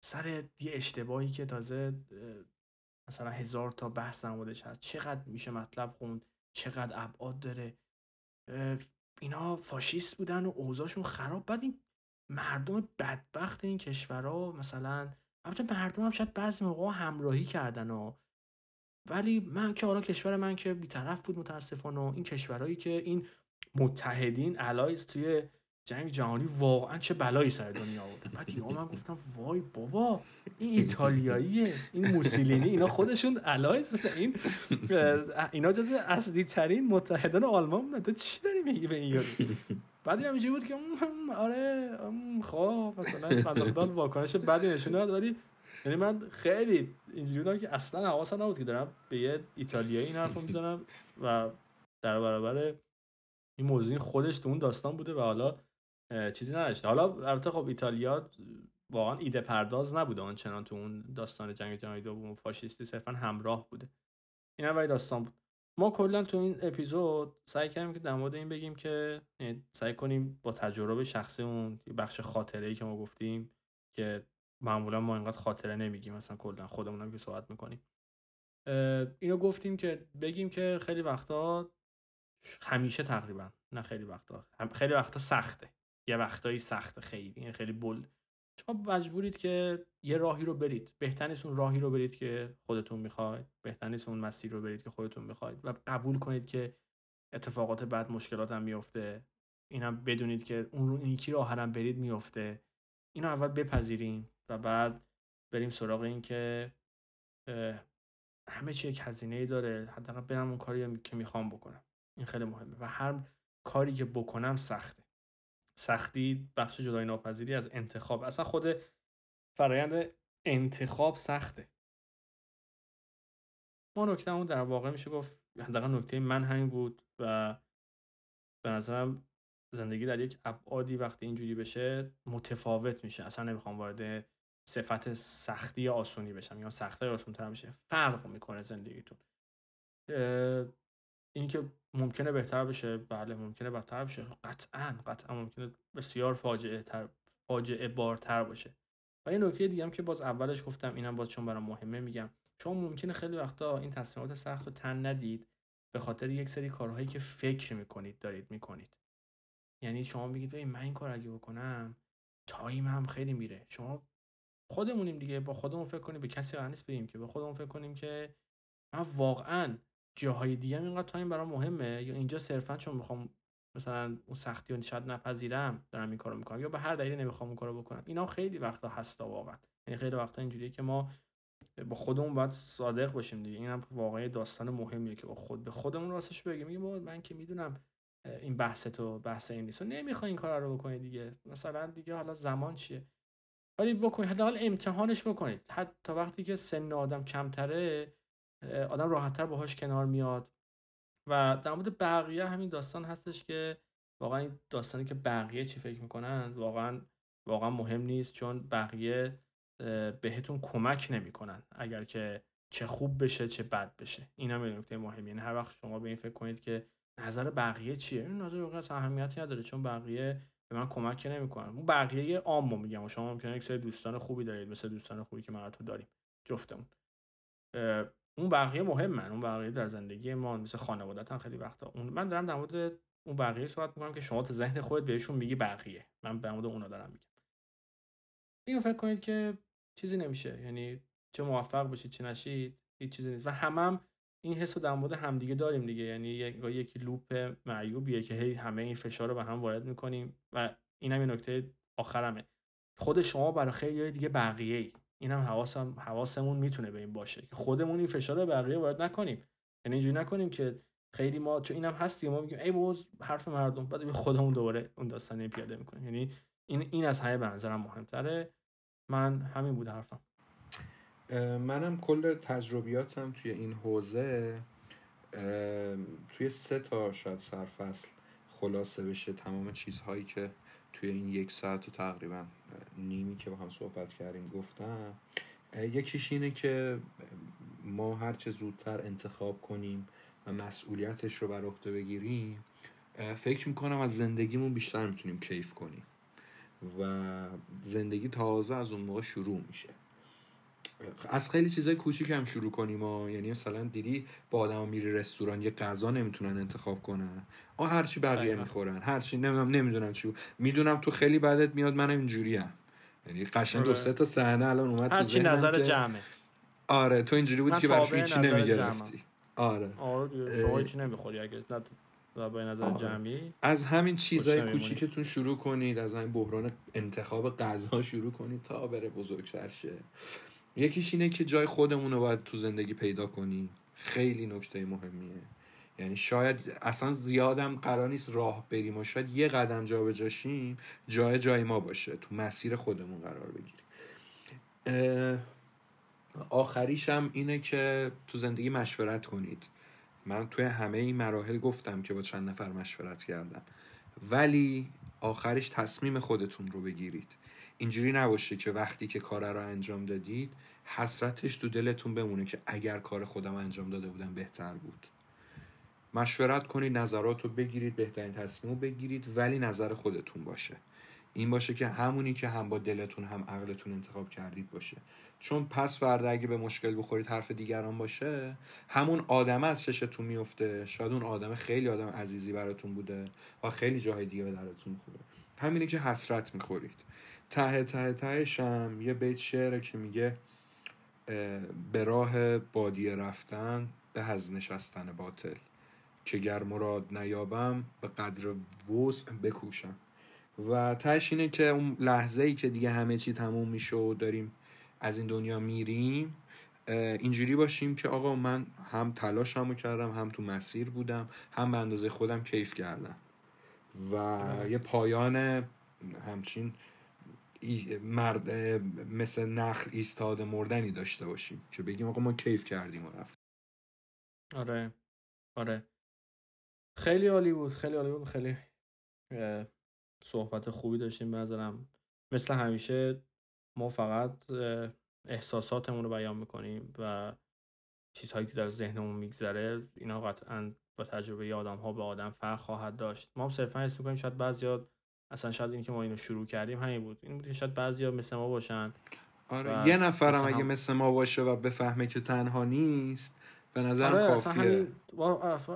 سر یه اشتباهی که تازه مثلا هزار تا بحث در موردش هست. چقدر میشه مطلب خوند؟ چقدر ابعاد داره؟ اینا فاشیست بودن و اوضاعشون خراب. بعد این مردم بدبخت این کشورها مثلا البته مردم هم شاید بعضی موقع همراهی کردن و ولی من که حالا کشور من که بیطرف بود متاسفانه این کشورهایی که این متحدین الایز توی جنگ جهانی واقعا چه بلایی سر دنیا آورد بعد یهو من گفتم وای بابا این ایتالیاییه این موسولینی اینا خودشون الایز بودن. این اینا جز اصلی ترین متحدان آلمان بودن. تو چی داری میگی به این یارو بعد اینجوری بود که آره خب مثلا خدا واکنش بدی نشون داد ولی یعنی من خیلی اینجوری بودم که اصلا حواسم نبود که دارم به یه ایتالیایی این حرفو می‌زنم و در برابر این موضوع خودش تو اون داستان بوده و حالا چیزی نداشته. حالا البته خب ایتالیا واقعا ایده پرداز نبوده آنچنان تو اون داستان جنگ جهانی دوم فاشیستی صرفا همراه بوده. این ولی داستان بود. ما کلا تو این اپیزود سعی کردیم که در مورد این بگیم که یعنی سعی کنیم با تجربه شخصیمون یه بخش خاطره ای که ما گفتیم که معمولا ما اینقدر خاطره نمیگیم مثلا کلا خودمون هم که صحبت می‌کنیم. اینو گفتیم که بگیم که خیلی وقتا همیشه تقریبا نه خیلی وقتا خیلی وقتا سخته. یه وقتایی سخته خیلی این خیلی بل شما مجبورید که یه راهی رو برید. بهتر اون راهی رو برید که خودتون می‌خواید. بهتر اون مسیر رو برید که خودتون می‌خواید. و قبول کنید که اتفاقات بعد مشکلات هم میفته اینم بدونید که اون رو این یکی راه برید میفته اینو اول بپذیریم. و بعد بریم سراغ این که همه چی یک هزینه ای داره حداقل برم اون کاری که می‌خوام بکنم. این خیلی مهمه. و هر کاری که بکنم سخته. سختی بخش جدای ناپذیری از انتخاب. اصلا خود فرایند انتخاب سخته. ما نکتهمون در واقع میشه گفت حداقل نکته من همین بود و به نظرم زندگی در یک ابعادی وقتی اینجوری بشه متفاوت میشه. اصلا نمی‌خوام وارد صفت سختی آسونی بشم یا سختی یا آسون تر بشه فرق می‌کنه زندگیتون. اه، این که ممکنه بهتر بشه بله ممکنه بدتر بشه. قطعا قطعا ممکنه بسیار فاجعه تر فاجعه بارتر باشه. و یه نکته دیگه هم که باز اولش گفتم اینم باز چون برام مهمه میگم. شما ممکنه خیلی وقتا این تصمیمات سخت رو تن ندید به خاطر یک سری کارهایی که فکر می‌کنید دارید می‌کنید. یعنی شما میگید من این کار اگه بکنم time هم خیلی میره. شما خودمونیم دیگه با خودمون فکر کنیم به کسی قرار نیست بگیم که. به خودمون فکر کنیم که من واقعا جاهای دیگه اینقدر time برام مهمه. یا اینجا صرفا چون می‌خوام مثلا اون سختی رو شاید نپذیرم دارم این کارو می‌کنم یا به هر دلیلی نمی‌خوام اون کارو بکنم. اینا خیلی وقتا هستا واقعا. یعنی خیلی وقتا اینجوریه که ما با خودمون باید صادق باشیم دیگه. اینم واقعا داستان مهمیه که با خود به خودمون راستش بگیم. بابا من که می‌دونم این بحث تو بحث این نیست. و نمی‌خوای این کار رو بکنی دیگه. مثلا دیگه حالا زمان چیه؟ ولی بکنید حداقل امتحانش بکنید. حتی وقتی که سن آدم کمتره آدم راحتتر باهاش کنار میاد. و در مورد بقیه همین داستان هستش که واقعا این داستانی که بقیه چی فکر می‌کنن واقعا واقعا مهم نیست چون بقیه بهتون کمک نمی‌کنن اگر که چه خوب بشه چه بد بشه. این هم نکته مهمه یعنی هر وقت شما به این فکر کنید که نظر بقیه چیه؟ این نظر اصلا اهمیتی نداره چون بقیه به من کمک نمی‌کنن. اون بقیه عامو میگم و شما ممکنه یک سری دوستان خوبی دارید مثل دوستان خوبی که من و تو داریم جفتمون. اون بقیه مهمن اون بقیه در زندگی ما مثل خانوادت هم خیلی وقتا. اون من دارم در مورد اون بقیه صحبت می‌کنم که شما تو ذهن خودت بهشون میگی بقیه. من در مورد اونا دارم میگم. اینو فکر کنید که چیزی نمیشه. یعنی چه موفق باشید چه نشید هیچ چیزی نیست. و همم هم این حس رو در مورد همدیگه داریم دیگه. یعنی یک یکی لوپ معیوبیه که هی همه این فشار رو به هم وارد می‌کنیم و این هم یه نکته آخرمه. خود شما برای خیلی دیگه بقیه ای این هم حواسم حواسمون می‌تونه به این باشه که خودمون این فشار رو بقیه وارد نکنیم. یعنی اینجوری نکنیم که خیلی ما چون اینم هست دیگه ما میگیم ای بابا حرف مردم بعد خودمون دوباره اون داستانه پیاده می‌کنیم. یعنی این این از همه به نظرم مهمتره. من همین بود حرفم. منم کل تجربیاتم توی این حوزه توی سه تا شاید سرفصل خلاصه بشه تمام چیزهایی که توی این یک ساعت و تقریبا نیمی که با هم صحبت کردیم گفتم. یکیش اینه که ما هرچه زودتر انتخاب کنیم و مسئولیتش رو بر عهده بگیریم فکر می‌کنم از زندگیمون بیشتر می‌تونیم کیف کنیم و زندگی تازه از اون موقع شروع میشه. از خیلی چیزای کوچیک هم شروع کنیم و یعنی مثلا دیدی با آدم میری رستوران یه غذا نمی‌تونن انتخاب کنن. آ هرچی بقیه. می‌خورن. هرچی نمی‌دونم نمی‌دونم چی. می‌دونم تو خیلی بدت میاد منم اینجوریم. یعنی قشنگ دو آره. سه تا صحنه الان اومد تو هرچی نظر که- جمعه. آره تو اینجوری بودی که براش هیچی نظر نمی‌گرفتی. آره. آره شما هیچی نمی‌خوری. اگه به نظر آره. جمعی از همین چیزای. کوچیکتون شروع کنید. از همین بحران انتخاب غذا شروع کنید تا بره بزرگتر شه. یکیش اینه که جای خودمون رو باید تو زندگی پیدا کنیم. خیلی نکته مهمیه. یعنی شاید اصلا زیادم قرار نیست راه بریم و شاید یه قدم جا به جاشیم جای جای ما باشه. تو مسیر خودمون قرار بگیریم. آخریش هم اینه که تو زندگی مشورت کنید. من توی همه این مراحل گفتم که با چند نفر مشورت کردم. ولی آخرش تصمیم خودتون رو بگیرید. اینجوری نباشه که وقتی که کار رو انجام دادید حسرتش تو دلتون بمونه که اگر کار خودم انجام داده بودم بهتر بود. مشورت کنید نظرات رو بگیرید بهترین تصمیم رو بگیرید ولی نظر خودتون باشه. این باشه که همونی که هم با دلتون هم عقلتون انتخاب کردید باشه. چون پس فردا اگه به مشکل بخورید حرف دیگران باشه همون آدمه از چشتون میفته. شاید اون آدم خیلی آدم عزیزی براتون بوده و خیلی جاهای دیگه به درتون می‌خوره. همینه که حسرت می‌خورید. ته ته تهش هم یه بیت شعره که میگه به راه بادیه رفتن به از نشستن باطل. که گر مراد نیابم به قدر وسع بکوشم. و تهش اینه که اون لحظه ای که دیگه همه چی تموم میشه و داریم از این دنیا میریم اینجوری باشیم که آقا من هم تلاشمو کردم هم تو مسیر بودم هم به اندازه خودم کیف کردم. و یه پایان همچین مرد مثل نخل ایستاده مردنی داشته باشیم که بگیم آقا ما کیف کردیم و رفت آره. آره. خیلی عالی بود خیلی عالی بود خیلی صحبت خوبی داشتیم به نظرم. مثل همیشه ما فقط احساساتمون رو بیان می‌کنیم و چیزهایی که در ذهنمون میگذره اینا قطعا با تجربه آدم ها به آدم فرق خواهد داشت. ما هم صرفا حس می‌کنیم شاید بعضیا اصلا شاید اینی که ما اینو شروع کردیم همین بود. این بود که شاید بعضیا مثل ما باشن آره یه نفرم اگه هم- مثل ما باشه و بفهمه که تنها نیست به نظرم آره کافیه. همین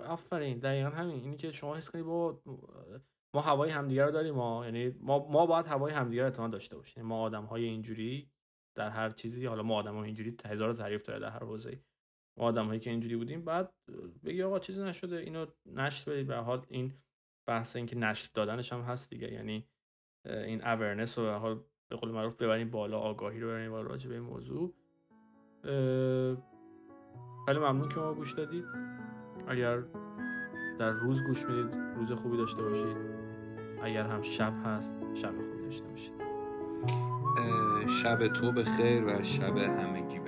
آفرین دقیقا همین. اینی که شما حس کنید با ما هوای همدیگه رو داریم ما یعنی ما ما باید هوای همدیگه رو داشته باشیم. ما آدم های اینجوری در هر چیزی حالا ما آدم های اینجوری هزار تعریف داره در هر حوزه ما آدم هایی که اینجوری بودیم بعد بگی آقا چیزی نشده اینو نشر بدید به حال این بحث این که نشر دادنش هم هست دیگه. یعنی این اورنس رو حال به قول معروف ببریم بالا آگاهی رو ببریم بالا راجع به این موضوع. خیلی ممنون که ما گوش دادید. اگر در روز گوش می‌دید روز خوبی داشته باشید. اگر هم شب هست شب خوبی داشته باشید. شب تو به خیر و شب همگی.